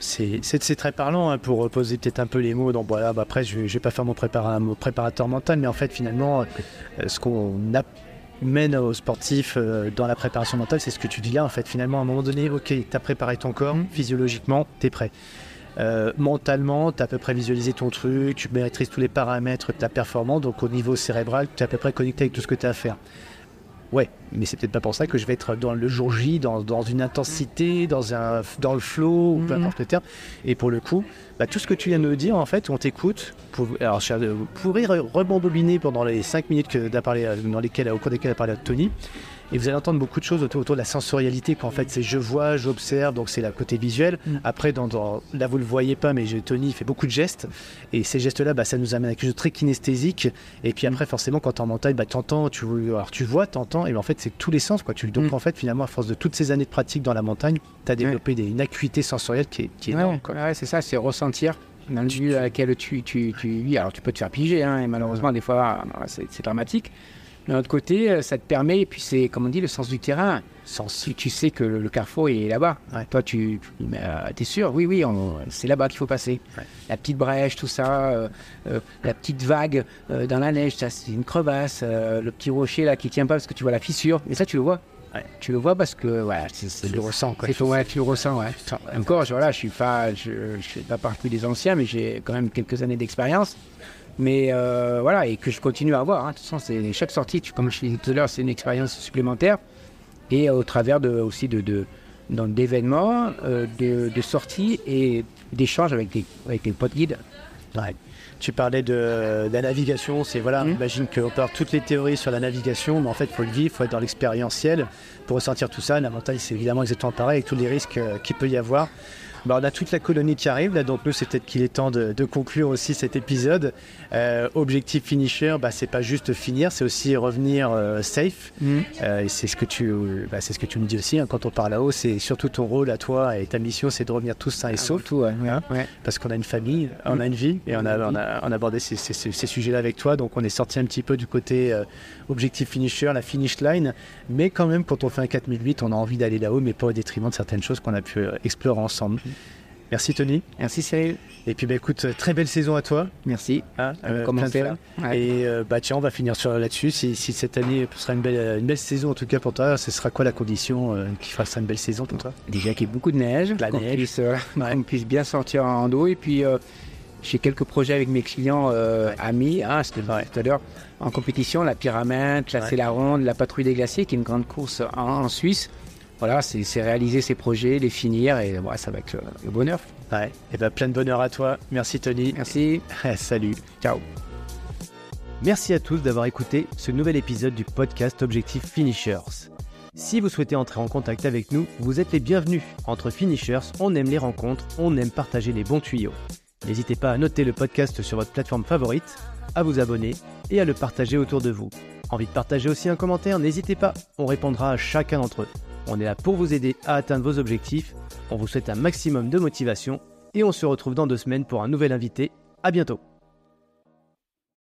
C'est c'est- c'est très parlant hein, pour poser peut-être un peu les mots. Donc voilà, bah, après, je ne vais pas faire mon, prépara- mon préparateur mental, mais en fait, finalement, euh, ce qu'on amène aux sportifs euh, dans la préparation mentale, c'est ce que tu dis là. En fait, finalement, à un moment donné, ok, tu as préparé ton corps, Mhm. physiologiquement, tu es prêt. Euh, mentalement, tu as à peu près visualisé ton truc, tu maîtrises tous les paramètres de ta performance, donc au niveau cérébral, tu es à peu près connecté avec tout ce que tu as à faire. Ouais, mais c'est peut-être pas pour ça que je vais être dans le jour J, dans, dans une intensité, dans, un, dans le flow, ou peu Mhm. importe le terme. Et pour le coup, bah, tout ce que tu viens de nous dire, en fait, on t'écoute. Alors, cher- vous pourrez re- rebambobiner pendant les 5 minutes que, d'as parlé, euh, dans lesquelles, au cours desquelles a parlé Tony. Et vous allez entendre beaucoup de choses autour, autour de la sensorialité, qu'en fait, c'est je vois, j'observe, donc c'est la côté visuel. Mm. Après, dans, dans- là, vous le voyez pas, mais Tony fait beaucoup de gestes. Et ces gestes-là, bah, ça nous amène à quelque chose de très kinesthésique. Et puis après, forcément, quand tu en montagne, bah, t'entends, tu, alors, tu vois, t'entends, et ben, en fait, c'est tous les sens. Quoi. Tu, donc, Mm. en fait, finalement, à force de toutes ces années de pratique dans la montagne, tu as développé des- une acuité sensorielle qui est, qui est Ouais, énorme. ouais, c'est ça, c'est ressentir dans le lieu à laquelle tu, tu. Alors tu peux te faire piger, hein, et malheureusement des fois c'est c'est dramatique. De l'autre côté, euh, ça te permet, et puis c'est comme on dit, le sens du terrain. Sens. Tu, tu sais que le, le carrefour est là-bas. Ouais. Toi tu, tu es sûr, oui, oui, c'est là-bas qu'il faut passer. Ouais. La petite brèche, tout ça, euh, euh, la petite vague euh, dans la neige, ça c'est une crevasse, euh, le petit rocher là qui tient pas parce que tu vois la fissure. Et ça tu le vois. Ouais. Tu le vois parce que voilà, c'est le ressens, quoi. c'est- ouais, tu le ressens, ouais. Encore, je, voilà, je suis pas, je, je fais pas partie des anciens, mais j'ai quand même quelques années d'expérience. Mais euh, voilà, et que je continue à avoir. hein. De toute façon, c'est chaque sortie, tu- comme je l'ai dit tout à l'heure, c'est une expérience supplémentaire. Et au travers de, aussi de, de- dans- d'événements, euh, de, de sorties et d'échanges avec les, avec les potes guides. Ouais. Tu parlais de, de la navigation, c'est voilà, Mhm. imagine qu'on part toutes les théories sur la navigation, mais en fait, il faut le vivre, il faut être dans l'expérientiel pour ressentir tout ça. La montagne, c'est évidemment exactement pareil, avec tous les risques euh, qu'il peut y avoir. Bah, on a toute la colonie qui arrive, là, donc nous, c'est peut-être qu'il est temps de, de conclure aussi cet épisode. Euh, objectif finisher, bah, c'est pas juste finir, c'est aussi revenir euh, safe. Euh, et c'est ce que tu, bah, c'est ce que tu me dis aussi hein, quand on parle là-haut, c'est surtout ton rôle à toi et ta mission, c'est de revenir tous sains et saufs Tout, ouais. Hein Ouais. parce qu'on a une famille, on a une vie et on a, on a, on a abordé ces, ces- ces- ces sujets-là avec toi. Donc on est sorti un petit peu du côté euh, objectif finisher, la finish line. Mais quand même, quand on fait un 4008, on a envie d'aller là-haut, mais pas au détriment de certaines choses qu'on a pu euh, explorer ensemble. Merci Tony. Merci Cyril. Et puis bah, écoute, euh, très belle saison à toi. Merci. hein, euh, faire fun. Ouais. Et euh, bah tiens, on va finir sur là-dessus. Si, si cette année sera une belle, une belle saison en tout cas pour toi, ce sera quoi la condition euh, qui fera ça une belle saison pour toi? Déjà qu'il y ait beaucoup de neige, La qu'on neige. puisse, euh, Ouais. qu'on puisse bien sortir en rando. Et puis, euh, j'ai quelques projets avec mes clients euh, amis, hein, Ouais. tout à l'heure, en compétition, la Pyramide, la. C'est la Patrouille des Glaciers, qui est une grande course en, en Suisse. Voilà, c'est réaliser ces projets, les finir, et ouais, ça va être le, le bonheur. Ouais. Et ben plein de bonheur à toi. Merci Tony. Merci, Salut. ciao. Merci à tous d'avoir écouté ce nouvel épisode du podcast Objectif Finishers. Si vous souhaitez entrer en contact avec nous, vous êtes les bienvenus. Entre Finishers, on aime les rencontres, on aime partager les bons tuyaux. N'hésitez pas à noter le podcast sur votre plateforme favorite, à vous abonner et à le partager autour de vous. Envie de partager aussi un commentaire? N'hésitez pas, on répondra à chacun d'entre eux. On est là pour vous aider à atteindre vos objectifs. On vous souhaite un maximum de motivation et on se retrouve dans deux semaines pour un nouvel invité. À bientôt